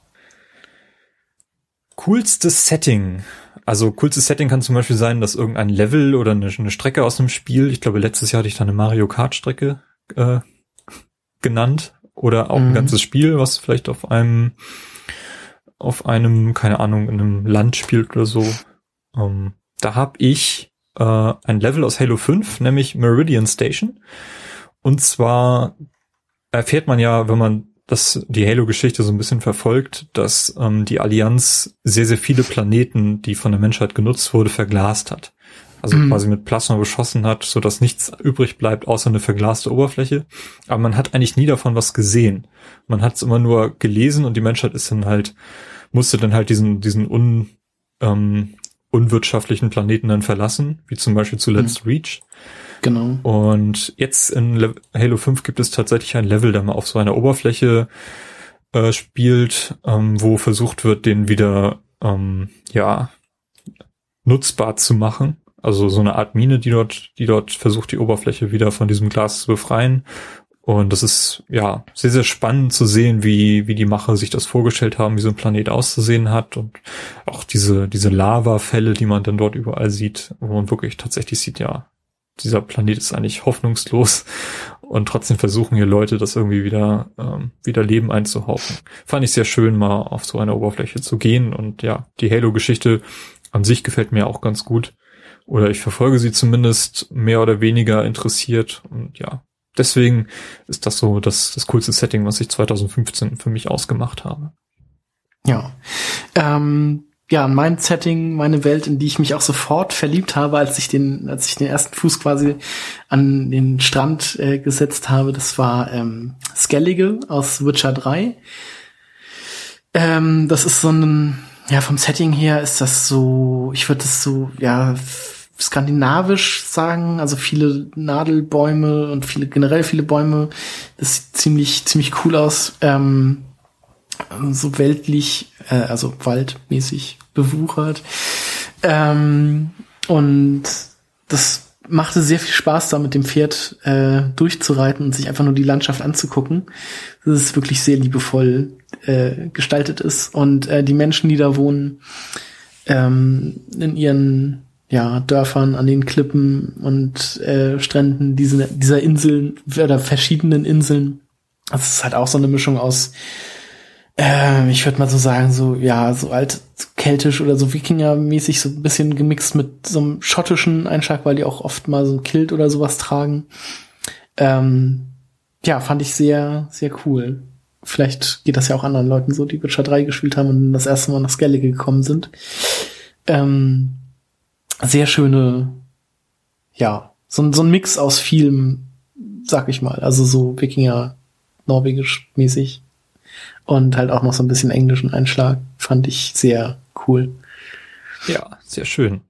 S1: Coolstes Setting. Also coolstes Setting kann zum Beispiel sein, dass irgendein Level oder eine, eine Strecke aus einem Spiel, ich glaube letztes Jahr hatte ich da eine Mario Kart Strecke äh, genannt oder auch mhm. ein ganzes Spiel, was vielleicht auf einem auf einem, keine Ahnung, in einem Land spielt oder so. Ähm, da habe ich äh, ein Level aus Halo 5, nämlich Meridian Station. Und zwar erfährt man ja, wenn man das, die Halo-Geschichte so ein bisschen verfolgt, dass ähm, die Allianz sehr, sehr viele Planeten, die von der Menschheit genutzt wurde, verglast hat. Also mhm. quasi mit Plasma beschossen hat, so dass nichts übrig bleibt, außer eine verglaste Oberfläche. Aber man hat eigentlich nie davon was gesehen. Man hat es immer nur gelesen und die Menschheit ist dann halt musste dann halt diesen, diesen un, ähm, unwirtschaftlichen Planeten dann verlassen, wie zum Beispiel zuletzt mhm. Reach.
S2: Genau.
S1: Und jetzt in Le Halo 5 gibt es tatsächlich ein Level, der mal auf so einer Oberfläche äh, spielt, ähm, wo versucht wird, den wieder ähm, ja nutzbar zu machen. Also so eine Art Mine, die dort, die dort versucht, die Oberfläche wieder von diesem Glas zu befreien. Und das ist ja sehr, sehr spannend zu sehen, wie, wie die Macher sich das vorgestellt haben, wie so ein Planet auszusehen hat und auch diese, diese Lavafälle, die man dann dort überall sieht, wo man wirklich tatsächlich sieht, ja, dieser Planet ist eigentlich hoffnungslos und trotzdem versuchen hier Leute, das irgendwie wieder, ähm, wieder Leben einzuhauchen. Fand ich sehr schön, mal auf so eine Oberfläche zu gehen und ja, die Halo-Geschichte an sich gefällt mir auch ganz gut. Oder ich verfolge sie zumindest mehr oder weniger interessiert und ja, deswegen ist das so das, das coolste Setting, was ich 2015 für mich ausgemacht habe.
S2: Ja. Ähm, ja, mein Setting, meine Welt, in die ich mich auch sofort verliebt habe, als ich den, als ich den ersten Fuß quasi an den Strand äh, gesetzt habe, das war ähm, Skellige aus Witcher 3. Ähm, das ist so ein, ja, vom Setting her ist das so, ich würde das so, ja, skandinavisch sagen, also viele Nadelbäume und viele generell viele Bäume. Das sieht ziemlich ziemlich cool aus, ähm, so weltlich, äh, also waldmäßig bewuchert. Ähm, und das machte sehr viel Spaß, da mit dem Pferd äh, durchzureiten und sich einfach nur die Landschaft anzugucken. Das ist wirklich sehr liebevoll äh, gestaltet ist und äh, die Menschen, die da wohnen, ähm, in ihren ja, Dörfern an den Klippen und äh, Stränden diese, dieser Inseln oder verschiedenen Inseln. Das ist halt auch so eine Mischung aus, äh, ich würde mal so sagen, so, ja, so alt keltisch oder so Wikinger-mäßig, so ein bisschen gemixt mit so einem schottischen Einschlag, weil die auch oft mal so ein Kilt oder sowas tragen. Ähm, ja, fand ich sehr, sehr cool. Vielleicht geht das ja auch anderen Leuten so, die Witcher 3 gespielt haben und das erste Mal nach Skellige gekommen sind. Ähm, sehr schöne, ja, so, so ein Mix aus vielem, sag ich mal. Also so Wikinger, Norwegisch mäßig. Und halt auch noch so ein bisschen englischen Einschlag. Fand ich sehr cool.
S1: Ja, sehr schön.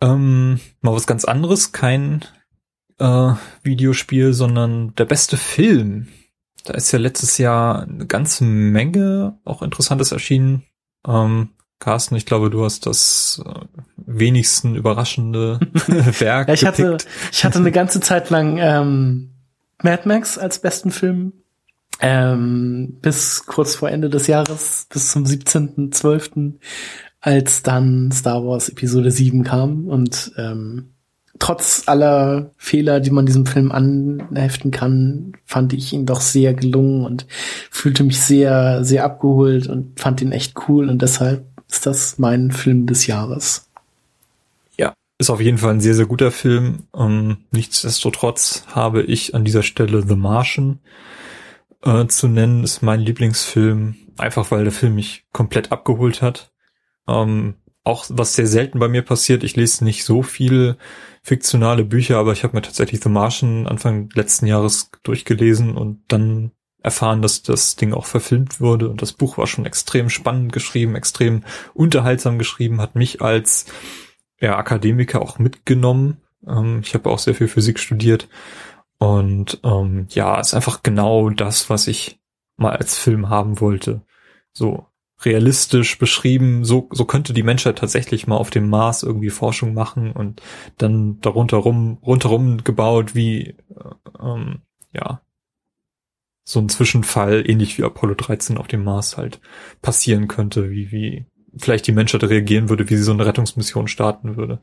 S1: Ähm, mal was ganz anderes, kein äh, Videospiel, sondern der beste Film. Da ist ja letztes Jahr eine ganze Menge auch Interessantes erschienen. Ähm, Carsten, ich glaube, du hast das äh, wenigsten überraschende [laughs] Werk.
S2: ja, ich hatte, ich hatte eine ganze Zeit lang ähm, Mad Max als besten Film. Ähm, bis kurz vor Ende des Jahres, bis zum 17.12., als dann Star Wars Episode 7 kam und ähm, trotz aller Fehler, die man diesem Film anheften kann, fand ich ihn doch sehr gelungen und fühlte mich sehr, sehr abgeholt und fand ihn echt cool und deshalb ist das mein Film des Jahres.
S1: Ja, ist auf jeden Fall ein sehr, sehr guter Film. Ähm, nichtsdestotrotz habe ich an dieser Stelle The Martian äh, zu nennen, ist mein Lieblingsfilm, einfach weil der Film mich komplett abgeholt hat. Ähm, auch was sehr selten bei mir passiert, ich lese nicht so viel fiktionale Bücher, aber ich habe mir tatsächlich The Martian Anfang letzten Jahres durchgelesen und dann erfahren, dass das Ding auch verfilmt wurde und das Buch war schon extrem spannend geschrieben, extrem unterhaltsam geschrieben, hat mich als ja, Akademiker auch mitgenommen. Ähm, ich habe auch sehr viel Physik studiert und ähm, ja, ist einfach genau das, was ich mal als Film haben wollte. So realistisch beschrieben, so, so könnte die Menschheit tatsächlich mal auf dem Mars irgendwie Forschung machen und dann darunter rum, rundherum gebaut, wie äh, ähm, ja, so ein Zwischenfall, ähnlich wie Apollo 13 auf dem Mars halt passieren könnte, wie, wie vielleicht die Menschheit reagieren würde, wie sie so eine Rettungsmission starten würde.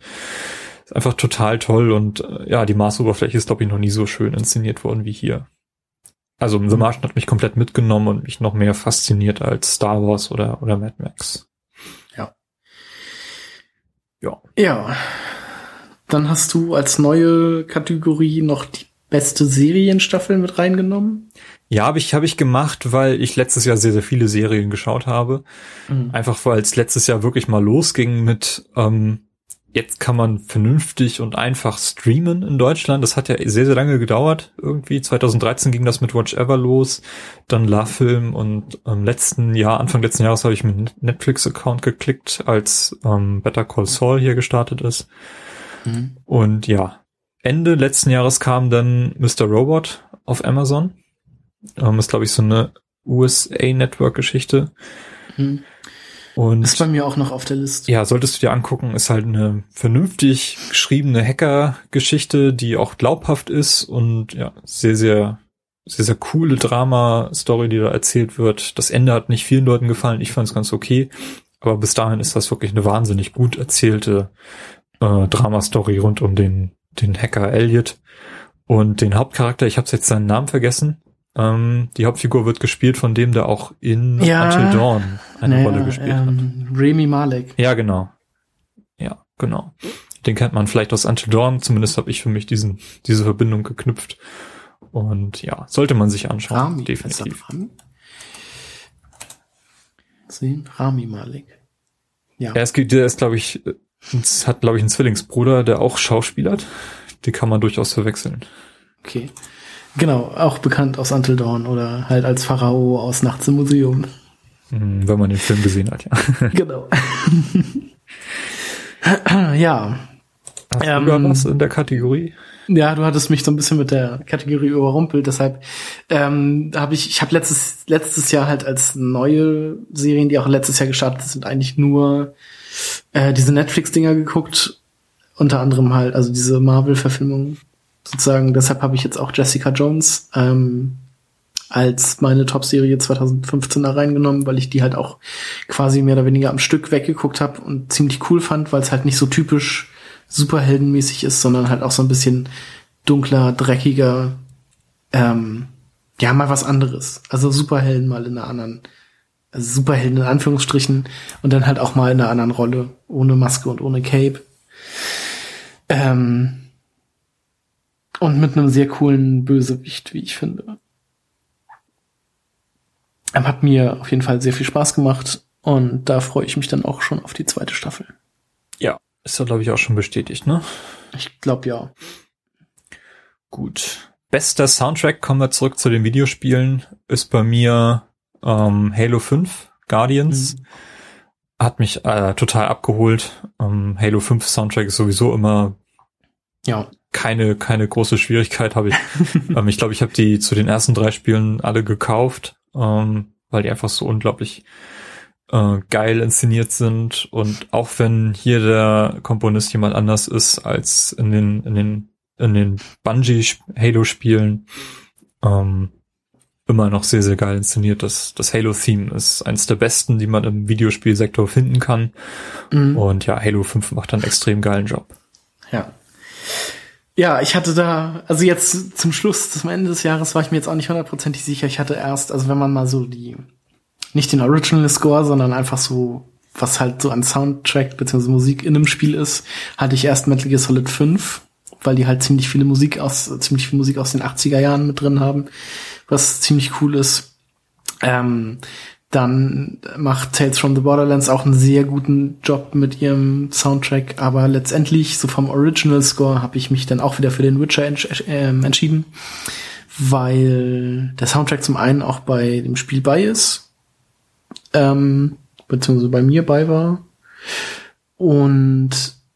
S1: Ist einfach total toll und äh, ja, die Marsoberfläche ist, glaube ich, noch nie so schön inszeniert worden wie hier. Also The. Martian hat mich komplett mitgenommen und mich noch mehr fasziniert als Star Wars oder, oder Mad Max.
S2: Ja. Ja. Ja. Dann hast du als neue Kategorie noch die beste Serienstaffel mit reingenommen?
S1: Ja, habe ich, hab ich gemacht, weil ich letztes Jahr sehr, sehr viele Serien geschaut habe. Mhm. Einfach weil es letztes Jahr wirklich mal losging mit, ähm, jetzt kann man vernünftig und einfach streamen in Deutschland. Das hat ja sehr, sehr lange gedauert. Irgendwie 2013 ging das mit Watch Ever los, dann La Film und im letzten Jahr, Anfang letzten Jahres habe ich meinen Netflix-Account geklickt, als ähm, Better Call Saul hier gestartet ist. Mhm. Und ja, Ende letzten Jahres kam dann Mr. Robot auf Amazon. Ähm, ist, glaube ich, so eine USA-Network-Geschichte.
S2: Mhm. Und ist bei mir auch noch auf der Liste.
S1: Ja, solltest du dir angucken, ist halt eine vernünftig geschriebene Hacker-Geschichte, die auch glaubhaft ist und ja, sehr, sehr, sehr, sehr coole Drama-Story, die da erzählt wird. Das Ende hat nicht vielen Leuten gefallen, ich fand es ganz okay. Aber bis dahin ist das wirklich eine wahnsinnig gut erzählte äh, Drama-Story rund um den den Hacker Elliot und den Hauptcharakter, ich habe jetzt seinen Namen vergessen. Ähm, die Hauptfigur wird gespielt von dem, der auch in
S2: ja,
S1: Until Dawn eine naja, Rolle gespielt ähm,
S2: hat. Remy Malek.
S1: Ja, genau. Ja, genau. Den kennt man vielleicht aus Until Dawn, zumindest habe ich für mich diesen, diese Verbindung geknüpft. Und ja, sollte man sich anschauen,
S2: Rami,
S1: definitiv.
S2: Rami? Sehen, Rami Malek.
S1: Ja. Er ist, der ist, glaube ich, es hat, glaube ich, einen Zwillingsbruder, der auch schauspielert. Die kann man durchaus verwechseln.
S2: Okay. Genau, auch bekannt aus Until Dawn oder halt als Pharao aus Nachts im Museum.
S1: Hm, wenn man den Film gesehen hat, ja. [laughs]
S2: Genau. [clears throat] ja.
S1: Hast ähm, du da was in der Kategorie?
S2: Ja, du hattest mich so ein bisschen mit der Kategorie überrumpelt, deshalb ähm, habe ich, ich habe letztes letztes Jahr halt als neue Serien, die auch letztes Jahr gestartet sind, eigentlich nur äh, diese Netflix-Dinger geguckt, unter anderem halt, also diese Marvel-Verfilmung sozusagen. Deshalb habe ich jetzt auch Jessica Jones ähm, als meine Top-Serie 2015 da reingenommen, weil ich die halt auch quasi mehr oder weniger am Stück weggeguckt habe und ziemlich cool fand, weil es halt nicht so typisch superheldenmäßig ist, sondern halt auch so ein bisschen dunkler, dreckiger, ähm, ja, mal was anderes. Also Superhelden mal in einer anderen, also Superhelden in Anführungsstrichen und dann halt auch mal in einer anderen Rolle, ohne Maske und ohne Cape. Ähm, und mit einem sehr coolen Bösewicht, wie ich finde. Hat mir auf jeden Fall sehr viel Spaß gemacht und da freue ich mich dann auch schon auf die zweite Staffel.
S1: Ja, ist ja, glaube ich, auch schon bestätigt, ne?
S2: Ich glaube ja.
S1: Gut. Bester Soundtrack, kommen wir zurück zu den Videospielen, ist bei mir ähm, Halo 5, Guardians. Mhm. Hat mich äh, total abgeholt. Ähm, Halo 5 Soundtrack ist sowieso immer
S2: ja.
S1: Keine, keine große Schwierigkeit habe ich. [laughs] ähm, ich glaube, ich habe die zu den ersten drei Spielen alle gekauft ähm, weil die einfach so unglaublich äh, geil inszeniert sind und auch wenn hier der Komponist jemand anders ist als in den in den in den Bungie Halo Spielen ähm, immer noch sehr sehr geil inszeniert. Das das Halo Theme ist eins der besten, die man im Videospielsektor finden kann. Mhm. Und ja, Halo 5 macht einen extrem geilen Job.
S2: Ja. Ja, ich hatte da, also jetzt zum Schluss, zum Ende des Jahres war ich mir jetzt auch nicht hundertprozentig sicher. Ich hatte erst, also wenn man mal so die, nicht den Original Score, sondern einfach so, was halt so an Soundtrack bzw. Musik in einem Spiel ist, hatte ich erst Metal Gear Solid 5, weil die halt ziemlich viele Musik aus, ziemlich viel Musik aus den 80er Jahren mit drin haben, was ziemlich cool ist. Ähm, dann macht Tales from the Borderlands auch einen sehr guten Job mit ihrem Soundtrack, aber letztendlich, so vom Original Score, habe ich mich dann auch wieder für den Witcher entsch äh, entschieden, weil der Soundtrack zum einen auch bei dem Spiel bei ist, ähm, beziehungsweise bei mir bei war. Und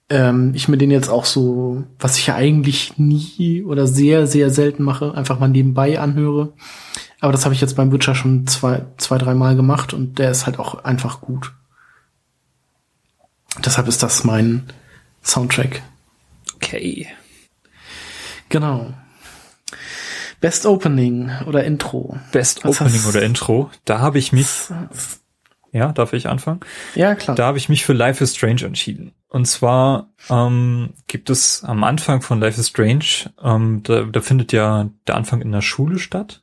S2: ähm, ich mir den jetzt auch so, was ich ja eigentlich nie oder sehr, sehr selten mache, einfach mal nebenbei anhöre aber das habe ich jetzt beim Witcher schon zwei, zwei, drei Mal gemacht und der ist halt auch einfach gut. Deshalb ist das mein Soundtrack.
S1: Okay.
S2: Genau. Best Opening oder Intro.
S1: Best Was Opening oder Intro. Da habe ich mich. Ja, darf ich anfangen?
S2: Ja, klar.
S1: Da habe ich mich für Life is Strange entschieden. Und zwar ähm, gibt es am Anfang von Life is Strange, ähm, da, da findet ja der Anfang in der Schule statt.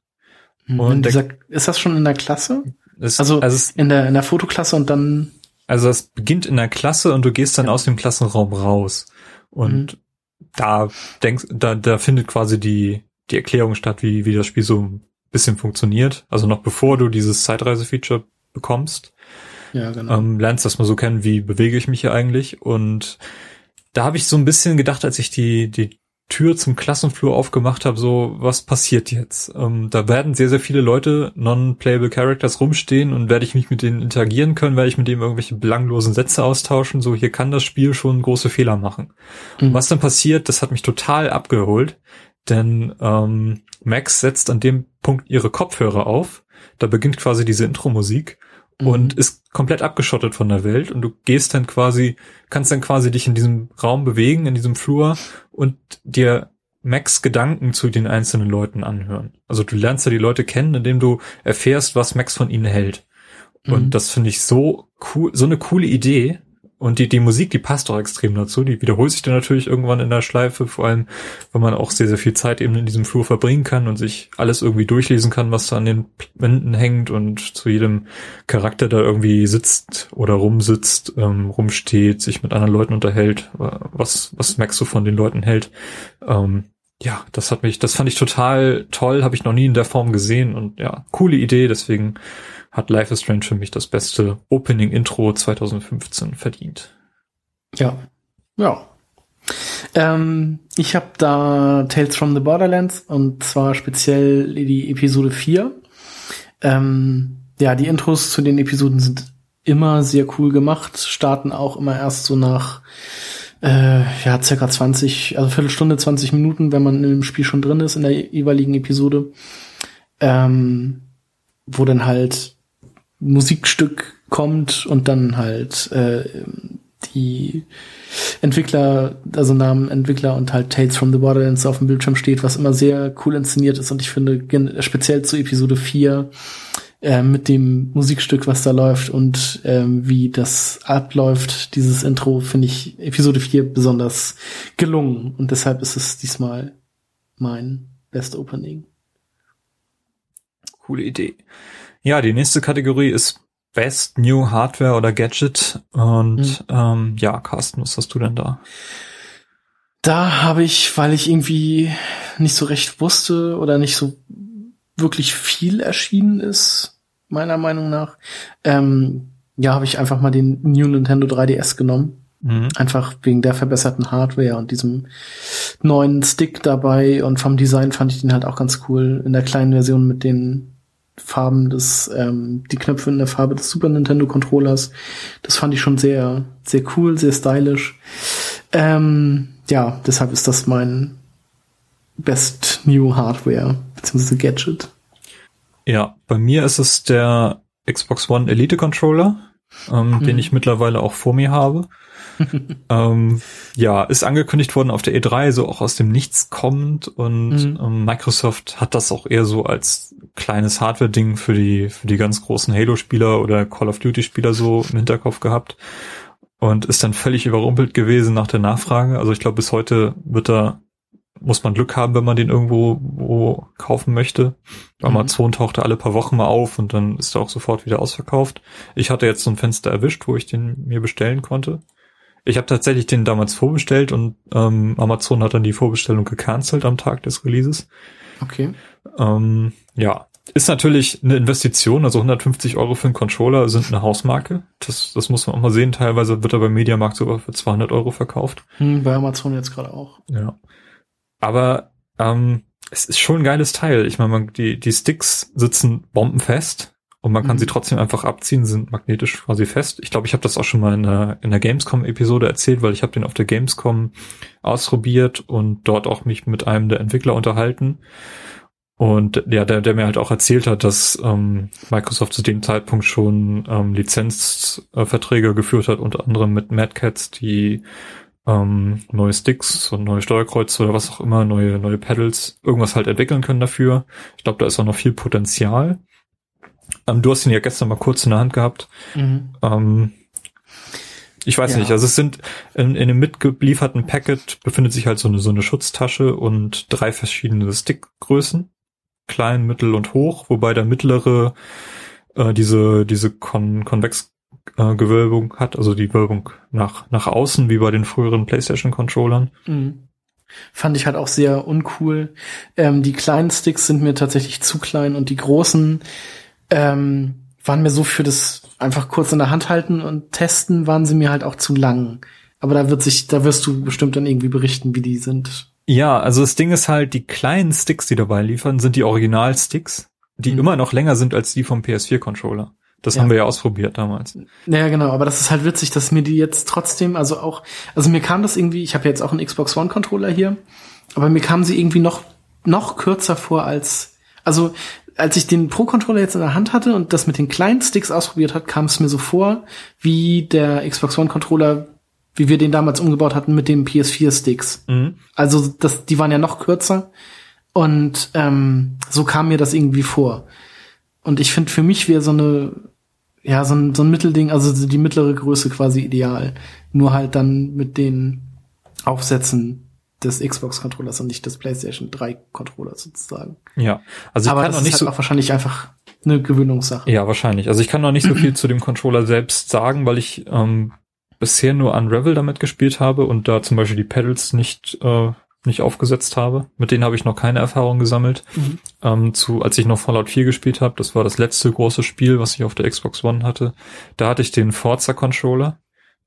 S2: Mhm. Und dieser, ist das schon in der Klasse? Ist, also, also in der in der Fotoklasse und dann.
S1: Also es beginnt in der Klasse und du gehst dann ja. aus dem Klassenraum raus und mhm. da denkst, da da findet quasi die die Erklärung statt, wie wie das Spiel so ein bisschen funktioniert. Also noch bevor du dieses Zeitreise-Feature bekommst.
S2: Ja, genau. Ähm,
S1: lernst das mal so kennen, wie bewege ich mich hier eigentlich und da habe ich so ein bisschen gedacht, als ich die die Tür zum Klassenflur aufgemacht habe, so, was passiert jetzt? Ähm, da werden sehr, sehr viele Leute, non-playable Characters rumstehen und werde ich mich mit denen interagieren können, werde ich mit denen irgendwelche belanglosen Sätze austauschen, so, hier kann das Spiel schon große Fehler machen. Mhm. Und was dann passiert, das hat mich total abgeholt, denn ähm, Max setzt an dem Punkt ihre Kopfhörer auf, da beginnt quasi diese Intro-Musik mhm. und ist komplett abgeschottet von der Welt und du gehst dann quasi, kannst dann quasi dich in diesem Raum bewegen, in diesem Flur und dir Max Gedanken zu den einzelnen Leuten anhören. Also du lernst ja die Leute kennen, indem du erfährst, was Max von ihnen hält. Und mhm. das finde ich so cool, so eine coole Idee, und die, die Musik, die passt auch extrem dazu. Die wiederholt sich dann natürlich irgendwann in der Schleife, vor allem, weil man auch sehr, sehr viel Zeit eben in diesem Flur verbringen kann und sich alles irgendwie durchlesen kann, was da an den Wänden hängt und zu jedem Charakter da irgendwie sitzt oder rumsitzt, ähm, rumsteht, sich mit anderen Leuten unterhält, was, was Max so von den Leuten hält. Ähm, ja, das hat mich, das fand ich total toll, habe ich noch nie in der Form gesehen und ja, coole Idee, deswegen hat Life is Strange für mich das beste Opening Intro 2015 verdient.
S2: Ja, ja. Ähm, ich habe da Tales from the Borderlands und zwar speziell die Episode 4. Ähm, ja, die Intros zu den Episoden sind immer sehr cool gemacht, starten auch immer erst so nach äh, ja, circa 20, also Viertelstunde, 20 Minuten, wenn man im Spiel schon drin ist, in der jeweiligen Episode. Ähm, wo dann halt Musikstück kommt und dann halt äh, die Entwickler, also Namen Entwickler und halt Tales from the Borderlands auf dem Bildschirm steht, was immer sehr cool inszeniert ist und ich finde speziell zu Episode 4 äh, mit dem Musikstück, was da läuft und ähm, wie das abläuft, dieses Intro, finde ich Episode 4 besonders gelungen und deshalb ist es diesmal mein Best Opening.
S1: Coole Idee. Ja, die nächste Kategorie ist Best New Hardware oder Gadget. Und mhm. ähm, ja, Carsten, was hast du denn da?
S2: Da habe ich, weil ich irgendwie nicht so recht wusste oder nicht so wirklich viel erschienen ist, meiner Meinung nach, ähm, ja, habe ich einfach mal den New Nintendo 3DS genommen. Mhm. Einfach wegen der verbesserten Hardware und diesem neuen Stick dabei und vom Design fand ich den halt auch ganz cool. In der kleinen Version mit den Farben des, ähm, die Knöpfe in der Farbe des Super Nintendo Controllers. Das fand ich schon sehr, sehr cool, sehr stylisch. Ähm, ja, deshalb ist das mein Best New Hardware bzw. Gadget.
S1: Ja, bei mir ist es der Xbox One Elite Controller, ähm, mhm. den ich mittlerweile auch vor mir habe. [laughs] ähm, ja, ist angekündigt worden auf der E3, so auch aus dem Nichts kommt und mhm. ähm, Microsoft hat das auch eher so als kleines Hardware-Ding für die, für die ganz großen Halo-Spieler oder Call of Duty-Spieler so im Hinterkopf gehabt und ist dann völlig überrumpelt gewesen nach der Nachfrage. Also ich glaube, bis heute wird da, muss man Glück haben, wenn man den irgendwo wo kaufen möchte. Mhm. Amazon tauchte alle paar Wochen mal auf und dann ist er auch sofort wieder ausverkauft. Ich hatte jetzt so ein Fenster erwischt, wo ich den mir bestellen konnte. Ich habe tatsächlich den damals vorbestellt und ähm, Amazon hat dann die Vorbestellung gecancelt am Tag des Releases.
S2: Okay.
S1: Ähm, ja, ist natürlich eine Investition, also 150 Euro für einen Controller sind eine Hausmarke. Das, das muss man auch mal sehen. Teilweise wird er beim Mediamarkt sogar für 200 Euro verkauft.
S2: Hm, bei Amazon jetzt gerade auch.
S1: Ja. Aber ähm, es ist schon ein geiles Teil. Ich meine, die, die Sticks sitzen bombenfest und man kann mhm. sie trotzdem einfach abziehen, sind magnetisch quasi fest. Ich glaube, ich habe das auch schon mal in der, in der Gamescom-Episode erzählt, weil ich habe den auf der Gamescom ausprobiert und dort auch mich mit einem der Entwickler unterhalten. Und ja, der, der mir halt auch erzählt hat, dass ähm, Microsoft zu dem Zeitpunkt schon ähm, Lizenzverträge geführt hat, unter anderem mit Mad Cats, die ähm, neue Sticks und neue Steuerkreuze oder was auch immer, neue, neue Pedals, irgendwas halt entwickeln können dafür. Ich glaube, da ist auch noch viel Potenzial. Ähm, du hast ihn ja gestern mal kurz in der Hand gehabt. Mhm. Ähm, ich weiß ja. nicht, also es sind in, in einem mitgelieferten Packet befindet sich halt so eine, so eine Schutztasche und drei verschiedene Stickgrößen. Klein, mittel und hoch, wobei der mittlere äh, diese, diese Kon Konvex äh, hat, also die Wölbung nach, nach außen, wie bei den früheren PlayStation-Controllern. Mhm.
S2: Fand ich halt auch sehr uncool. Ähm, die kleinen Sticks sind mir tatsächlich zu klein und die großen ähm, waren mir so für das einfach kurz in der Hand halten und testen, waren sie mir halt auch zu lang. Aber da wird sich, da wirst du bestimmt dann irgendwie berichten, wie die sind.
S1: Ja, also das Ding ist halt, die kleinen Sticks, die dabei liefern, sind die Original-Sticks, die mhm. immer noch länger sind als die vom PS4-Controller. Das ja. haben wir ja ausprobiert damals.
S2: Ja, genau, aber das ist halt witzig, dass mir die jetzt trotzdem, also auch, also mir kam das irgendwie, ich habe jetzt auch einen Xbox One Controller hier, aber mir kam sie irgendwie noch noch kürzer vor als, also als ich den Pro-Controller jetzt in der Hand hatte und das mit den kleinen Sticks ausprobiert hat, kam es mir so vor, wie der Xbox One-Controller, wie wir den damals umgebaut hatten mit den PS4-Sticks. Mhm. Also das, die waren ja noch kürzer und ähm, so kam mir das irgendwie vor. Und ich finde, für mich wäre so eine, ja, so ein, so ein Mittelding, also die mittlere Größe quasi ideal. Nur halt dann mit den Aufsätzen des Xbox-Controllers und nicht des PlayStation 3-Controllers sozusagen.
S1: Ja,
S2: also ich Aber kann noch nicht halt so auch wahrscheinlich einfach eine Gewöhnungssache.
S1: Ja, wahrscheinlich. Also ich kann noch nicht so [clears throat] viel zu dem Controller selbst sagen, weil ich ähm, bisher nur Unravel damit gespielt habe und da zum Beispiel die Pedals nicht äh, nicht aufgesetzt habe. Mit denen habe ich noch keine Erfahrung gesammelt. Mhm. Ähm, zu, als ich noch Fallout 4 gespielt habe, das war das letzte große Spiel, was ich auf der Xbox One hatte. Da hatte ich den Forza Controller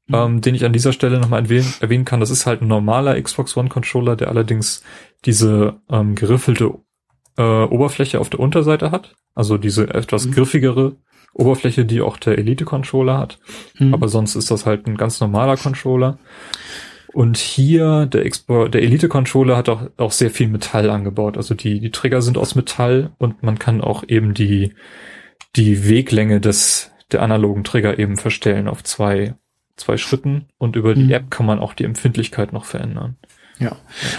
S1: mhm. ähm, den ich an dieser Stelle nochmal erwähnen, erwähnen kann. Das ist halt ein normaler Xbox One Controller, der allerdings diese ähm, geriffelte äh, Oberfläche auf der Unterseite hat. Also diese etwas mhm. griffigere Oberfläche, die auch der Elite Controller hat. Mhm. Aber sonst ist das halt ein ganz normaler Controller. Und hier, der, Expo, der Elite Controller hat auch, auch sehr viel Metall angebaut. Also die, die Trigger sind aus Metall und man kann auch eben die, die Weglänge des, der analogen Trigger eben verstellen auf zwei zwei Schritten und über die mhm. App kann man auch die Empfindlichkeit noch verändern.
S2: Ja. ja.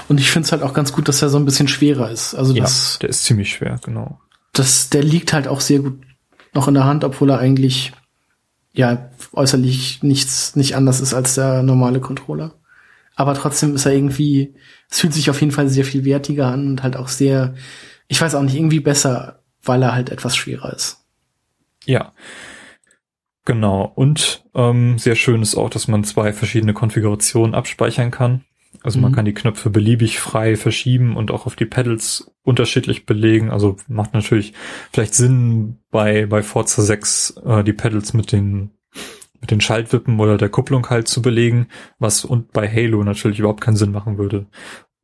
S2: Und ich finde es halt auch ganz gut, dass er so ein bisschen schwerer ist. Also das,
S1: ja, der ist ziemlich schwer, genau.
S2: Das, der liegt halt auch sehr gut noch in der Hand, obwohl er eigentlich ja äußerlich nichts nicht anders ist als der normale Controller. Aber trotzdem ist er irgendwie, es fühlt sich auf jeden Fall sehr viel wertiger an und halt auch sehr, ich weiß auch nicht, irgendwie besser, weil er halt etwas schwerer ist.
S1: Ja. Genau. Und ähm, sehr schön ist auch, dass man zwei verschiedene Konfigurationen abspeichern kann. Also mhm. man kann die Knöpfe beliebig frei verschieben und auch auf die Pedals unterschiedlich belegen. Also macht natürlich vielleicht Sinn bei, bei Forza 6 äh, die Pedals mit den mit den Schaltwippen oder der Kupplung halt zu belegen, was und bei Halo natürlich überhaupt keinen Sinn machen würde.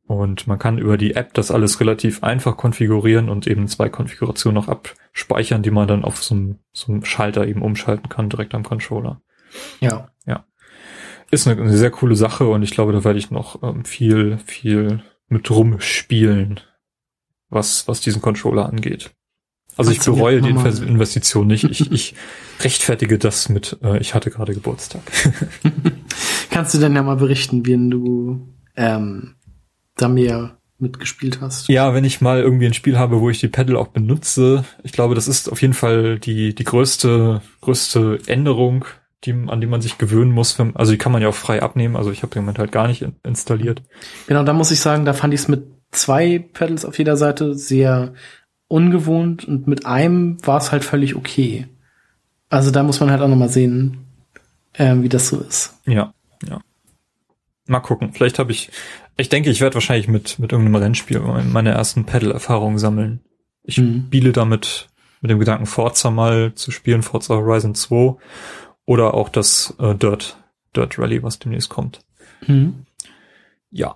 S1: Und man kann über die App das alles relativ einfach konfigurieren und eben zwei Konfigurationen noch abspeichern, die man dann auf so einem, so einem Schalter eben umschalten kann, direkt am Controller.
S2: Ja.
S1: Ja. Ist eine, eine sehr coole Sache und ich glaube, da werde ich noch ähm, viel, viel mit rumspielen, was, was diesen Controller angeht. Also ich bereue die Investition nicht. Ich, [laughs] ich rechtfertige das mit, äh, ich hatte gerade Geburtstag. [laughs]
S2: Kannst du denn ja mal berichten, wie du ähm, da mehr mitgespielt hast.
S1: Ja, wenn ich mal irgendwie ein Spiel habe, wo ich die Pedal auch benutze, ich glaube, das ist auf jeden Fall die, die größte, größte Änderung, die, an die man sich gewöhnen muss. Wenn, also die kann man ja auch frei abnehmen, also ich habe den Moment halt gar nicht installiert.
S2: Genau, da muss ich sagen, da fand ich es mit zwei Pedals auf jeder Seite sehr ungewohnt und mit einem war es halt völlig okay. Also da muss man halt auch nochmal sehen, äh, wie das so ist.
S1: Ja, ja. Mal gucken. Vielleicht habe ich ich denke, ich werde wahrscheinlich mit, mit irgendeinem Rennspiel meine ersten Pedal-Erfahrungen sammeln. Ich mhm. spiele damit mit dem Gedanken, Forza mal zu spielen, Forza Horizon 2 oder auch das äh, Dirt, Dirt Rally, was demnächst kommt. Mhm. Ja.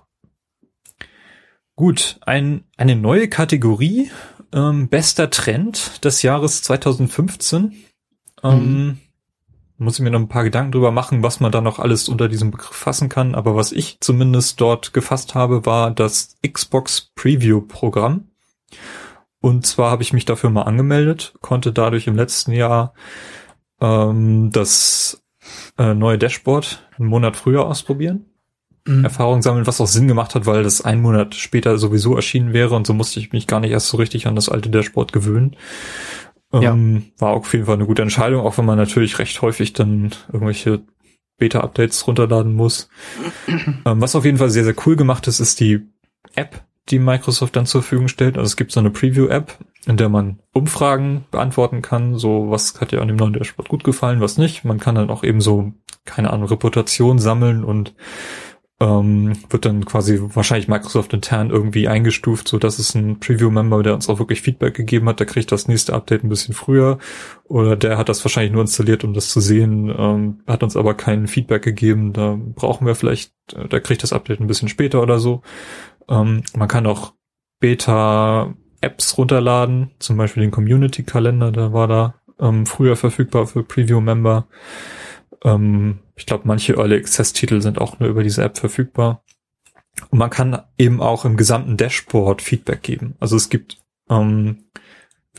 S1: Gut, ein, eine neue Kategorie, ähm, bester Trend des Jahres 2015. Ähm, mhm muss ich mir noch ein paar Gedanken drüber machen, was man da noch alles unter diesem Begriff fassen kann. Aber was ich zumindest dort gefasst habe, war das Xbox Preview Programm. Und zwar habe ich mich dafür mal angemeldet, konnte dadurch im letzten Jahr ähm, das äh, neue Dashboard einen Monat früher ausprobieren. Mhm. Erfahrung sammeln, was auch Sinn gemacht hat, weil das ein Monat später sowieso erschienen wäre und so musste ich mich gar nicht erst so richtig an das alte Dashboard gewöhnen. Ähm, ja. War auf jeden Fall eine gute Entscheidung, auch wenn man natürlich recht häufig dann irgendwelche Beta-Updates runterladen muss. [clears throat] ähm, was auf jeden Fall sehr, sehr cool gemacht ist, ist die App, die Microsoft dann zur Verfügung stellt. Also es gibt so eine Preview-App, in der man Umfragen beantworten kann. So, was hat dir an dem neuen Dashboard gut gefallen, was nicht. Man kann dann auch eben so, keine Ahnung, Reputation sammeln und ähm, wird dann quasi wahrscheinlich Microsoft intern irgendwie eingestuft, so dass es ein Preview-Member, der uns auch wirklich Feedback gegeben hat, der kriegt das nächste Update ein bisschen früher oder der hat das wahrscheinlich nur installiert, um das zu sehen, ähm, hat uns aber kein Feedback gegeben, da brauchen wir vielleicht, äh, der kriegt das Update ein bisschen später oder so. Ähm, man kann auch Beta-Apps runterladen, zum Beispiel den Community-Kalender, der war da ähm, früher verfügbar für Preview-Member. Ähm, ich glaube, manche Early Access Titel sind auch nur über diese App verfügbar. Und man kann eben auch im gesamten Dashboard Feedback geben. Also es gibt, ähm,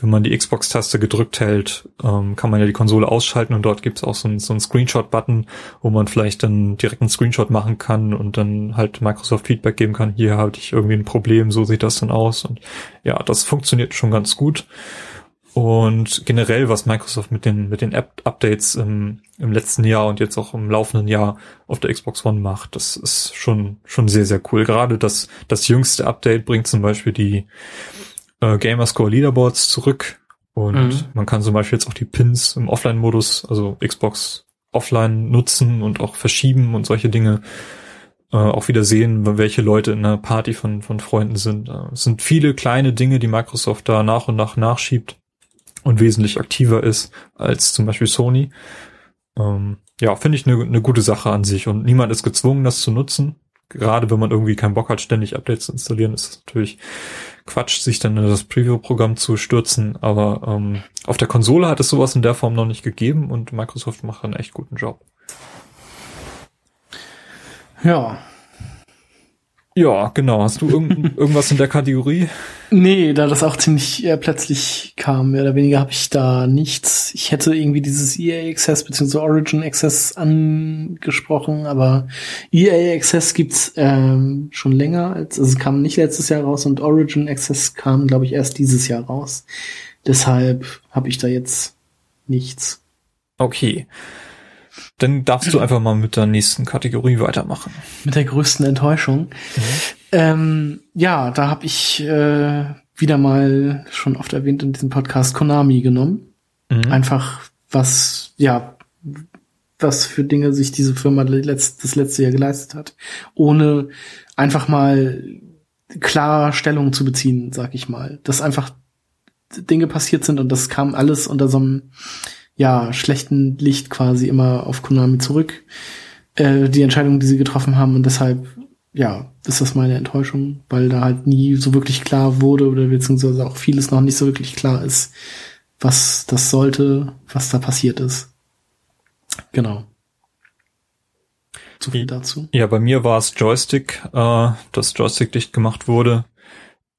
S1: wenn man die Xbox-Taste gedrückt hält, ähm, kann man ja die Konsole ausschalten und dort gibt es auch so einen, so Screenshot-Button, wo man vielleicht dann direkt einen Screenshot machen kann und dann halt Microsoft Feedback geben kann. Hier hatte ich irgendwie ein Problem, so sieht das dann aus. Und ja, das funktioniert schon ganz gut. Und generell, was Microsoft mit den, mit den App-Updates im, im letzten Jahr und jetzt auch im laufenden Jahr auf der Xbox One macht, das ist schon, schon sehr, sehr cool. Gerade das, das jüngste Update bringt zum Beispiel die äh, Gamerscore Leaderboards zurück. Und mhm. man kann zum Beispiel jetzt auch die Pins im Offline-Modus, also Xbox offline nutzen und auch verschieben und solche Dinge äh, auch wieder sehen, welche Leute in einer Party von, von Freunden sind. Äh, es sind viele kleine Dinge, die Microsoft da nach und nach nachschiebt und wesentlich aktiver ist als zum Beispiel Sony. Ähm, ja, finde ich eine ne gute Sache an sich und niemand ist gezwungen, das zu nutzen. Gerade wenn man irgendwie keinen Bock hat, ständig Updates zu installieren, ist es natürlich Quatsch, sich dann in das Preview-Programm zu stürzen. Aber ähm, auf der Konsole hat es sowas in der Form noch nicht gegeben und Microsoft macht einen echt guten Job.
S2: Ja.
S1: Ja, genau. Hast du irgend, [laughs] irgendwas in der Kategorie?
S2: Nee, da das auch ziemlich äh, plötzlich kam, mehr oder weniger habe ich da nichts. Ich hätte irgendwie dieses EA Access bzw. Origin Access angesprochen, aber EA Access gibt's ähm, schon länger, als also es kam nicht letztes Jahr raus und Origin Access kam, glaube ich, erst dieses Jahr raus. Deshalb habe ich da jetzt nichts.
S1: Okay. Dann darfst du [clears throat] einfach mal mit der nächsten Kategorie weitermachen.
S2: Mit der größten Enttäuschung. Mhm. Ähm, ja, da habe ich äh, wieder mal schon oft erwähnt in diesem Podcast Konami genommen. Mhm. Einfach was, ja, was für Dinge sich diese Firma das letzte Jahr geleistet hat, ohne einfach mal klar Stellung zu beziehen, sag ich mal. Dass einfach Dinge passiert sind und das kam alles unter so einem ja, schlechten Licht quasi immer auf Konami zurück. Äh, die Entscheidung, die sie getroffen haben und deshalb, ja, ist das meine Enttäuschung, weil da halt nie so wirklich klar wurde oder beziehungsweise auch vieles noch nicht so wirklich klar ist, was das sollte, was da passiert ist. Genau.
S1: Zu viel dazu. Ja, bei mir war es Joystick, äh, dass Joystick dicht gemacht wurde.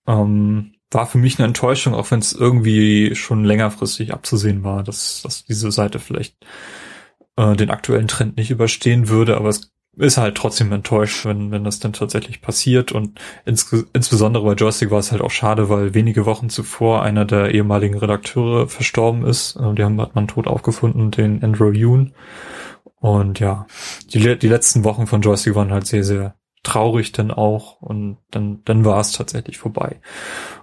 S1: Ähm, war für mich eine Enttäuschung, auch wenn es irgendwie schon längerfristig abzusehen war, dass, dass diese Seite vielleicht äh, den aktuellen Trend nicht überstehen würde, aber es ist halt trotzdem enttäuscht, wenn, wenn das dann tatsächlich passiert und ins, insbesondere bei Joystick war es halt auch schade, weil wenige Wochen zuvor einer der ehemaligen Redakteure verstorben ist. Äh, die haben hat man tot aufgefunden, den Andrew Yoon. Und ja, die, die letzten Wochen von Joystick waren halt sehr, sehr traurig dann auch und dann, dann war es tatsächlich vorbei.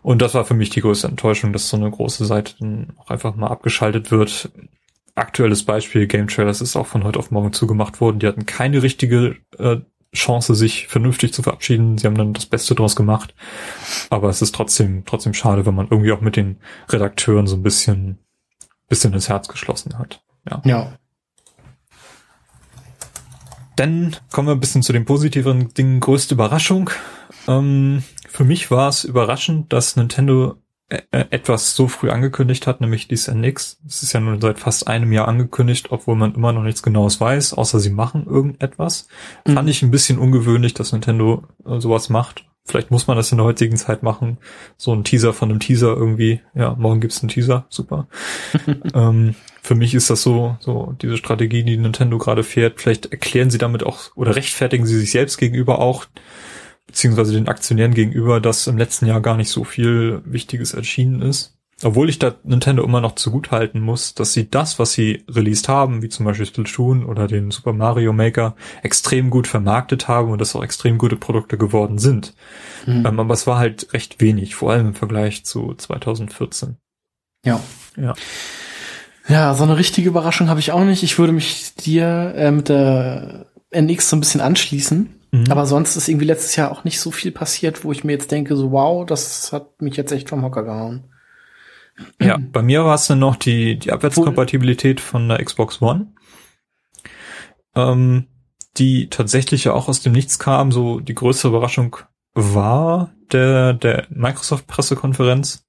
S1: Und das war für mich die größte Enttäuschung, dass so eine große Seite dann auch einfach mal abgeschaltet wird. Aktuelles Beispiel, Game Trailers ist auch von heute auf morgen zugemacht worden. Die hatten keine richtige äh, Chance, sich vernünftig zu verabschieden. Sie haben dann das Beste draus gemacht. Aber es ist trotzdem, trotzdem schade, wenn man irgendwie auch mit den Redakteuren so ein bisschen, bisschen ins Herz geschlossen hat. Ja.
S2: ja.
S1: Dann kommen wir ein bisschen zu den positiveren Dingen. Größte Überraschung. Ähm, für mich war es überraschend, dass Nintendo äh, äh, etwas so früh angekündigt hat, nämlich dies NX. Es ist ja nun seit fast einem Jahr angekündigt, obwohl man immer noch nichts Genaues weiß, außer sie machen irgendetwas. Mhm. Fand ich ein bisschen ungewöhnlich, dass Nintendo äh, sowas macht. Vielleicht muss man das in der heutigen Zeit machen. So ein Teaser von einem Teaser irgendwie. Ja, morgen gibt's einen Teaser. Super. [laughs] ähm, für mich ist das so, so diese Strategie, die Nintendo gerade fährt. Vielleicht erklären sie damit auch oder rechtfertigen sie sich selbst gegenüber auch, beziehungsweise den Aktionären gegenüber, dass im letzten Jahr gar nicht so viel Wichtiges erschienen ist. Obwohl ich da Nintendo immer noch zugutehalten muss, dass sie das, was sie released haben, wie zum Beispiel Splatoon oder den Super Mario Maker, extrem gut vermarktet haben und das auch extrem gute Produkte geworden sind. Mhm. Ähm, aber es war halt recht wenig, vor allem im Vergleich zu 2014.
S2: Ja. Ja. Ja, so eine richtige Überraschung habe ich auch nicht. Ich würde mich dir äh, mit der NX so ein bisschen anschließen. Mhm. Aber sonst ist irgendwie letztes Jahr auch nicht so viel passiert, wo ich mir jetzt denke, so wow, das hat mich jetzt echt vom Hocker gehauen.
S1: Ja, bei mir war es dann noch die, die Abwärtskompatibilität von der Xbox One. Ähm, die tatsächlich ja auch aus dem Nichts kam. So die größte Überraschung war der, der Microsoft-Pressekonferenz,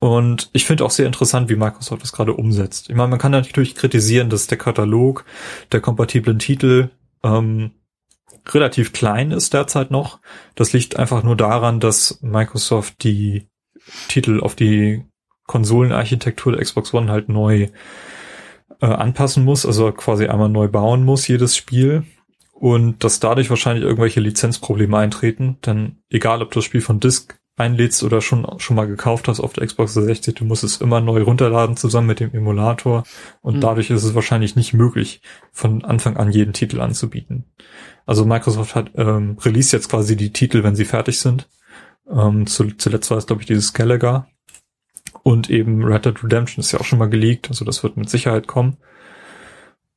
S1: und ich finde auch sehr interessant, wie Microsoft das gerade umsetzt. Ich meine, man kann natürlich kritisieren, dass der Katalog der kompatiblen Titel ähm, relativ klein ist derzeit noch. Das liegt einfach nur daran, dass Microsoft die Titel auf die Konsolenarchitektur der Xbox One halt neu äh, anpassen muss, also quasi einmal neu bauen muss, jedes Spiel. Und dass dadurch wahrscheinlich irgendwelche Lizenzprobleme eintreten, denn egal ob das Spiel von Disk einlädst oder schon, schon mal gekauft hast auf der Xbox 360, du musst es immer neu runterladen zusammen mit dem Emulator und mhm. dadurch ist es wahrscheinlich nicht möglich, von Anfang an jeden Titel anzubieten. Also Microsoft hat ähm, release jetzt quasi die Titel, wenn sie fertig sind. Ähm, zu, zuletzt war es, glaube ich, dieses Gallagher. Und eben Red Dead Redemption ist ja auch schon mal geleakt, also das wird mit Sicherheit kommen.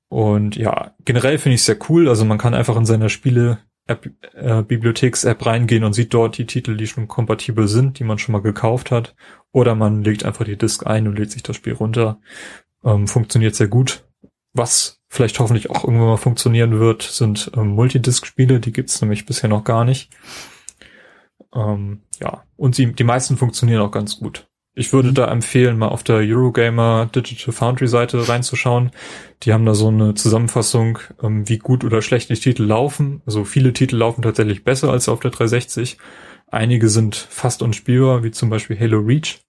S1: Und ja, generell finde ich es sehr cool. Also man kann einfach in seiner Spiele App, äh, Bibliotheks-App reingehen und sieht dort die Titel, die schon kompatibel sind, die man schon mal gekauft hat. Oder man legt einfach die Disk ein und lädt sich das Spiel runter. Ähm, funktioniert sehr gut. Was vielleicht hoffentlich auch irgendwann mal funktionieren wird, sind ähm, Multidisk-Spiele. Die gibt's nämlich bisher noch gar nicht. Ähm, ja, und sie, die meisten funktionieren auch ganz gut. Ich würde mhm. da empfehlen, mal auf der Eurogamer Digital Foundry Seite reinzuschauen. Die haben da so eine Zusammenfassung, ähm, wie gut oder schlecht die Titel laufen. Also viele Titel laufen tatsächlich besser als auf der 360. Einige sind fast unspielbar, wie zum Beispiel Halo Reach.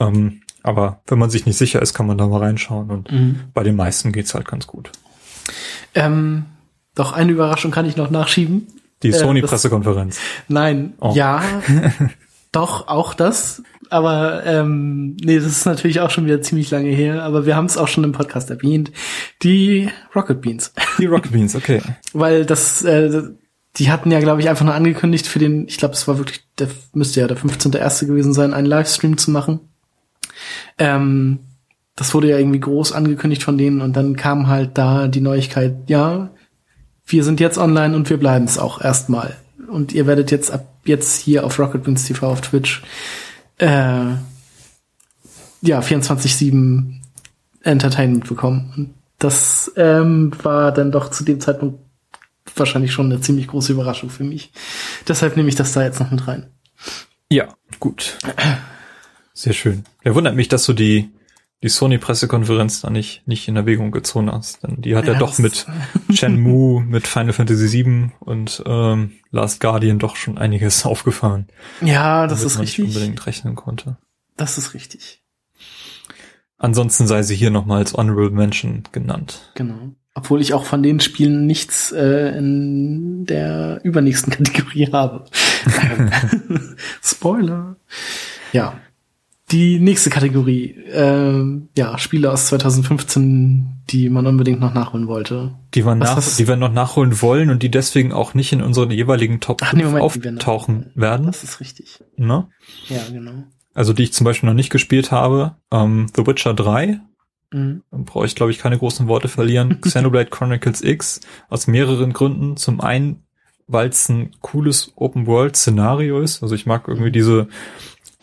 S1: Ähm, aber wenn man sich nicht sicher ist, kann man da mal reinschauen und mhm. bei den meisten geht's halt ganz gut.
S2: Ähm, doch eine Überraschung kann ich noch nachschieben.
S1: Die Sony-Pressekonferenz. Äh,
S2: nein, oh. ja, [laughs] doch, auch das. Aber ähm, nee, das ist natürlich auch schon wieder ziemlich lange her, aber wir haben es auch schon im Podcast erwähnt. Die Rocket Beans.
S1: Die Rocket Beans, okay. [laughs]
S2: Weil das, äh, die hatten ja, glaube ich, einfach nur angekündigt für den, ich glaube, es war wirklich, der müsste ja der 15.1. gewesen sein, einen Livestream zu machen. Ähm, das wurde ja irgendwie groß angekündigt von denen und dann kam halt da die Neuigkeit, ja, wir sind jetzt online und wir bleiben es auch erstmal. Und ihr werdet jetzt ab jetzt hier auf Rocket Beans TV auf Twitch äh, ja 24/7 Entertainment bekommen. Und das ähm, war dann doch zu dem Zeitpunkt wahrscheinlich schon eine ziemlich große Überraschung für mich. Deshalb nehme ich das da jetzt noch mit rein.
S1: Ja, gut. Sehr schön. Er wundert mich, dass du die die Sony-Pressekonferenz da nicht, nicht in Erwägung gezogen hast. Denn die hat ja, ja doch mit [laughs] Shenmue, mit Final Fantasy VII und ähm, Last Guardian doch schon einiges [laughs] aufgefahren.
S2: Ja, das ist man richtig.
S1: Nicht unbedingt rechnen konnte.
S2: Das ist richtig.
S1: Ansonsten sei sie hier nochmal als Honorable Mention genannt.
S2: Genau. Obwohl ich auch von den Spielen nichts äh, in der übernächsten [laughs] Kategorie habe. Spoiler. Ja, die nächste Kategorie, äh, ja, Spiele aus 2015, die man unbedingt noch nachholen wollte.
S1: Die wir, nach, die wir noch nachholen wollen und die deswegen auch nicht in unseren jeweiligen Top Ach, nee, Moment, auftauchen werden.
S2: Das ist richtig.
S1: Ne?
S2: Ja, genau.
S1: Also die ich zum Beispiel noch nicht gespielt habe. Ähm, The Witcher 3. Mhm. Brauche ich, glaube ich, keine großen Worte verlieren. [laughs] Xenoblade Chronicles X aus mehreren Gründen. Zum einen, weil es ein cooles Open-World-Szenario ist. Also ich mag irgendwie diese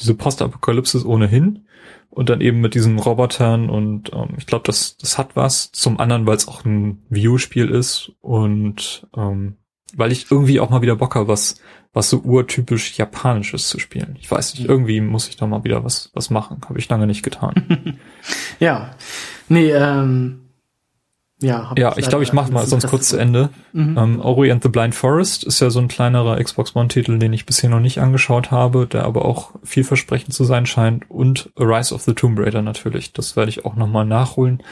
S1: diese Postapokalypse ohnehin und dann eben mit diesen Robotern und ähm, ich glaube, das, das hat was. Zum anderen, weil es auch ein View-Spiel ist und ähm, weil ich irgendwie auch mal wieder Bock habe, was, was so urtypisch Japanisches zu spielen. Ich weiß nicht, irgendwie muss ich da mal wieder was, was machen. Habe ich lange nicht getan. [laughs]
S2: ja. Nee, ähm, ja,
S1: ja ich glaube, ich mache mal sonst kurz zu Ende. Mhm. Ähm, Ori and the Blind Forest ist ja so ein kleinerer Xbox One-Titel, den ich bisher noch nicht angeschaut habe, der aber auch vielversprechend zu sein scheint. Und Rise of the Tomb Raider natürlich. Das werde ich auch nochmal nachholen.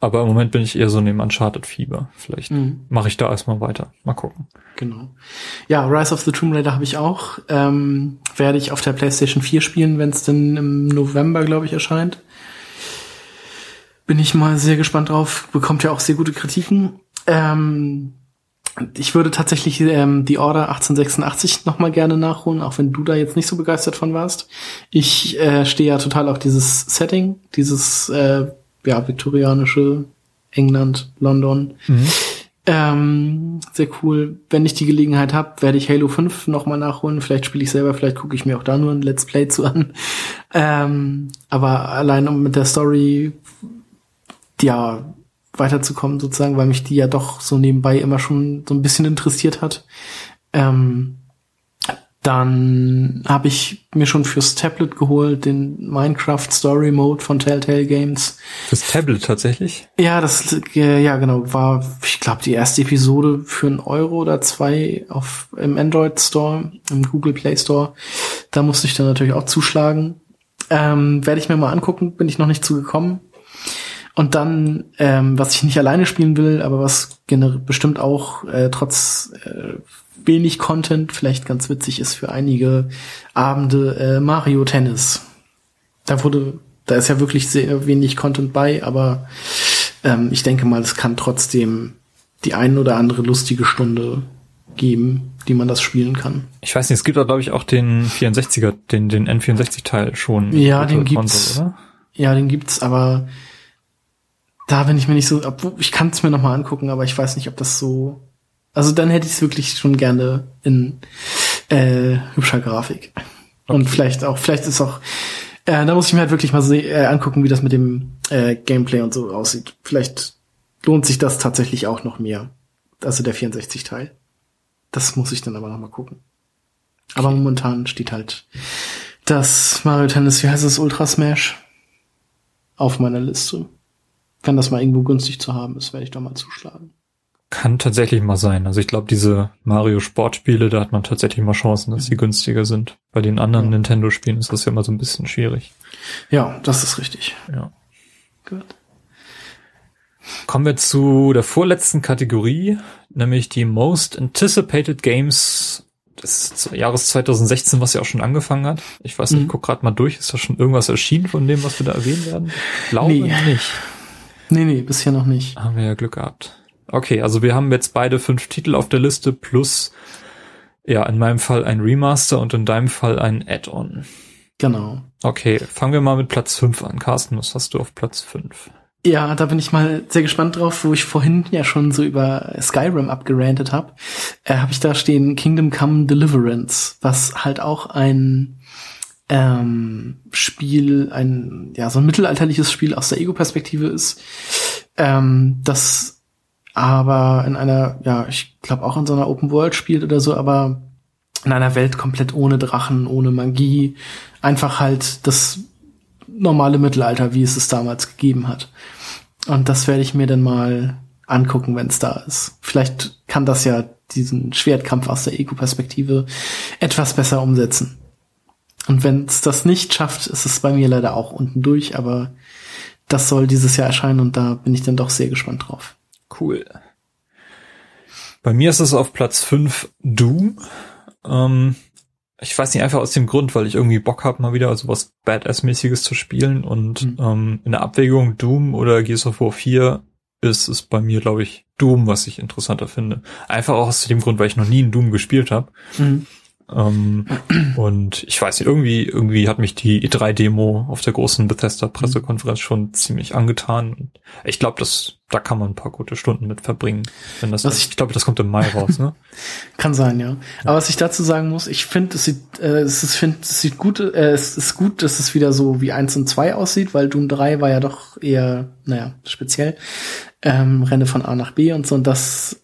S1: Aber im Moment bin ich eher so in dem Uncharted-Fieber. Vielleicht mhm. mache ich da erstmal weiter. Mal gucken.
S2: Genau. Ja, Rise of the Tomb Raider habe ich auch. Ähm, werde ich auf der PlayStation 4 spielen, wenn es denn im November, glaube ich, erscheint. Bin ich mal sehr gespannt drauf. Bekommt ja auch sehr gute Kritiken. Ähm, ich würde tatsächlich ähm, die Order 1886 noch mal gerne nachholen, auch wenn du da jetzt nicht so begeistert von warst. Ich äh, stehe ja total auf dieses Setting, dieses äh, ja viktorianische England, London. Mhm. Ähm, sehr cool. Wenn ich die Gelegenheit habe, werde ich Halo 5 nochmal nachholen. Vielleicht spiele ich selber, vielleicht gucke ich mir auch da nur ein Let's Play zu an. Ähm, aber allein um mit der Story ja, weiterzukommen sozusagen, weil mich die ja doch so nebenbei immer schon so ein bisschen interessiert hat. Ähm, dann habe ich mir schon fürs Tablet geholt den Minecraft Story Mode von Telltale Games.
S1: Fürs Tablet tatsächlich?
S2: Ja, das äh, ja genau war, ich glaube die erste Episode für einen Euro oder zwei auf im Android Store, im Google Play Store. Da musste ich dann natürlich auch zuschlagen. Ähm, Werde ich mir mal angucken, bin ich noch nicht zugekommen. Und dann, ähm, was ich nicht alleine spielen will, aber was bestimmt auch äh, trotz äh, wenig Content vielleicht ganz witzig ist für einige Abende, äh, Mario Tennis. Da wurde, da ist ja wirklich sehr wenig Content bei, aber ähm, ich denke mal, es kann trotzdem die ein oder andere lustige Stunde geben, die man das spielen kann.
S1: Ich weiß nicht, es gibt da glaube ich auch den 64er, den den N64 Teil schon.
S2: Ja, den gibt's. Konsole, ja, den gibt's, aber da bin ich mir nicht so, ich kann es mir nochmal angucken, aber ich weiß nicht, ob das so. Also dann hätte ich es wirklich schon gerne in äh, hübscher Grafik. Okay. Und vielleicht auch, vielleicht ist auch, äh, da muss ich mir halt wirklich mal äh, angucken, wie das mit dem äh, Gameplay und so aussieht. Vielleicht lohnt sich das tatsächlich auch noch mehr. Also der 64-Teil. Das muss ich dann aber noch mal gucken. Aber momentan steht halt das Mario Tennis, wie heißt es, Ultra Smash auf meiner Liste. Wenn das mal irgendwo günstig zu haben ist, werde ich da mal zuschlagen.
S1: Kann tatsächlich mal sein. Also ich glaube, diese Mario Sportspiele, da hat man tatsächlich mal Chancen, dass sie günstiger sind. Bei den anderen ja. Nintendo-Spielen ist das ja immer so ein bisschen schwierig.
S2: Ja, das ist richtig.
S1: Ja. Gut. Kommen wir zu der vorletzten Kategorie, nämlich die Most Anticipated Games des Jahres 2016, was ja auch schon angefangen hat. Ich weiß nicht, mhm. guck gerade mal durch, ist da schon irgendwas erschienen von dem, was wir da erwähnen werden? Ich glaube
S2: nee. nicht. Nee, nee, bisher noch nicht.
S1: Haben wir ja Glück gehabt. Okay, also wir haben jetzt beide fünf Titel auf der Liste plus ja, in meinem Fall ein Remaster und in deinem Fall ein Add-on.
S2: Genau.
S1: Okay, fangen wir mal mit Platz fünf an. Carsten, was hast du auf Platz fünf?
S2: Ja, da bin ich mal sehr gespannt drauf, wo ich vorhin ja schon so über Skyrim abgerantet habe. Äh, habe ich da stehen Kingdom Come Deliverance, was halt auch ein ähm, Spiel, ein ja so ein mittelalterliches Spiel aus der Ego-Perspektive ist, ähm, das aber in einer, ja, ich glaube auch in so einer Open World spielt oder so, aber in einer Welt komplett ohne Drachen, ohne Magie, einfach halt das normale Mittelalter, wie es es damals gegeben hat. Und das werde ich mir dann mal angucken, wenn es da ist. Vielleicht kann das ja diesen Schwertkampf aus der Ego-Perspektive etwas besser umsetzen. Und wenn es das nicht schafft, ist es bei mir leider auch unten durch, aber das soll dieses Jahr erscheinen und da bin ich dann doch sehr gespannt drauf.
S1: Cool. Bei mir ist es auf Platz 5 Doom. Ähm, ich weiß nicht, einfach aus dem Grund, weil ich irgendwie Bock habe, mal wieder so was Badass-mäßiges zu spielen und mhm. ähm, in der Abwägung Doom oder Gears of War 4 ist es bei mir, glaube ich, Doom, was ich interessanter finde. Einfach auch aus dem Grund, weil ich noch nie in Doom gespielt habe. Mhm. Ähm, und ich weiß nicht, irgendwie, irgendwie hat mich die E3-Demo auf der großen Bethesda-Pressekonferenz schon ziemlich angetan. Ich glaube, das, da kann man ein paar gute Stunden mit verbringen. Wenn das, was ich, ich glaube, das kommt im Mai raus, ne? [laughs]
S2: kann sein, ja. Aber was ich dazu sagen muss, ich finde, es sieht, äh, es ist, finde, es sieht gut, äh, es ist gut, dass es wieder so wie eins und zwei aussieht, weil Doom 3 war ja doch eher, naja, speziell. Ähm, Renne von A nach B und so, und das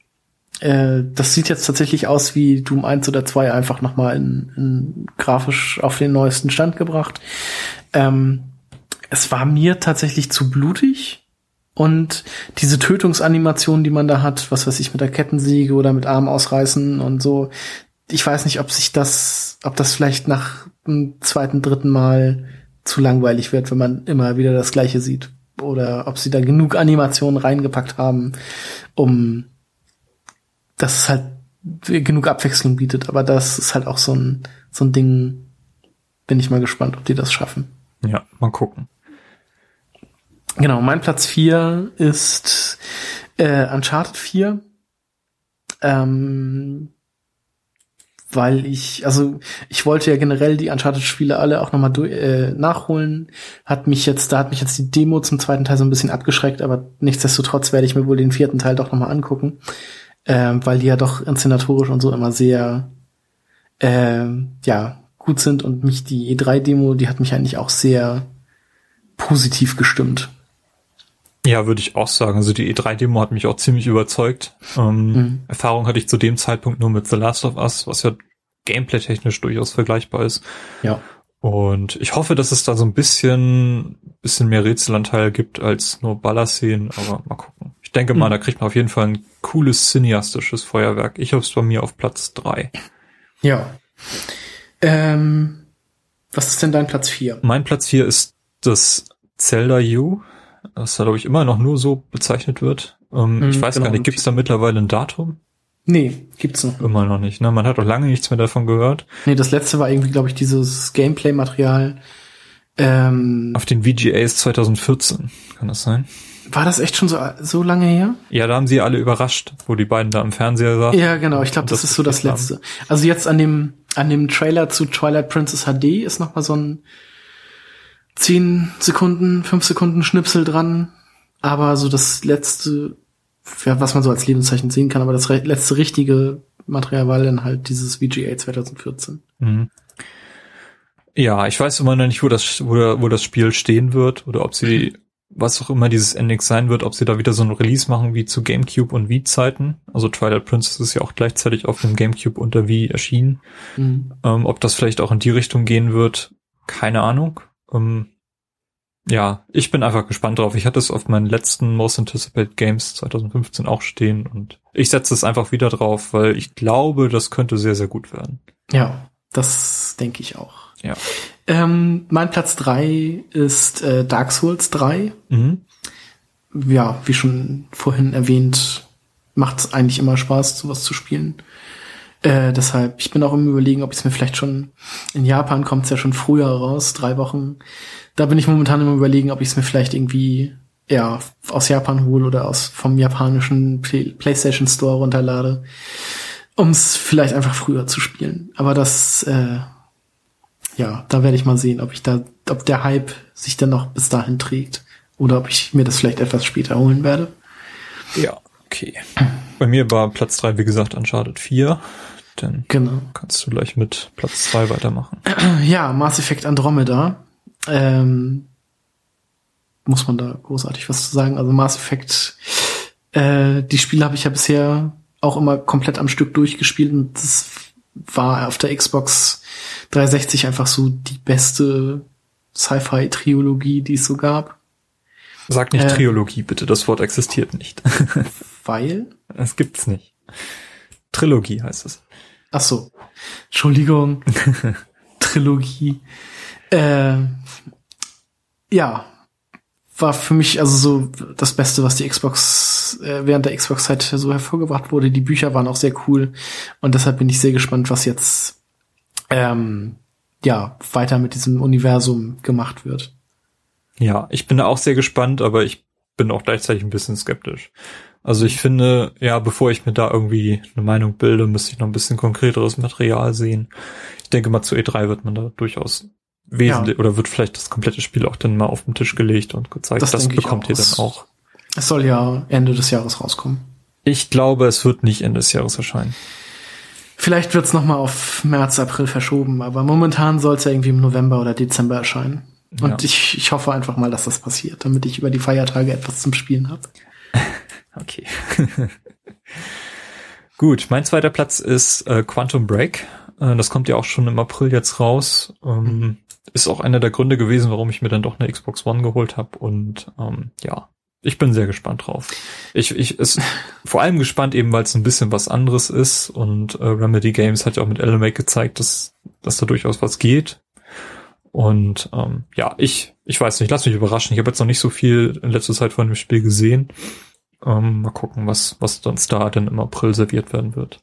S2: äh, das sieht jetzt tatsächlich aus wie Doom 1 oder 2 einfach nochmal in, in grafisch auf den neuesten Stand gebracht. Ähm, es war mir tatsächlich zu blutig. Und diese Tötungsanimation, die man da hat, was weiß ich, mit der Kettensäge oder mit Arm ausreißen und so, ich weiß nicht, ob sich das, ob das vielleicht nach dem zweiten, dritten Mal zu langweilig wird, wenn man immer wieder das Gleiche sieht. Oder ob sie da genug Animationen reingepackt haben, um dass es halt genug Abwechslung bietet. Aber das ist halt auch so ein, so ein Ding, bin ich mal gespannt, ob die das schaffen.
S1: Ja, mal gucken.
S2: Genau, mein Platz vier ist äh, Uncharted 4. Ähm, weil ich, also ich wollte ja generell die Uncharted-Spiele alle auch nochmal äh, nachholen. Hat mich jetzt, da hat mich jetzt die Demo zum zweiten Teil so ein bisschen abgeschreckt, aber nichtsdestotrotz werde ich mir wohl den vierten Teil doch nochmal angucken ähm, weil die ja doch inszenatorisch und so immer sehr ähm, ja gut sind und mich die E3-Demo, die hat mich eigentlich auch sehr positiv gestimmt.
S1: Ja, würde ich auch sagen. Also die E3-Demo hat mich auch ziemlich überzeugt. Ähm, mhm. Erfahrung hatte ich zu dem Zeitpunkt nur mit The Last of Us, was ja gameplay-technisch durchaus vergleichbar ist.
S2: Ja.
S1: Und ich hoffe, dass es da so ein bisschen, bisschen mehr Rätselanteil gibt als nur Ballerszenen, aber mal gucken. Ich denke mal, mhm. da kriegt man auf jeden Fall ein cooles cineastisches Feuerwerk. Ich habe es bei mir auf Platz drei.
S2: Ja. Ähm, was ist denn dein Platz vier?
S1: Mein Platz vier ist das Zelda U, das da glaube ich immer noch nur so bezeichnet wird. Ähm, mhm, ich weiß genau. gar nicht, gibt es da mittlerweile ein Datum?
S2: Nee, gibt's noch.
S1: Immer noch nicht, ne? Man hat auch lange nichts mehr davon gehört.
S2: Nee, das letzte war irgendwie, glaube ich, dieses Gameplay-Material.
S1: Ähm, Auf den VGAs 2014, kann das sein?
S2: War das echt schon so, so lange her?
S1: Ja, da haben sie alle überrascht, wo die beiden da im Fernseher saßen.
S2: Ja, genau. Ich glaube, das, das, ist so das Letzte. Haben. Also jetzt an dem, an dem Trailer zu Twilight Princess HD ist noch mal so ein 10 Sekunden, 5 Sekunden Schnipsel dran. Aber so das letzte, ja, was man so als Lebenszeichen sehen kann, aber das letzte richtige Material war dann halt dieses VGA 2014. Mhm.
S1: Ja, ich weiß immer noch nicht, wo das, wo, wo das Spiel stehen wird oder ob sie was auch immer dieses Endix sein wird, ob sie da wieder so ein Release machen wie zu GameCube und Wii-Zeiten. Also Twilight Princess ist ja auch gleichzeitig auf dem GameCube und der Wii erschienen. Mhm. Ähm, ob das vielleicht auch in die Richtung gehen wird, keine Ahnung. Ähm, ja, ich bin einfach gespannt drauf. Ich hatte es auf meinen letzten Most Anticipated Games 2015 auch stehen und ich setze es einfach wieder drauf, weil ich glaube, das könnte sehr, sehr gut werden.
S2: Ja, das denke ich auch.
S1: Ja.
S2: Ähm, mein Platz drei ist äh, Dark Souls 3.
S1: Mhm.
S2: Ja, wie schon vorhin erwähnt, macht es eigentlich immer Spaß, sowas zu spielen. Äh, deshalb, ich bin auch im Überlegen, ob ich es mir vielleicht schon in Japan kommt es ja schon früher raus, drei Wochen. Da bin ich momentan im Überlegen, ob ich es mir vielleicht irgendwie ja aus Japan hole oder aus vom japanischen Play PlayStation Store runterlade, um es vielleicht einfach früher zu spielen. Aber das äh, ja, da werde ich mal sehen, ob ich da, ob der Hype sich dann noch bis dahin trägt oder ob ich mir das vielleicht etwas später holen werde.
S1: Ja, okay. Bei mir war Platz drei wie gesagt, Uncharted 4. Dann
S2: Genau.
S1: kannst du gleich mit Platz zwei weitermachen. [clears throat]
S2: Ja, Mass Effect Andromeda. Ähm, muss man da großartig was zu sagen? Also Mass Effect, äh, die Spiele habe ich ja bisher auch immer komplett am Stück durchgespielt und das war auf der Xbox 360 einfach so die beste Sci-Fi-Triologie, die es so gab.
S1: Sag nicht
S2: Äh.
S1: Trilogie, bitte. Das Wort existiert nicht. [laughs]
S2: Weil,
S1: Das gibt's nicht. Trilogie heißt es.
S2: ach so, Entschuldigung, [laughs] Trilogie. Äh, ja, war für mich also so das Beste, was die Xbox äh, während der Xbox-Zeit so hervorgebracht wurde. Die Bücher waren auch sehr cool und deshalb bin ich sehr gespannt, was jetzt ähm, ja weiter mit diesem Universum gemacht wird.
S1: Ja, ich bin auch sehr gespannt, aber ich bin auch gleichzeitig ein bisschen skeptisch. Also ich finde, ja, bevor ich mir da irgendwie eine Meinung bilde, müsste ich noch ein bisschen konkreteres Material sehen. Ich denke mal, zu E3 wird man da durchaus wesentlich, oder wird vielleicht das komplette Spiel auch dann mal auf den Tisch gelegt und gezeigt,
S2: Das
S1: das, bekommt ihr dann
S2: Es-
S1: auch.
S2: Es soll ja Ende des Jahres rauskommen.
S1: Ich glaube, es wird nicht Ende des Jahres erscheinen.
S2: Vielleicht wird's noch mal auf März, April verschoben, aber momentan soll es ja irgendwie im November oder Dezember erscheinen. Und
S1: Ja.
S2: ich, ich hoffe einfach mal, dass das passiert, damit ich über die Feiertage etwas zum Spielen habe. [laughs]
S1: Okay. [laughs] Gut, mein zweiter Platz ist äh, Quantum Break. Äh, das kommt ja auch schon im April jetzt raus. Ähm, ist auch einer der Gründe gewesen, warum ich mir dann doch eine Xbox One geholt habe. Und ähm, ja, ich bin sehr gespannt drauf. Ich, ich ist [laughs] vor allem gespannt eben, weil es ein bisschen was anderes ist. Und äh, Remedy Games hat ja auch mit Wake gezeigt, dass, dass da durchaus was geht. Und ähm, ja, ich, ich weiß nicht, lass mich überraschen. Ich habe jetzt noch nicht so viel in letzter Zeit von dem Spiel gesehen. Ähm, mal gucken, was, was uns da denn im April serviert werden wird.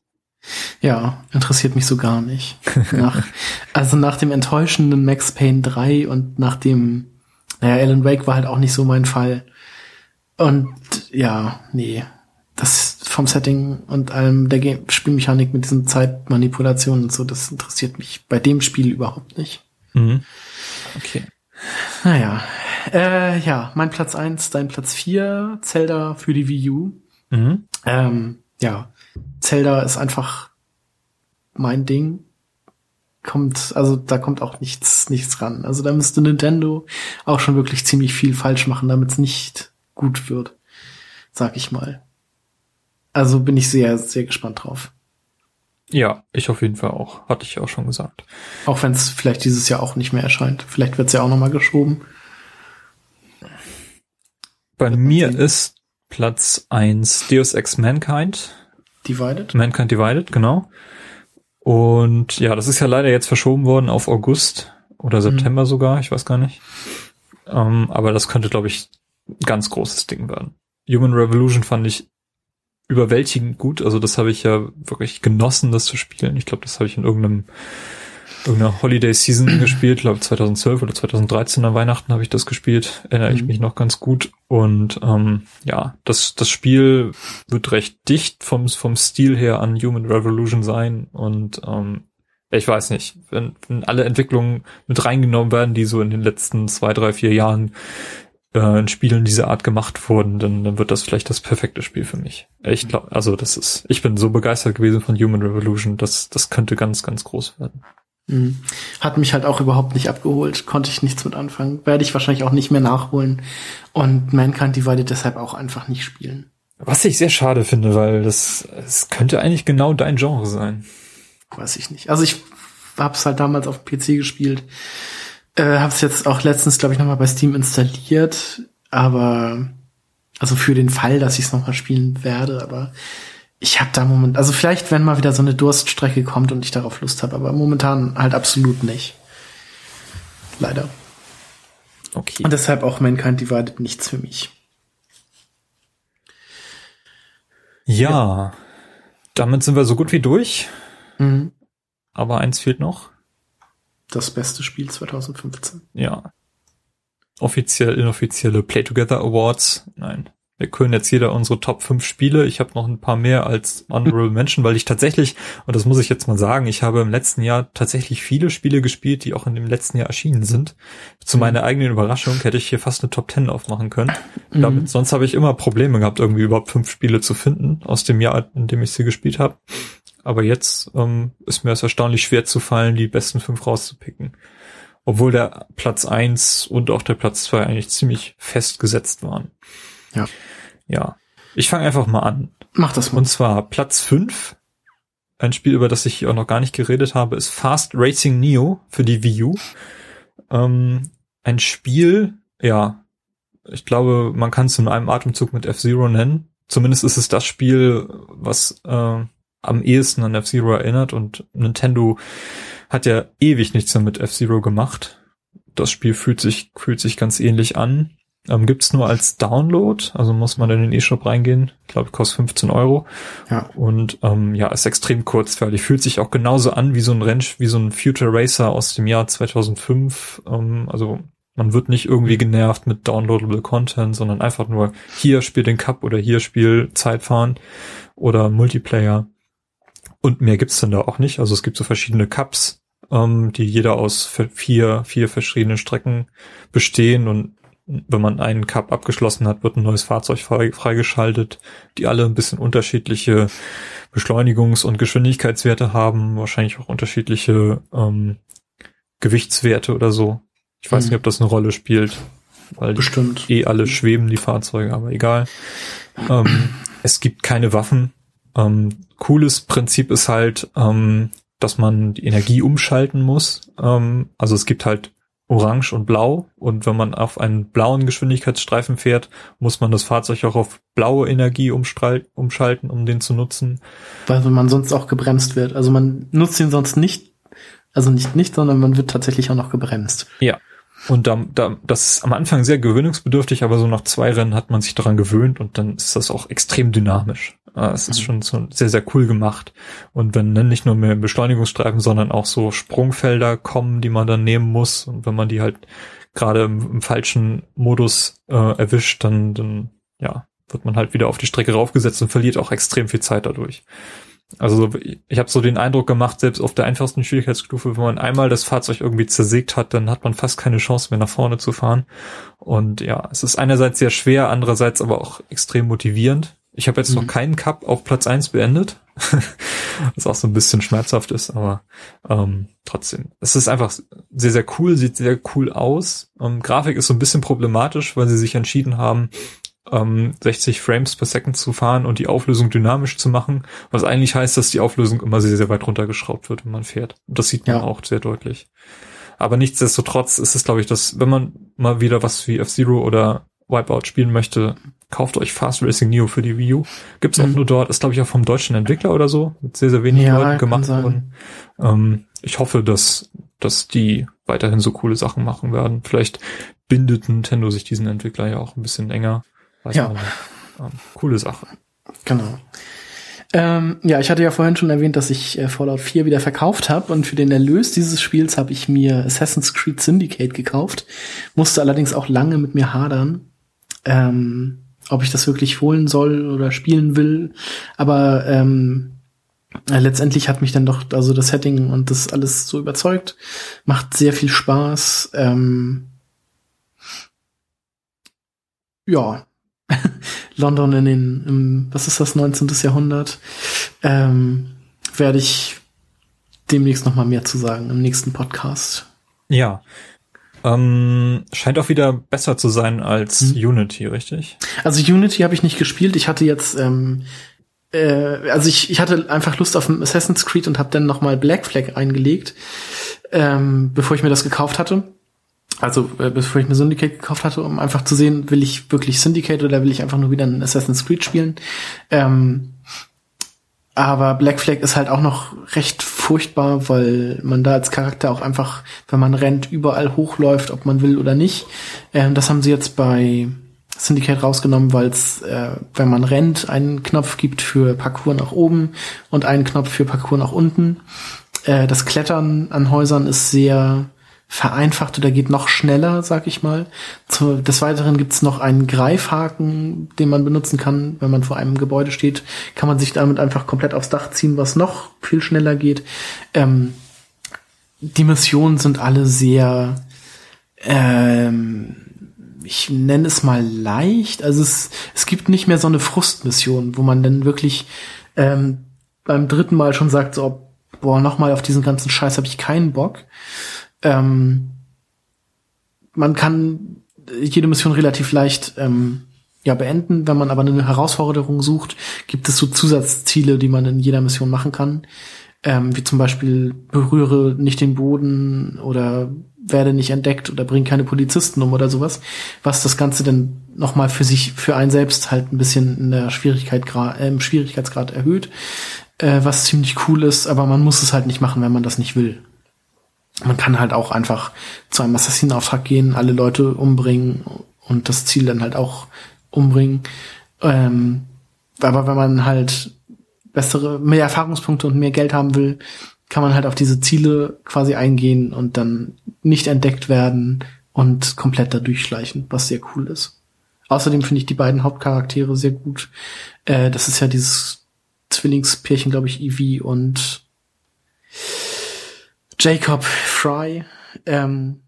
S2: Ja, interessiert mich so gar nicht. Nach, [laughs] also nach dem enttäuschenden Max Payne 3 und nach dem, naja, Alan Wake war halt auch nicht so mein Fall. Und ja, nee. Das vom Setting und allem der Game Spielmechanik mit diesen Zeitmanipulationen und so, das interessiert mich bei dem Spiel überhaupt nicht.
S1: Mhm. Okay.
S2: Naja, äh, ja, mein Platz eins, dein Platz vier, Zelda für die Wii U.
S1: Mhm.
S2: Ähm, ja, Zelda ist einfach mein Ding. Kommt, also da kommt auch nichts, nichts ran. Also da müsste Nintendo auch schon wirklich ziemlich viel falsch machen, damit es nicht gut wird. Sag ich mal. Also bin ich sehr, sehr gespannt drauf.
S1: Ja, ich auf jeden Fall auch. Hatte ich auch schon gesagt.
S2: Auch wenn es vielleicht dieses Jahr auch nicht mehr erscheint. Vielleicht wird es ja auch nochmal geschoben.
S1: Bei mir ist Platz eins Deus Ex Mankind.
S2: Divided.
S1: Mankind Divided, genau. Und ja, das ist ja leider jetzt verschoben worden auf August oder September sogar, ich weiß gar nicht. Ähm, aber das könnte, glaube ich, ein ganz großes Ding werden. Human Revolution fand ich überwältigend gut. Also das habe ich ja wirklich genossen, das zu spielen. Ich glaube, das habe ich in irgendeinem irgendeiner Holiday Season [clears throat] gespielt, glaube 2012 oder 2013 an Weihnachten habe ich das gespielt, erinnere ich
S2: Mhm.
S1: mich noch ganz gut. Und ähm, ja, das, das Spiel wird recht dicht vom, vom Stil her an Human Revolution sein. Und ähm, ich weiß nicht, wenn, wenn alle Entwicklungen mit reingenommen werden, die so in den letzten zwei, drei, vier Jahren äh, in Spielen dieser Art gemacht wurden, dann, dann wird das vielleicht das perfekte Spiel für mich. Ich glaube, also das ist, ich bin so begeistert gewesen von Human Revolution, das, das könnte ganz, ganz groß werden.
S2: Mhm. Hat mich halt auch überhaupt nicht abgeholt, konnte ich nichts mit anfangen. Werde ich wahrscheinlich auch nicht mehr nachholen. Und Mankind Divided deshalb auch einfach nicht spielen.
S1: Was ich sehr schade finde, weil das, es könnte eigentlich genau dein Genre sein.
S2: Weiß ich nicht. Also ich hab's halt damals auf dem PC gespielt. Äh, habe es jetzt auch letztens, glaube ich, nochmal bei Steam installiert, aber also für den Fall, dass ich es nochmal spielen werde, aber ich habe da moment, also vielleicht, wenn mal wieder so eine Durststrecke kommt und ich darauf Lust habe, aber momentan halt absolut nicht. Leider.
S1: Okay.
S2: Und deshalb auch Mankind Divided nichts für mich.
S1: Ja, ja. damit sind wir so gut wie durch. Mhm. Aber eins fehlt noch.
S2: Das beste Spiel 2015.
S1: Ja. Offiziell, inoffizielle Play Together Awards. Nein. Wir können jetzt jeder unsere Top 5 Spiele. Ich habe noch ein paar mehr als Honorable Mention, weil ich tatsächlich, und das muss ich jetzt mal sagen, ich habe im letzten Jahr tatsächlich viele Spiele gespielt, die auch in dem letzten Jahr erschienen sind. Zu mhm. meiner eigenen Überraschung hätte ich hier fast eine Top 10 aufmachen können. Mhm. Damit, sonst habe ich immer Probleme gehabt, irgendwie überhaupt fünf Spiele zu finden aus dem Jahr, in dem ich sie gespielt habe. Aber jetzt ähm, ist mir es erstaunlich schwer zu fallen, die besten fünf rauszupicken. Obwohl der Platz eins und auch der Platz zwei eigentlich ziemlich festgesetzt waren.
S2: Ja.
S1: Ja. Ich fange einfach mal an.
S2: Mach das mal.
S1: Und zwar Platz 5. Ein Spiel, über das ich hier auch noch gar nicht geredet habe, ist Fast Racing Neo für die Wii U. Ähm, ein Spiel, ja, ich glaube, man kann es in einem Atemzug mit F-Zero nennen. Zumindest ist es das Spiel, was äh, am ehesten an F-Zero erinnert und Nintendo hat ja ewig nichts mehr mit F-Zero gemacht. Das Spiel fühlt sich, fühlt sich ganz ähnlich an. Ähm, gibt's nur als Download, also muss man in den E-Shop reingehen. Ich glaube, kostet 15 Euro.
S2: Ja.
S1: Und ähm, ja, ist extrem kurzfertig. Fühlt sich auch genauso an wie so ein Renn, wie so ein Future Racer aus dem Jahr 2005. Ähm, also man wird nicht irgendwie genervt mit downloadable Content, sondern einfach nur hier spiel den Cup oder hier spiel Zeitfahren oder Multiplayer. Und mehr gibt's dann da auch nicht. Also es gibt so verschiedene Cups, ähm, die jeder aus vier, vier verschiedenen Strecken bestehen und wenn man einen Cup abgeschlossen hat, wird ein neues Fahrzeug freigeschaltet, die alle ein bisschen unterschiedliche Beschleunigungs- und Geschwindigkeitswerte haben, wahrscheinlich auch unterschiedliche ähm, Gewichtswerte oder so. Ich weiß mhm. nicht, ob das eine Rolle spielt, weil
S2: Bestimmt.
S1: eh alle schweben, die Fahrzeuge, aber egal. Ähm, es gibt keine Waffen. Ähm, cooles Prinzip ist halt, ähm, dass man die Energie umschalten muss. Ähm, also es gibt halt orange und blau. Und wenn man auf einen blauen Geschwindigkeitsstreifen fährt, muss man das Fahrzeug auch auf blaue Energie umschalten, um den zu nutzen.
S2: Weil man sonst auch gebremst wird. Also man nutzt ihn sonst nicht, also nicht nicht, sondern man wird tatsächlich auch noch gebremst.
S1: Ja. Und da, da, das ist am Anfang sehr gewöhnungsbedürftig, aber so nach zwei Rennen hat man sich daran gewöhnt und dann ist das auch extrem dynamisch. Ah, es ist schon so sehr, sehr cool gemacht. Und wenn dann nicht nur mehr Beschleunigungsstreifen, sondern auch so Sprungfelder kommen, die man dann nehmen muss. Und wenn man die halt gerade im, im falschen Modus äh, erwischt, dann, dann ja, wird man halt wieder auf die Strecke raufgesetzt und verliert auch extrem viel Zeit dadurch. Also ich habe so den Eindruck gemacht, selbst auf der einfachsten Schwierigkeitsstufe, wenn man einmal das Fahrzeug irgendwie zersägt hat, dann hat man fast keine Chance mehr nach vorne zu fahren. Und ja, es ist einerseits sehr schwer, andererseits aber auch extrem motivierend. Ich habe jetzt mhm. noch keinen Cup auf Platz eins beendet, [laughs] was auch so ein bisschen schmerzhaft ist, aber ähm, trotzdem. Es ist einfach sehr, sehr cool, sieht sehr cool aus. Ähm, Grafik ist so ein bisschen problematisch, weil sie sich entschieden haben, ähm, 60 Frames per Second zu fahren und die Auflösung dynamisch zu machen, was eigentlich heißt, dass die Auflösung immer sehr, sehr weit runtergeschraubt wird, wenn man fährt. Und das sieht man ja. auch sehr deutlich. Aber nichtsdestotrotz ist es, glaube ich, dass, wenn man mal wieder was wie F-Zero oder Wipeout spielen möchte, kauft euch Fast Racing Neo für die Wii U. Gibt's auch mhm. nur dort, ist glaube ich auch vom deutschen Entwickler oder so, mit sehr, sehr wenigen ja, Leuten gemacht worden. Ähm, ich hoffe, dass, dass die weiterhin so coole Sachen machen werden. Vielleicht bindet Nintendo sich diesen Entwickler ja auch ein bisschen enger. Weiß
S2: ja.
S1: Ähm, coole Sache.
S2: Genau. Ähm, ja, ich hatte ja vorhin schon erwähnt, dass ich äh, Fallout 4 wieder verkauft habe und für den Erlös dieses Spiels habe ich mir Assassin's Creed Syndicate gekauft, musste allerdings auch lange mit mir hadern. Ähm, ob ich das wirklich holen soll oder spielen will. Aber ähm, äh, letztendlich hat mich dann doch also das Setting und das alles so überzeugt. Macht sehr viel Spaß. Ähm, ja. [laughs] London in den, im, was ist das, 19. Jahrhundert, ähm, werde ich demnächst noch mal mehr zu sagen im nächsten Podcast.
S1: Ja, ähm, scheint auch wieder besser zu sein als hm. Unity, richtig?
S2: Also Unity habe ich nicht gespielt. Ich hatte jetzt, ähm, äh, also ich, ich hatte einfach Lust auf Assassin's Creed und habe dann noch mal Black Flag eingelegt, ähm, bevor ich mir das gekauft hatte. Also, äh, bevor ich mir Syndicate gekauft hatte, um einfach zu sehen, will ich wirklich Syndicate oder will ich einfach nur wieder ein Assassin's Creed spielen. Ähm, aber Black Flag ist halt auch noch recht furchtbar, weil man da als Charakter auch einfach, wenn man rennt, überall hochläuft, ob man will oder nicht. Ähm, das haben sie jetzt bei Syndicate rausgenommen, weil es, äh, wenn man rennt, einen Knopf gibt für Parkour nach oben und einen Knopf für Parkour nach unten. Äh, das Klettern an Häusern ist sehr vereinfacht oder geht noch schneller, sag ich mal. Zu, des Weiteren gibt's noch einen Greifhaken, den man benutzen kann, wenn man vor einem Gebäude steht, kann man sich damit einfach komplett aufs Dach ziehen, was noch viel schneller geht. Ähm, die Missionen sind alle sehr, ähm, ich nenne es mal leicht. Also es, es gibt nicht mehr so eine Frustmission, wo man dann wirklich ähm, beim dritten Mal schon sagt, so, boah, nochmal auf diesen ganzen Scheiß habe ich keinen Bock. Ähm, man kann jede Mission relativ leicht ähm, ja beenden. Wenn man aber eine Herausforderung sucht, gibt es so Zusatzziele, die man in jeder Mission machen kann. Ähm, wie zum Beispiel berühre nicht den Boden oder werde nicht entdeckt oder bring keine Polizisten um oder sowas, was das Ganze dann nochmal für sich, für einen selbst halt ein bisschen in der Schwierigkeit, äh, im Schwierigkeitsgrad erhöht, äh, was ziemlich cool ist, aber man muss es halt nicht machen, wenn man das nicht will man kann halt auch einfach zu einem Assassinenauftrag gehen, alle Leute umbringen und das Ziel dann halt auch umbringen. Ähm, aber wenn man halt bessere, mehr Erfahrungspunkte und mehr Geld haben will, kann man halt auf diese Ziele quasi eingehen und dann nicht entdeckt werden und komplett da durchschleichen, was sehr cool ist. Außerdem finde ich die beiden Hauptcharaktere sehr gut. Äh, das ist ja dieses Zwillingspärchen, glaube ich, Evie und Jacob Fry. Ähm,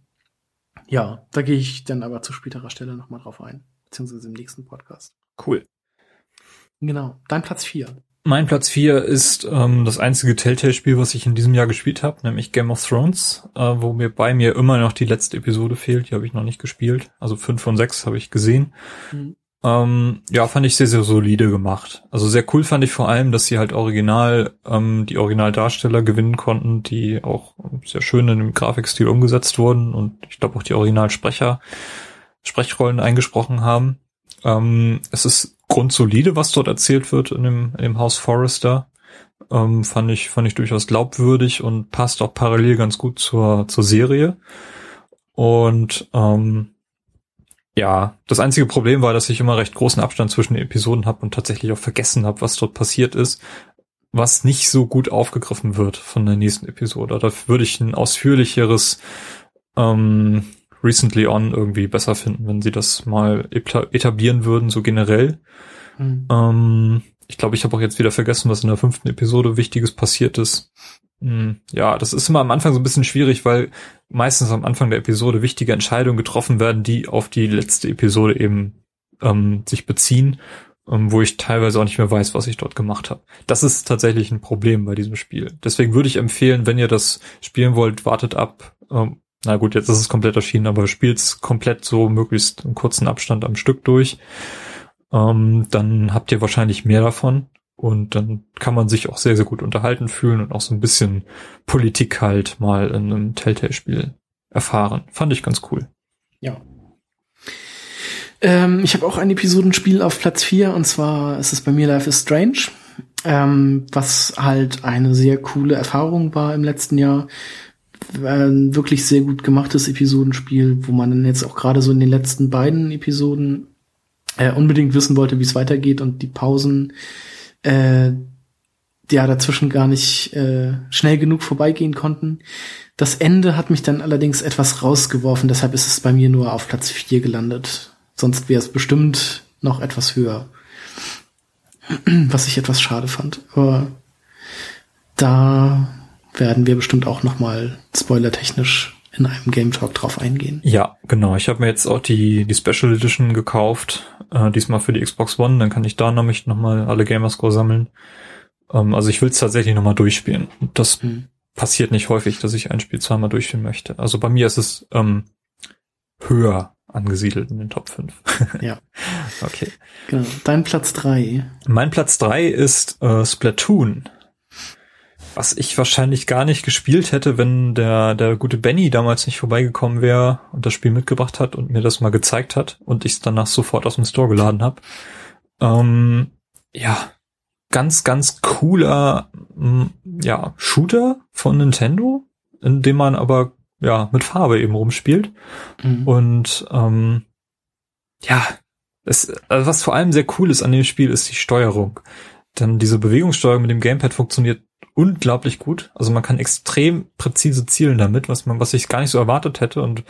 S2: ja, da gehe ich dann aber zu späterer Stelle nochmal drauf ein, beziehungsweise im nächsten Podcast.
S1: Cool.
S2: Genau, dein Platz vier.
S1: Mein Platz vier ist ähm, das einzige Telltale-Spiel, was ich in diesem Jahr gespielt habe, nämlich Game of Thrones, äh, wo mir bei mir immer noch die letzte Episode fehlt. Die habe ich noch nicht gespielt. Also fünf von sechs habe ich gesehen. Mhm. Ähm, ja, fand ich sehr, sehr solide gemacht. Also sehr cool fand ich vor allem, dass sie halt original ähm, die Originaldarsteller gewinnen konnten, die auch sehr schön in dem Grafikstil umgesetzt wurden und ich glaube auch die Originalsprecher Sprechrollen eingesprochen haben. Ähm, es ist grundsolide, was dort erzählt wird in dem, in dem Haus Forrester. Ähm, fand ich fand ich durchaus glaubwürdig und passt auch parallel ganz gut zur zur Serie. Und ähm, ja, das einzige Problem war, dass ich immer recht großen Abstand zwischen den Episoden habe und tatsächlich auch vergessen habe, was dort passiert ist, was nicht so gut aufgegriffen wird von der nächsten Episode. Da würde ich ein ausführlicheres ähm, Recently On irgendwie besser finden, wenn sie das mal etablieren würden, so generell. Mhm. Ähm, ich glaube, ich habe auch jetzt wieder vergessen, was in der fünften Episode Wichtiges passiert ist. Hm, ja, das ist immer am Anfang so ein bisschen schwierig, weil meistens am Anfang der Episode wichtige Entscheidungen getroffen werden, die auf die letzte Episode eben ähm, sich beziehen, ähm, wo ich teilweise auch nicht mehr weiß, was ich dort gemacht habe. Das ist tatsächlich ein Problem bei diesem Spiel. Deswegen würde ich empfehlen, wenn ihr das spielen wollt, wartet ab. Ähm, na gut, jetzt ist es komplett erschienen, aber spielt's komplett so möglichst im kurzen Abstand am Stück durch. Ähm, dann habt ihr wahrscheinlich mehr davon. Und dann kann man sich auch sehr, sehr gut unterhalten fühlen und auch so ein bisschen Politik halt mal in einem Telltale-Spiel erfahren. Fand ich ganz cool.
S2: Ja. Ähm, ich habe auch ein Episodenspiel auf Platz 4 und zwar ist es bei mir Life is Strange, ähm, was halt eine sehr coole Erfahrung war im letzten Jahr. Ein wirklich sehr gut gemachtes Episodenspiel, wo man dann jetzt auch gerade so in den letzten beiden Episoden äh, unbedingt wissen wollte, wie es weitergeht und die Pausen äh, ja dazwischen gar nicht äh, schnell genug vorbeigehen konnten. Das Ende hat mich dann allerdings etwas rausgeworfen, deshalb ist es bei mir nur auf Platz 4 gelandet. Sonst wäre es bestimmt noch etwas höher. Was ich etwas schade fand. Aber da werden wir bestimmt auch noch mal spoilertechnisch in einem Game Talk drauf eingehen.
S1: Ja, genau. Ich habe mir jetzt auch die, die Special Edition gekauft, äh, diesmal für die Xbox One. Dann kann ich da nämlich noch mal alle Gamerscore sammeln. Ähm, also ich will es tatsächlich noch mal durchspielen. Das hm. passiert nicht häufig, dass ich ein Spiel zweimal durchspielen möchte. Also bei mir ist es ähm, höher angesiedelt in den Top 5. [laughs]
S2: ja. Okay. Genau. Dein Platz drei.
S1: Mein Platz drei ist äh, Splatoon. Was ich wahrscheinlich gar nicht gespielt hätte, wenn der, der gute Benny damals nicht vorbeigekommen wäre und das Spiel mitgebracht hat und mir das mal gezeigt hat und ich es danach sofort aus dem Store geladen habe. Ähm, ja, ganz, ganz cooler ja, Shooter von Nintendo, in dem man aber ja mit Farbe eben rumspielt. Mhm. Und ähm, ja, es, also was vor allem sehr cool ist an dem Spiel, ist die Steuerung. Denn diese Bewegungssteuerung mit dem Gamepad funktioniert unglaublich gut. Also man kann extrem präzise zielen damit, was man, was ich gar nicht so erwartet hätte und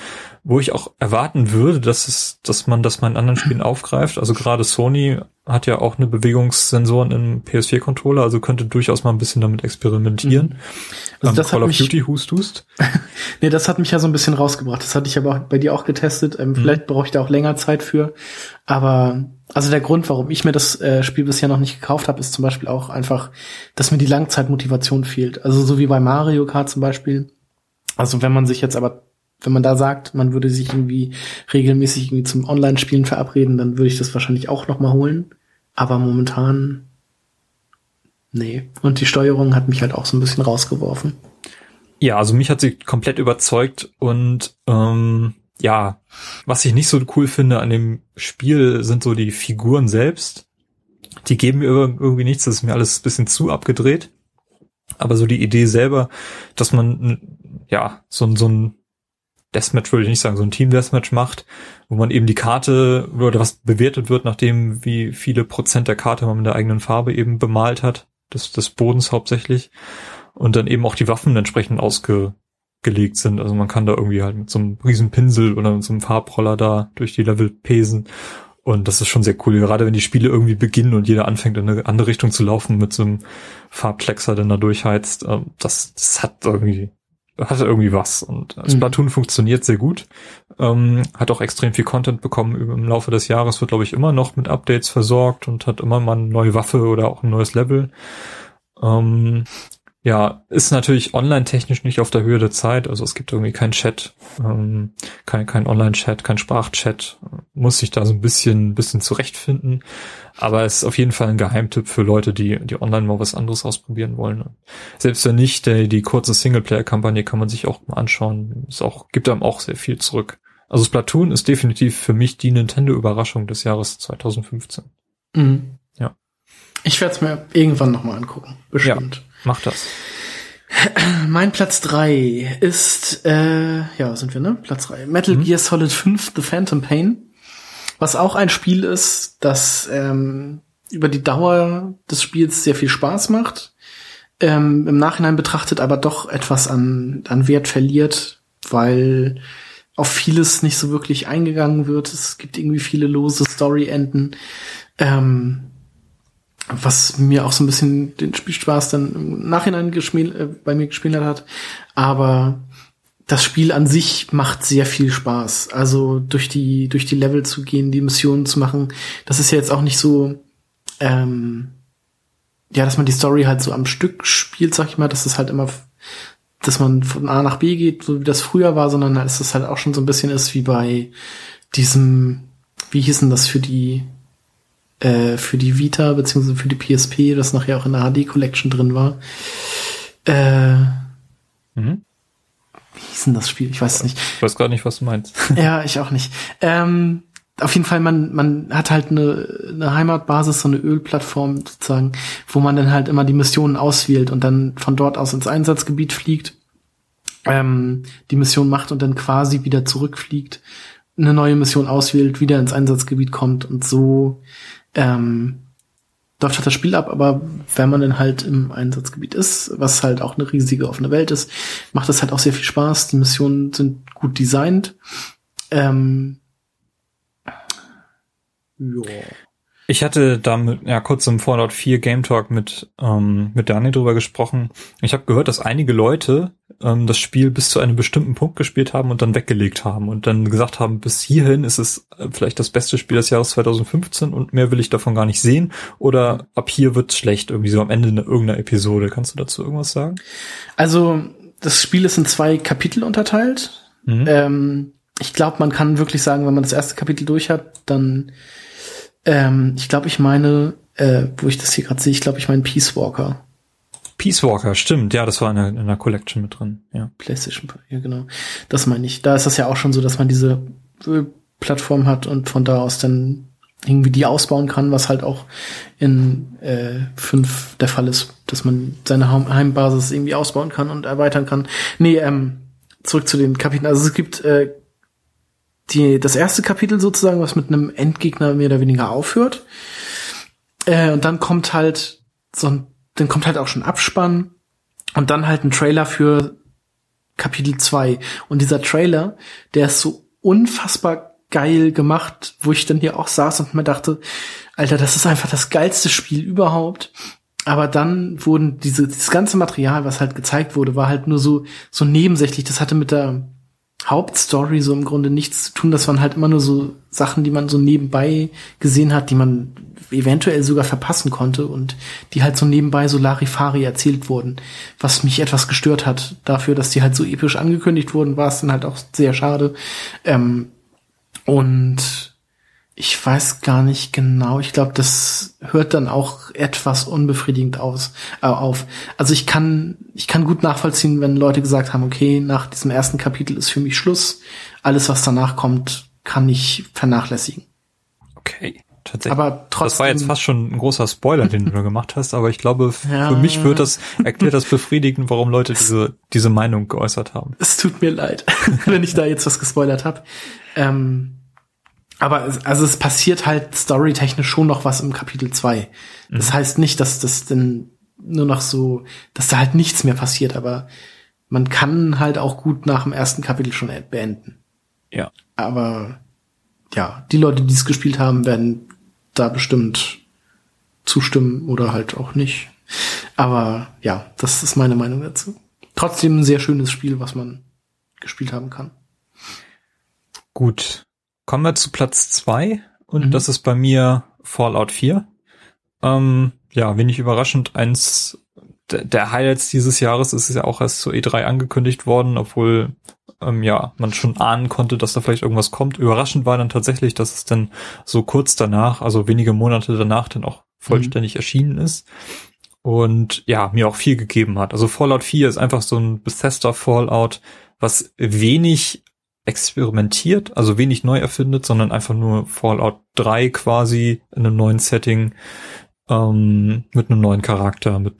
S1: wo ich auch erwarten würde, dass es, dass man das mal in anderen Spielen aufgreift. Also gerade Sony hat ja auch eine Bewegungssensoren im PS4-Controller, also könnte durchaus mal ein bisschen damit experimentieren. Mhm.
S2: Also das Call of Duty Hust Hust. [laughs] nee, das hat mich ja so ein bisschen rausgebracht. Das hatte ich aber auch bei dir auch getestet. Ähm, mhm. Vielleicht brauche ich da auch länger Zeit für. Aber also der Grund, warum ich mir das äh, Spiel bisher noch nicht gekauft habe, ist zum Beispiel auch einfach, dass mir die Langzeitmotivation fehlt. Also so wie bei Mario Kart zum Beispiel. Also wenn man sich jetzt aber wenn man da sagt, man würde sich irgendwie regelmäßig irgendwie zum Online-Spielen verabreden, dann würde ich das wahrscheinlich auch noch mal holen. Aber momentan, nee. Und die Steuerung hat mich halt auch so ein bisschen rausgeworfen.
S1: Ja, also mich hat sie komplett überzeugt und ähm, ja, was ich nicht so cool finde an dem Spiel sind so die Figuren selbst. Die geben mir irgendwie nichts, das ist mir alles ein bisschen zu abgedreht. Aber so die Idee selber, dass man ja so, so ein Deathmatch würde ich nicht sagen, so ein Team-Deathmatch macht, wo man eben die Karte oder was bewertet wird, nachdem wie viele Prozent der Karte man mit der eigenen Farbe eben bemalt hat, des, des Bodens hauptsächlich, und dann eben auch die Waffen entsprechend ausgelegt sind. Also man kann da irgendwie halt mit so einem riesen Pinsel oder mit so einem Farbroller da durch die Level pesen. Und das ist schon sehr cool, gerade wenn die Spiele irgendwie beginnen und jeder anfängt in eine andere Richtung zu laufen mit so einem Farbkleckser, der da durchheizt. Ähm, das, das hat irgendwie hatte irgendwie was. Und mhm. Splatoon mhm. funktioniert sehr gut. Ähm, hat auch extrem viel Content bekommen im Laufe des Jahres, wird, glaube ich, immer noch mit Updates versorgt und hat immer mal eine neue Waffe oder auch ein neues Level. Ähm, ja, ist natürlich online-technisch nicht auf der Höhe der Zeit. Also es gibt irgendwie keinen Chat, ähm, kein, kein Online-Chat, kein Sprachchat. Muss sich da so ein bisschen, bisschen zurechtfinden. Aber es ist auf jeden Fall ein Geheimtipp für Leute, die, die online mal was anderes ausprobieren wollen. Selbst wenn nicht, der, die kurze Singleplayer-Kampagne kann man sich auch mal anschauen. Es auch, gibt einem auch sehr viel zurück. Also Splatoon ist definitiv für mich die Nintendo-Überraschung des Jahres 2015.
S2: Mhm. Ja. Ich werde es mir irgendwann nochmal angucken. Bestimmt. Ja.
S1: Mach das.
S2: Mein Platz drei ist, äh, ja, sind wir, ne? Platz drei. Metal mhm. Gear Solid 5 The Phantom Pain. Was auch ein Spiel ist, das ähm, über die Dauer des Spiels sehr viel Spaß macht. Ähm, Im Nachhinein betrachtet aber doch etwas an, an Wert verliert, weil auf vieles nicht so wirklich eingegangen wird. Es gibt irgendwie viele lose Story-Enden. Ähm, was mir auch so ein bisschen den Spielspaß dann im Nachhinein äh, bei mir gespielt hat. Aber das Spiel an sich macht sehr viel Spaß. Also durch die, durch die Level zu gehen, die Missionen zu machen. Das ist ja jetzt auch nicht so, ähm, ja, dass man die Story halt so am Stück spielt, sag ich mal, dass es halt immer, dass man von A nach B geht, so wie das früher war, sondern dass es halt auch schon so ein bisschen ist wie bei diesem, wie hießen das für die, äh, für die Vita beziehungsweise für die PSP, das nachher auch in der HD Collection drin war. Äh, mhm. Wie hieß denn das Spiel? Ich weiß es nicht.
S1: Ich weiß gar nicht, was du meinst. [laughs]
S2: ja, ich auch nicht. Ähm, auf jeden Fall, man, man hat halt eine, eine Heimatbasis, so eine Ölplattform sozusagen, wo man dann halt immer die Missionen auswählt und dann von dort aus ins Einsatzgebiet fliegt, ähm, die Mission macht und dann quasi wieder zurückfliegt, eine neue Mission auswählt, wieder ins Einsatzgebiet kommt und so ähm, läuft halt das Spiel ab, aber wenn man dann halt im Einsatzgebiet ist, was halt auch eine riesige offene Welt ist, macht das halt auch sehr viel Spaß. Die Missionen sind gut designt. Ähm,
S1: ja. Ich hatte da mit, ja kurz im Fallout 4 Game Talk mit ähm, mit Dani drüber gesprochen. Ich habe gehört, dass einige Leute ähm, das Spiel bis zu einem bestimmten Punkt gespielt haben und dann weggelegt haben und dann gesagt haben, bis hierhin ist es äh, vielleicht das beste Spiel des Jahres 2015 und mehr will ich davon gar nicht sehen oder ab hier wird's schlecht irgendwie so am Ende irgendeiner Episode. Kannst du dazu irgendwas sagen?
S2: Also das Spiel ist in zwei Kapitel unterteilt. Mhm. Ähm, ich glaube, man kann wirklich sagen, wenn man das erste Kapitel durch hat, dann ähm, ich glaube, ich meine, äh, wo ich das hier gerade sehe, ich glaube, ich meine Peace Walker.
S1: Peace Walker, stimmt, ja, das war in der, in der Collection mit drin, ja.
S2: PlayStation, ja genau. Das meine ich. Da ist das ja auch schon so, dass man diese äh, Plattform hat und von da aus dann irgendwie die ausbauen kann, was halt auch in äh, fünf der Fall ist, dass man seine Heimbasis irgendwie ausbauen kann und erweitern kann. Nee, ähm, zurück zu den Kapiteln. Also es gibt äh, die, das erste Kapitel sozusagen, was mit einem Endgegner mehr oder weniger aufhört. Äh, und dann kommt halt so ein, dann kommt halt auch schon Abspann und dann halt ein Trailer für Kapitel 2. Und dieser Trailer, der ist so unfassbar geil gemacht, wo ich dann hier auch saß und mir dachte, Alter, das ist einfach das geilste Spiel überhaupt. Aber dann wurden diese, dieses ganze Material, was halt gezeigt wurde, war halt nur so, so nebensächlich. Das hatte mit der Hauptstory so im Grunde nichts zu tun. Das waren halt immer nur so Sachen, die man so nebenbei gesehen hat, die man eventuell sogar verpassen konnte und die halt so nebenbei so Larifari erzählt wurden. Was mich etwas gestört hat dafür, dass die halt so episch angekündigt wurden, war es dann halt auch sehr schade. Ähm, und ich weiß gar nicht genau. Ich glaube, das hört dann auch etwas unbefriedigend aus, äh, auf. Also ich kann, ich kann gut nachvollziehen, wenn Leute gesagt haben, okay, nach diesem ersten Kapitel ist für mich Schluss. Alles, was danach kommt, kann ich vernachlässigen.
S1: Okay. Tatsächlich. Aber trotzdem. Das war jetzt fast schon ein großer Spoiler, den du gemacht hast, aber ich glaube, ja, für mich wird das, erklärt das befriedigend, warum Leute diese, diese Meinung geäußert haben.
S2: Es tut mir leid, [laughs] wenn ich da jetzt was gespoilert habe. Ähm, aber es, also es passiert halt storytechnisch schon noch was im Kapitel 2. Das mhm. heißt nicht, dass das denn nur noch so, dass da halt nichts mehr passiert, aber man kann halt auch gut nach dem ersten Kapitel schon beenden.
S1: Ja.
S2: Aber ja, die Leute, die es gespielt haben, werden da bestimmt zustimmen oder halt auch nicht. Aber ja, das ist meine Meinung dazu. Trotzdem ein sehr schönes Spiel, was man gespielt haben kann.
S1: Gut. Kommen wir zu Platz zwei und mhm. das ist bei mir Fallout 4. Ähm, ja, wenig überraschend, eins der Highlights dieses Jahres ist ja auch erst zur E3 angekündigt worden, obwohl ähm, ja man schon ahnen konnte, dass da vielleicht irgendwas kommt. Überraschend war dann tatsächlich, dass es dann so kurz danach, also wenige Monate danach, dann auch vollständig mhm. erschienen ist und ja mir auch viel gegeben hat. Also Fallout 4 ist einfach so ein Bethesda Fallout, was wenig experimentiert, also wenig neu erfindet, sondern einfach nur Fallout 3 quasi in einem neuen Setting, ähm, mit einem neuen Charakter, mit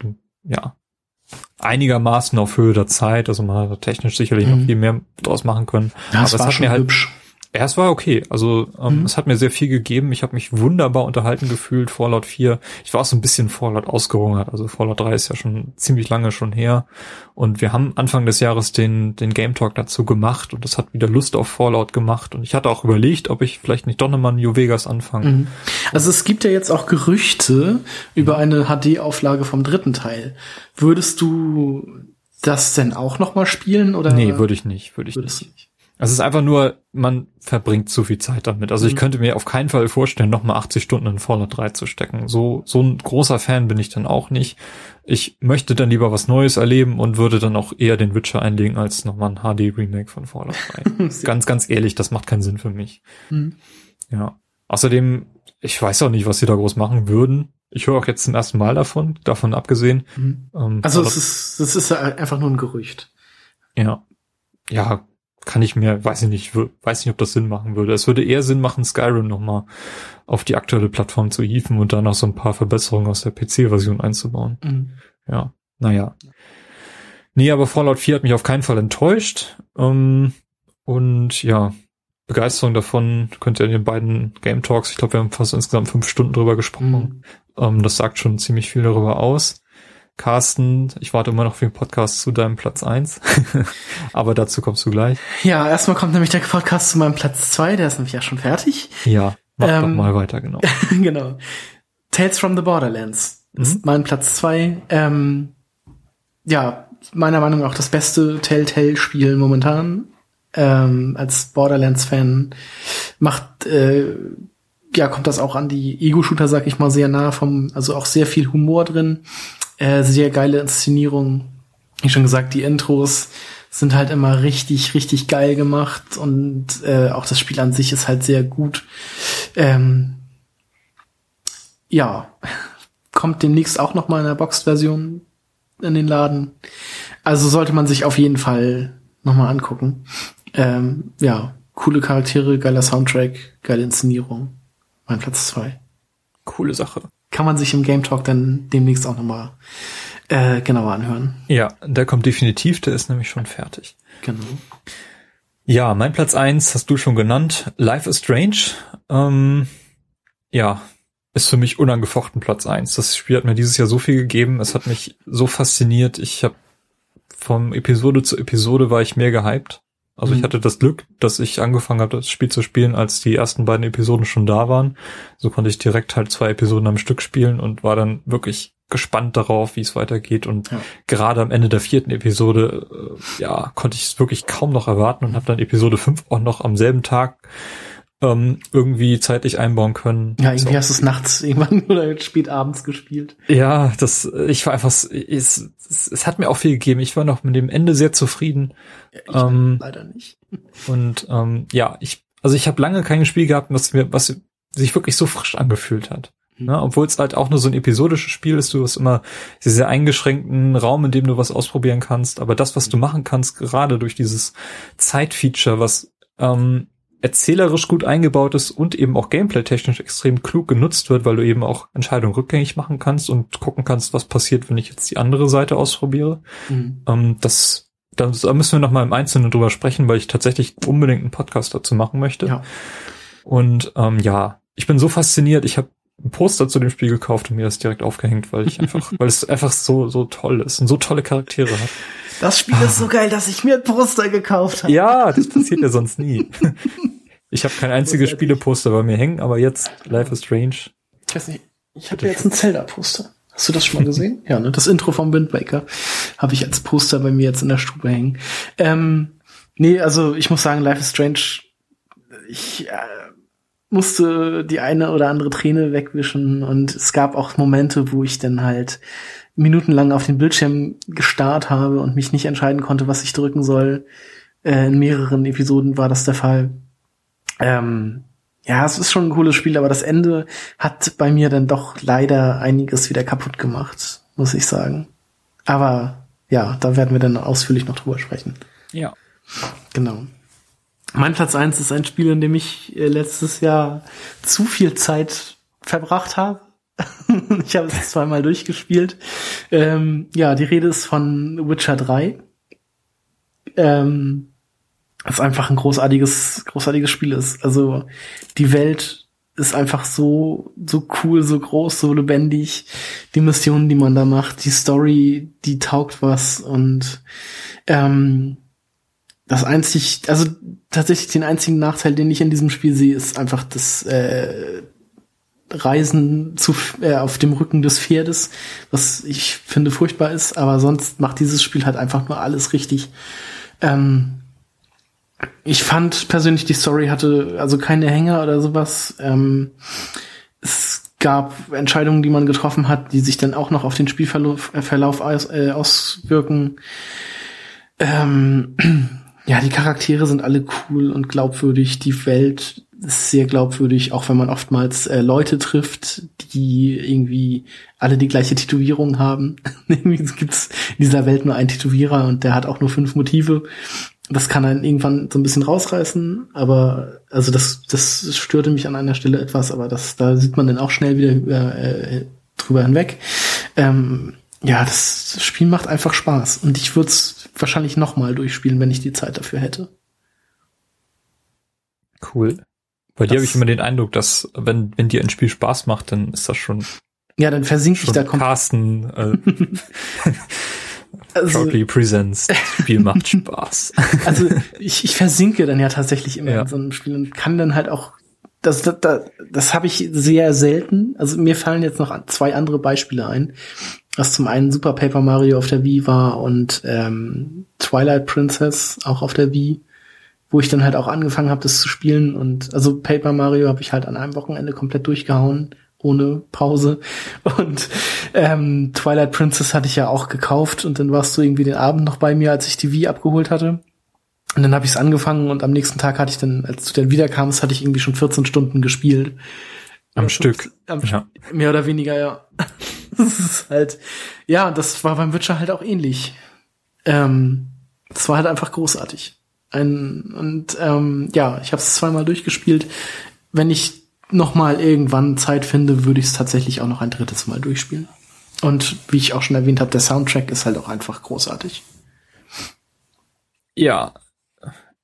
S1: ja, einigermaßen auf Höhe der Zeit. Also man hat technisch sicherlich mhm. noch viel mehr draus machen können.
S2: Ja, Aber es hat mir halt, hübsch.
S1: Ja, es war okay. Also ähm, mhm. es hat mir sehr viel gegeben. Ich habe mich wunderbar unterhalten gefühlt. Fallout 4. Ich war auch so ein bisschen Fallout ausgehungert. Also Fallout 3 ist ja schon ziemlich lange schon her. Und wir haben Anfang des Jahres den, den Game Talk dazu gemacht und das hat wieder Lust auf Fallout gemacht. Und ich hatte auch überlegt, ob ich vielleicht nicht doch nochmal New Vegas anfange. Mhm.
S2: Also es gibt ja jetzt auch Gerüchte über eine HD-Auflage vom dritten Teil. Würdest du das denn auch nochmal spielen oder?
S1: Nee, würde ich nicht, würde ich nicht. Es ist einfach nur, man verbringt zu viel Zeit damit. Also ich mhm. könnte mir auf keinen Fall vorstellen, nochmal 80 Stunden in Fallout 3 zu stecken. So, so ein großer Fan bin ich dann auch nicht. Ich möchte dann lieber was Neues erleben und würde dann auch eher den Witcher einlegen als nochmal ein HD-Remake von Fallout 3. [laughs] ganz, ganz ehrlich, das macht keinen Sinn für mich. Mhm. Ja. Außerdem, ich weiß auch nicht, was sie da groß machen würden. Ich höre auch jetzt zum ersten Mal davon, davon abgesehen.
S2: Mhm. Ähm, also es ist, es ist einfach nur ein Gerücht.
S1: Ja. Ja, kann ich mir, weiß ich nicht, weiß nicht, ob das Sinn machen würde. Es würde eher Sinn machen, Skyrim nochmal auf die aktuelle Plattform zu hieven und dann noch so ein paar Verbesserungen aus der PC-Version einzubauen. Mhm. Ja, naja. Nee, aber Fallout 4 hat mich auf keinen Fall enttäuscht. Ähm, und ja, Begeisterung davon könnt ihr in den beiden Game Talks, ich glaube, wir haben fast insgesamt fünf Stunden drüber gesprochen. Mhm. Ähm, das sagt schon ziemlich viel darüber aus. Carsten, ich warte immer noch für den Podcast zu deinem Platz eins, [laughs] aber dazu kommst du gleich.
S2: Ja, erstmal kommt nämlich der Podcast zu meinem Platz zwei, der ist nämlich ja schon fertig.
S1: Ja, mach ähm, doch mal weiter, genau. [laughs]
S2: genau. Tales from the Borderlands mhm. ist mein Platz zwei. Ähm, ja, meiner Meinung nach auch das beste Telltale-Spiel momentan. Ähm, als Borderlands-Fan macht äh, ja, kommt das auch an die Ego-Shooter, sag ich mal, sehr nah vom, also auch sehr viel Humor drin. Äh, sehr geile Inszenierung. Wie schon gesagt, die Intros sind halt immer richtig, richtig geil gemacht und äh, auch das Spiel an sich ist halt sehr gut. Ähm, ja, [laughs] kommt demnächst auch noch mal in der Boxed-Version. in den Laden. Also sollte man sich auf jeden Fall nochmal angucken. Ähm, ja, coole Charaktere, geiler Soundtrack, geile Inszenierung. Mein Platz zwei.
S1: Coole Sache.
S2: Kann man sich im Game Talk dann demnächst auch nochmal äh, genauer anhören.
S1: Ja, der kommt definitiv, der ist nämlich schon fertig.
S2: Genau.
S1: Ja, mein Platz eins hast du schon genannt. Life is Strange. Ähm, ja, ist für mich unangefochten Platz eins. Das Spiel hat mir dieses Jahr so viel gegeben. Es hat mich so fasziniert. Ich habe vom Episode zu Episode war ich mehr gehypt. Also mhm. ich hatte das Glück, dass ich angefangen habe, das Spiel zu spielen, als die ersten beiden Episoden schon da waren. So konnte ich direkt halt zwei Episoden am Stück spielen und war dann wirklich gespannt darauf, wie es weitergeht. Und ja. gerade am Ende der vierten Episode, äh, ja, konnte ich es wirklich kaum noch erwarten und habe dann Episode 5 auch noch am selben Tag ähm, irgendwie zeitlich einbauen können.
S2: Ja, irgendwie so. hast du es nachts [laughs] irgendwann oder spät abends gespielt.
S1: Ja, das, ich war einfach, es, es, es hat mir auch viel gegeben. Ich war noch mit dem Ende sehr zufrieden.
S2: Ja, ähm, leider nicht.
S1: Und ähm, ja, ich, also ich habe lange kein Spiel gehabt, was mir, was sich wirklich so frisch angefühlt hat. Mhm. Ne? Obwohl es halt auch nur so ein episodisches Spiel ist, du hast immer sehr, sehr eingeschränkten Raum, in dem du was ausprobieren kannst. Aber das, was du machen kannst, gerade durch dieses Zeitfeature, was ähm, erzählerisch gut eingebaut ist und eben auch gameplay-technisch extrem klug genutzt wird, weil du eben auch Entscheidungen rückgängig machen kannst und gucken kannst, was passiert, wenn ich jetzt die andere Seite ausprobiere. Mhm. Ähm, das, da müssen wir noch mal im Einzelnen drüber sprechen, weil ich tatsächlich unbedingt einen Podcast dazu machen möchte. Ja. Und ähm, ja, ich bin so fasziniert. Ich habe ein Poster zu dem Spiel gekauft und mir das direkt aufgehängt, weil ich einfach, [laughs] weil es einfach so so toll ist und so tolle Charaktere hat.
S2: Das Spiel ist so geil, dass ich mir ein Poster gekauft habe.
S1: Ja, das passiert ja sonst nie. [laughs] Ich habe kein einziges Spieleposter bei mir hängen, aber jetzt Life is Strange.
S2: Ich weiß nicht, ich habe jetzt ein Zelda-Poster. Hast du das schon mal gesehen? ja, ne? Das Intro vom Wind Waker habe ich als Poster bei mir jetzt in der Stube hängen. Ähm, nee, also ich muss sagen, Life is Strange, ich äh, musste die eine oder andere Träne wegwischen und es gab auch Momente, wo ich dann halt minutenlang auf den Bildschirm gestarrt habe und mich nicht entscheiden konnte, was ich drücken soll. Äh, in mehreren Episoden war das der Fall. Ähm, ja, es ist schon ein cooles Spiel, aber das Ende hat bei mir dann doch leider einiges wieder kaputt gemacht, muss ich sagen. Aber ja, da werden wir dann ausführlich noch drüber sprechen.
S1: Ja.
S2: Genau. Mein Platz eins ist ein Spiel, in dem ich äh, letztes Jahr zu viel Zeit verbracht habe. [laughs] ich habe es zweimal durchgespielt. Ähm, ja, die Rede ist von Witcher 3. Ähm, was einfach ein großartiges, großartiges Spiel ist. Also die Welt ist einfach so, so cool, so groß, so lebendig. Die Missionen, die man da macht, die Story, die taugt was und ähm, das einzig, also tatsächlich den einzigen Nachteil, den ich in diesem Spiel sehe, ist einfach das äh, Reisen zu, äh, auf dem Rücken des Pferdes, was ich finde furchtbar ist, aber sonst macht dieses Spiel halt einfach nur alles richtig. Ähm, ich fand persönlich, die Story hatte also keine Hänger oder sowas. Ähm, es gab Entscheidungen, die man getroffen hat, die sich dann auch noch auf den Spielverlauf äh, Verlauf aus, äh, auswirken. Ähm, [clears throat] ja, die Charaktere sind alle cool und glaubwürdig. Die Welt sehr glaubwürdig, auch wenn man oftmals äh, Leute trifft, die irgendwie alle die gleiche Tätowierung haben. [laughs] irgendwie gibt's in dieser Welt nur einen Tätowierer und der hat auch nur fünf Motive das kann einen irgendwann so ein bisschen rausreißen, aber also das, das störte mich an einer Stelle etwas, aber das, da sieht man dann auch schnell wieder äh, drüber hinweg. Ähm, ja, das Spiel macht einfach Spaß und ich würde es wahrscheinlich nochmal durchspielen, wenn ich die Zeit dafür hätte.
S1: Cool. Bei das, dir habe ich immer den Eindruck, dass wenn, wenn dir ein Spiel Spaß macht, dann ist das schon.
S2: Ja, dann versinke ich da
S1: komplett. Carsten, äh, [laughs] Also, Proudly Presents. Das Spiel macht Spaß. [laughs]
S2: Also ich, ich versinke dann ja tatsächlich immer ja. in so einem Spiel und kann dann halt auch das, das, das, das habe ich sehr selten. Also mir fallen jetzt noch zwei andere Beispiele ein. Was zum einen Super Paper Mario auf der Wii war und ähm, Twilight Princess auch auf der Wii, wo ich dann halt auch angefangen habe, das zu spielen. Und also Paper Mario habe ich halt an einem Wochenende komplett durchgehauen ohne Pause. Und ähm, Twilight Princess hatte ich ja auch gekauft und dann warst du irgendwie den Abend noch bei mir, als ich die Wii abgeholt hatte. Und dann habe ich es angefangen und am nächsten Tag hatte ich dann, als du dann wiederkamst, hatte ich irgendwie schon 14 Stunden gespielt.
S1: Am und Stück.
S2: Am ja. Mehr oder weniger, ja. [laughs] das ist halt, ja, das war beim Witcher halt auch ähnlich. Ähm, das war halt einfach großartig. Ein, und ähm, ja, ich habe es zweimal durchgespielt. Wenn ich noch mal irgendwann Zeit finde, würde ich es tatsächlich auch noch ein drittes Mal durchspielen. Und wie ich auch schon erwähnt habe, der Soundtrack ist halt auch einfach großartig.
S1: Ja,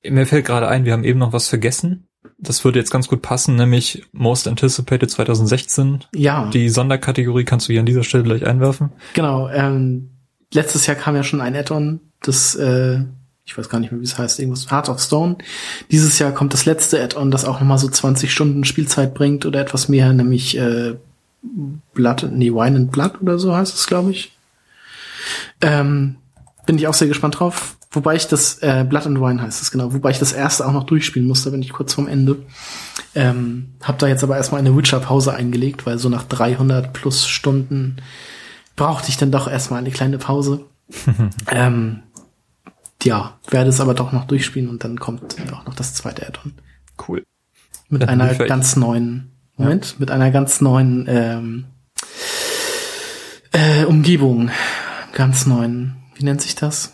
S1: mir fällt gerade ein, wir haben eben noch was vergessen. Das würde jetzt ganz gut passen, nämlich Most Anticipated 2016.
S2: Ja.
S1: Die Sonderkategorie kannst du hier an dieser Stelle gleich einwerfen.
S2: Genau. Ähm, letztes Jahr kam ja schon ein Add-on, das, äh, ich weiß gar nicht mehr, wie es heißt, irgendwas, Heart of Stone. Dieses Jahr kommt das letzte Add-on, das auch nochmal so 20 Stunden Spielzeit bringt oder etwas mehr, nämlich äh, Blood, nee, Wine and Blood oder so heißt es, glaube ich. Ähm, bin ich auch sehr gespannt drauf. Wobei ich das, äh, Blood and Wine heißt es genau, wobei ich das erste auch noch durchspielen musste, bin ich kurz vorm Ende. Ähm, hab da jetzt aber erstmal eine Witcher-Pause eingelegt, weil so nach 300 plus Stunden brauchte ich dann doch erstmal eine kleine Pause. [laughs] ähm, ja, werde es aber doch noch durchspielen und dann kommt auch noch das zweite Add-on.
S1: Cool.
S2: Mit
S1: Dann [laughs]
S2: einer ganz neuen, Moment, mit einer ganz neuen ähm, äh, Umgebung. Ganz neuen, wie nennt sich das?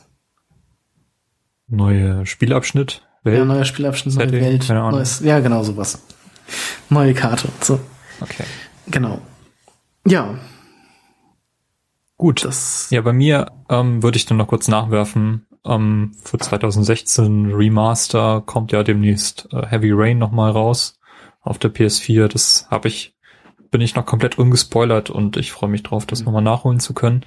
S1: Neuer Spielabschnitt. Welt.
S2: Ja, neuer Spielabschnitt, neue
S1: Setting,
S2: Welt.
S1: keine Ahnung.
S2: Neues, ja, genau sowas. Neue Karte. So,
S1: Okay.
S2: genau. Ja,
S1: Gut.
S2: das.
S1: Ja, bei mir ähm, würde ich dann noch kurz nachwerfen. Ähm, für 2016 Remaster kommt ja demnächst äh, Heavy Rain nochmal raus auf der PS4. Das habe ich, bin ich noch komplett ungespoilert und ich freue mich drauf, das
S2: Mhm.
S1: nochmal nachholen zu können.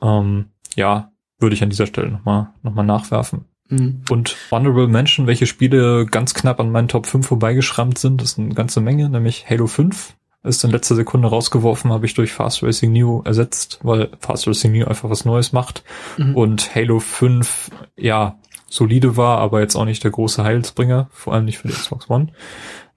S1: Ähm, ja, würde ich an dieser Stelle nochmal noch mal nachwerfen.
S2: Hm.
S1: Und Honorable Mention, welche Spiele ganz knapp an meinen Top 5 vorbeigeschrammt sind, das ist eine ganze Menge, nämlich Halo 5 ist in letzter Sekunde rausgeworfen, habe ich durch Fast Racing New ersetzt, weil Fast Racing New einfach was Neues macht.
S2: Mhm.
S1: Und Halo 5, ja, solide war, aber jetzt auch nicht der große Heilsbringer, vor allem nicht für die Xbox One.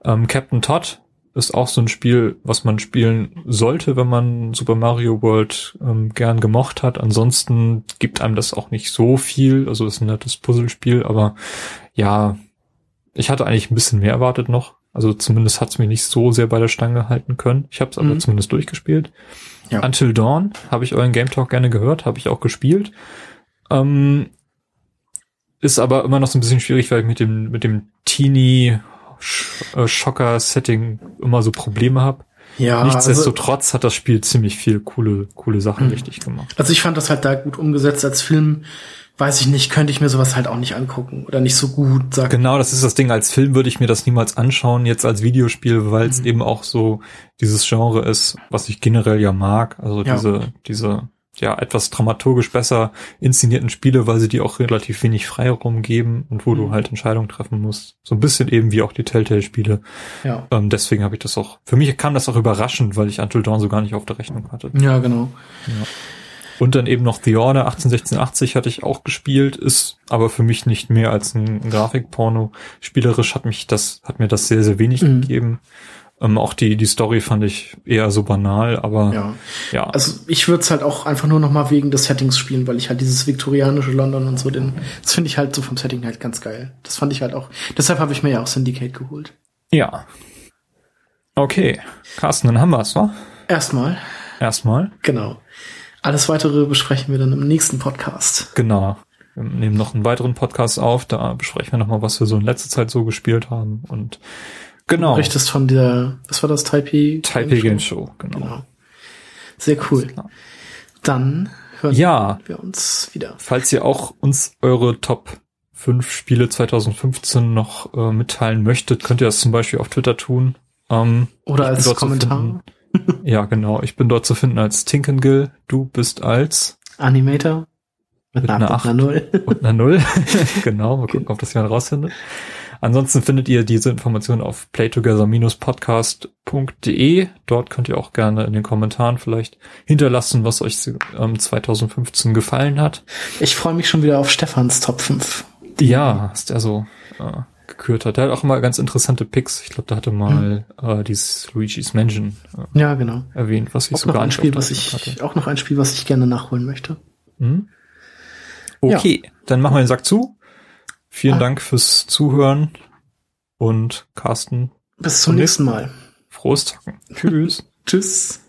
S1: Ähm, Captain Todd ist auch so ein Spiel, was man spielen sollte, wenn man Super Mario World ähm, gern gemocht hat. Ansonsten gibt einem das auch nicht so viel. Also ist ein nettes Puzzlespiel, aber ja, ich hatte eigentlich ein bisschen mehr erwartet noch. Also zumindest hat es mich nicht so sehr bei der Stange halten können. Ich habe es aber
S2: Mhm.
S1: zumindest durchgespielt.
S2: Ja.
S1: Until Dawn habe ich euren Game Talk gerne gehört, habe ich auch gespielt. Ähm, ist aber immer noch so ein bisschen schwierig, weil ich mit dem mit dem Teenie äh, Schocker Setting immer so Probleme habe.
S2: Ja, also,
S1: Nichtsdestotrotz hat das Spiel ziemlich viel coole coole Sachen
S2: Mhm.
S1: richtig gemacht.
S2: also ich fand das halt da gut umgesetzt als Film. Weiß ich nicht, könnte ich mir sowas halt auch nicht angucken oder nicht so gut, sag
S1: Genau, das ist das Ding. Als Film würde ich mir das niemals anschauen, jetzt als Videospiel, weil es
S2: Mhm.
S1: eben auch so dieses Genre ist, was ich generell ja mag. Also
S2: Ja.
S1: diese, diese, ja, etwas dramaturgisch besser inszenierten Spiele, weil sie dir auch relativ wenig Freiraum geben und wo du
S2: Mhm.
S1: halt Entscheidungen treffen musst. So ein bisschen eben wie auch die Telltale-Spiele.
S2: Ja.
S1: Ähm, deswegen habe ich das auch, für mich kam das auch überraschend, weil ich Until Dawn so gar nicht auf der Rechnung hatte.
S2: Ja, genau.
S1: Und dann eben noch The Order 181680 hatte ich auch gespielt, ist aber für mich nicht mehr als ein Grafikporno. Spielerisch hat mich das, hat mir das sehr, sehr wenig
S2: Mhm.
S1: gegeben. Ähm, auch die, die Story fand ich eher so banal, aber
S2: Ja.
S1: ja.
S2: Also ich würde es halt auch einfach nur noch mal wegen des Settings spielen, weil ich halt dieses viktorianische London und so, den, das finde ich halt so vom Setting halt ganz geil. Das fand ich halt auch. Deshalb habe ich mir ja auch Syndicate geholt.
S1: ja. Okay. Carsten, dann haben wir's, wa?
S2: Erstmal,
S1: Erstmal.
S2: genau. Alles weitere besprechen wir dann im nächsten Podcast.
S1: Genau. Wir nehmen noch einen weiteren Podcast auf, da besprechen wir nochmal, was wir so in letzter Zeit so gespielt haben und genau.
S2: Du berichtest von der, was war das, Taipei?
S1: Taipei Game Show, genau.
S2: Genau. Sehr cool. Dann hören
S1: Ja,
S2: wir uns wieder.
S1: Falls ihr auch uns eure Top 5 Spiele 2015 noch äh, mitteilen möchtet, könnt ihr das zum Beispiel auf Twitter tun. Ähm,
S2: Oder als Kommentar.
S1: finden- ja, genau. Ich bin dort zu finden als Tinkengill. Du bist als
S2: Animator. Mit,
S1: Mit
S2: einer,
S1: einer
S2: mit einer Null.
S1: und einer Null. [laughs] genau, mal gucken, ob das jemand rausfindet. Ansonsten findet ihr diese Informationen auf playtogether-podcast.de. Dort könnt ihr auch gerne in den Kommentaren vielleicht hinterlassen, was euch ähm, 2015 gefallen hat.
S2: Ich freue mich schon wieder auf Stefans Top 5.
S1: Ja, ist der so äh, gekürt hat. Der hat auch immer ganz interessante Picks. Ich glaube, da hatte mal äh, dieses Luigi's Mansion äh,
S2: Ja, genau.
S1: erwähnt, was ich
S2: Auch
S1: so
S2: noch
S1: gar
S2: ein Spiel, was ich,
S1: Liste
S2: auch noch ein Spiel, was ich gerne nachholen möchte.
S1: Hm? Okay, dann machen wir den Sack zu. Vielen
S2: Ah.
S1: Dank fürs Zuhören und Carsten,
S2: Bis zum nächsten Mal.
S1: frohes Zocken. Tschüss. [laughs]
S2: Tschüss.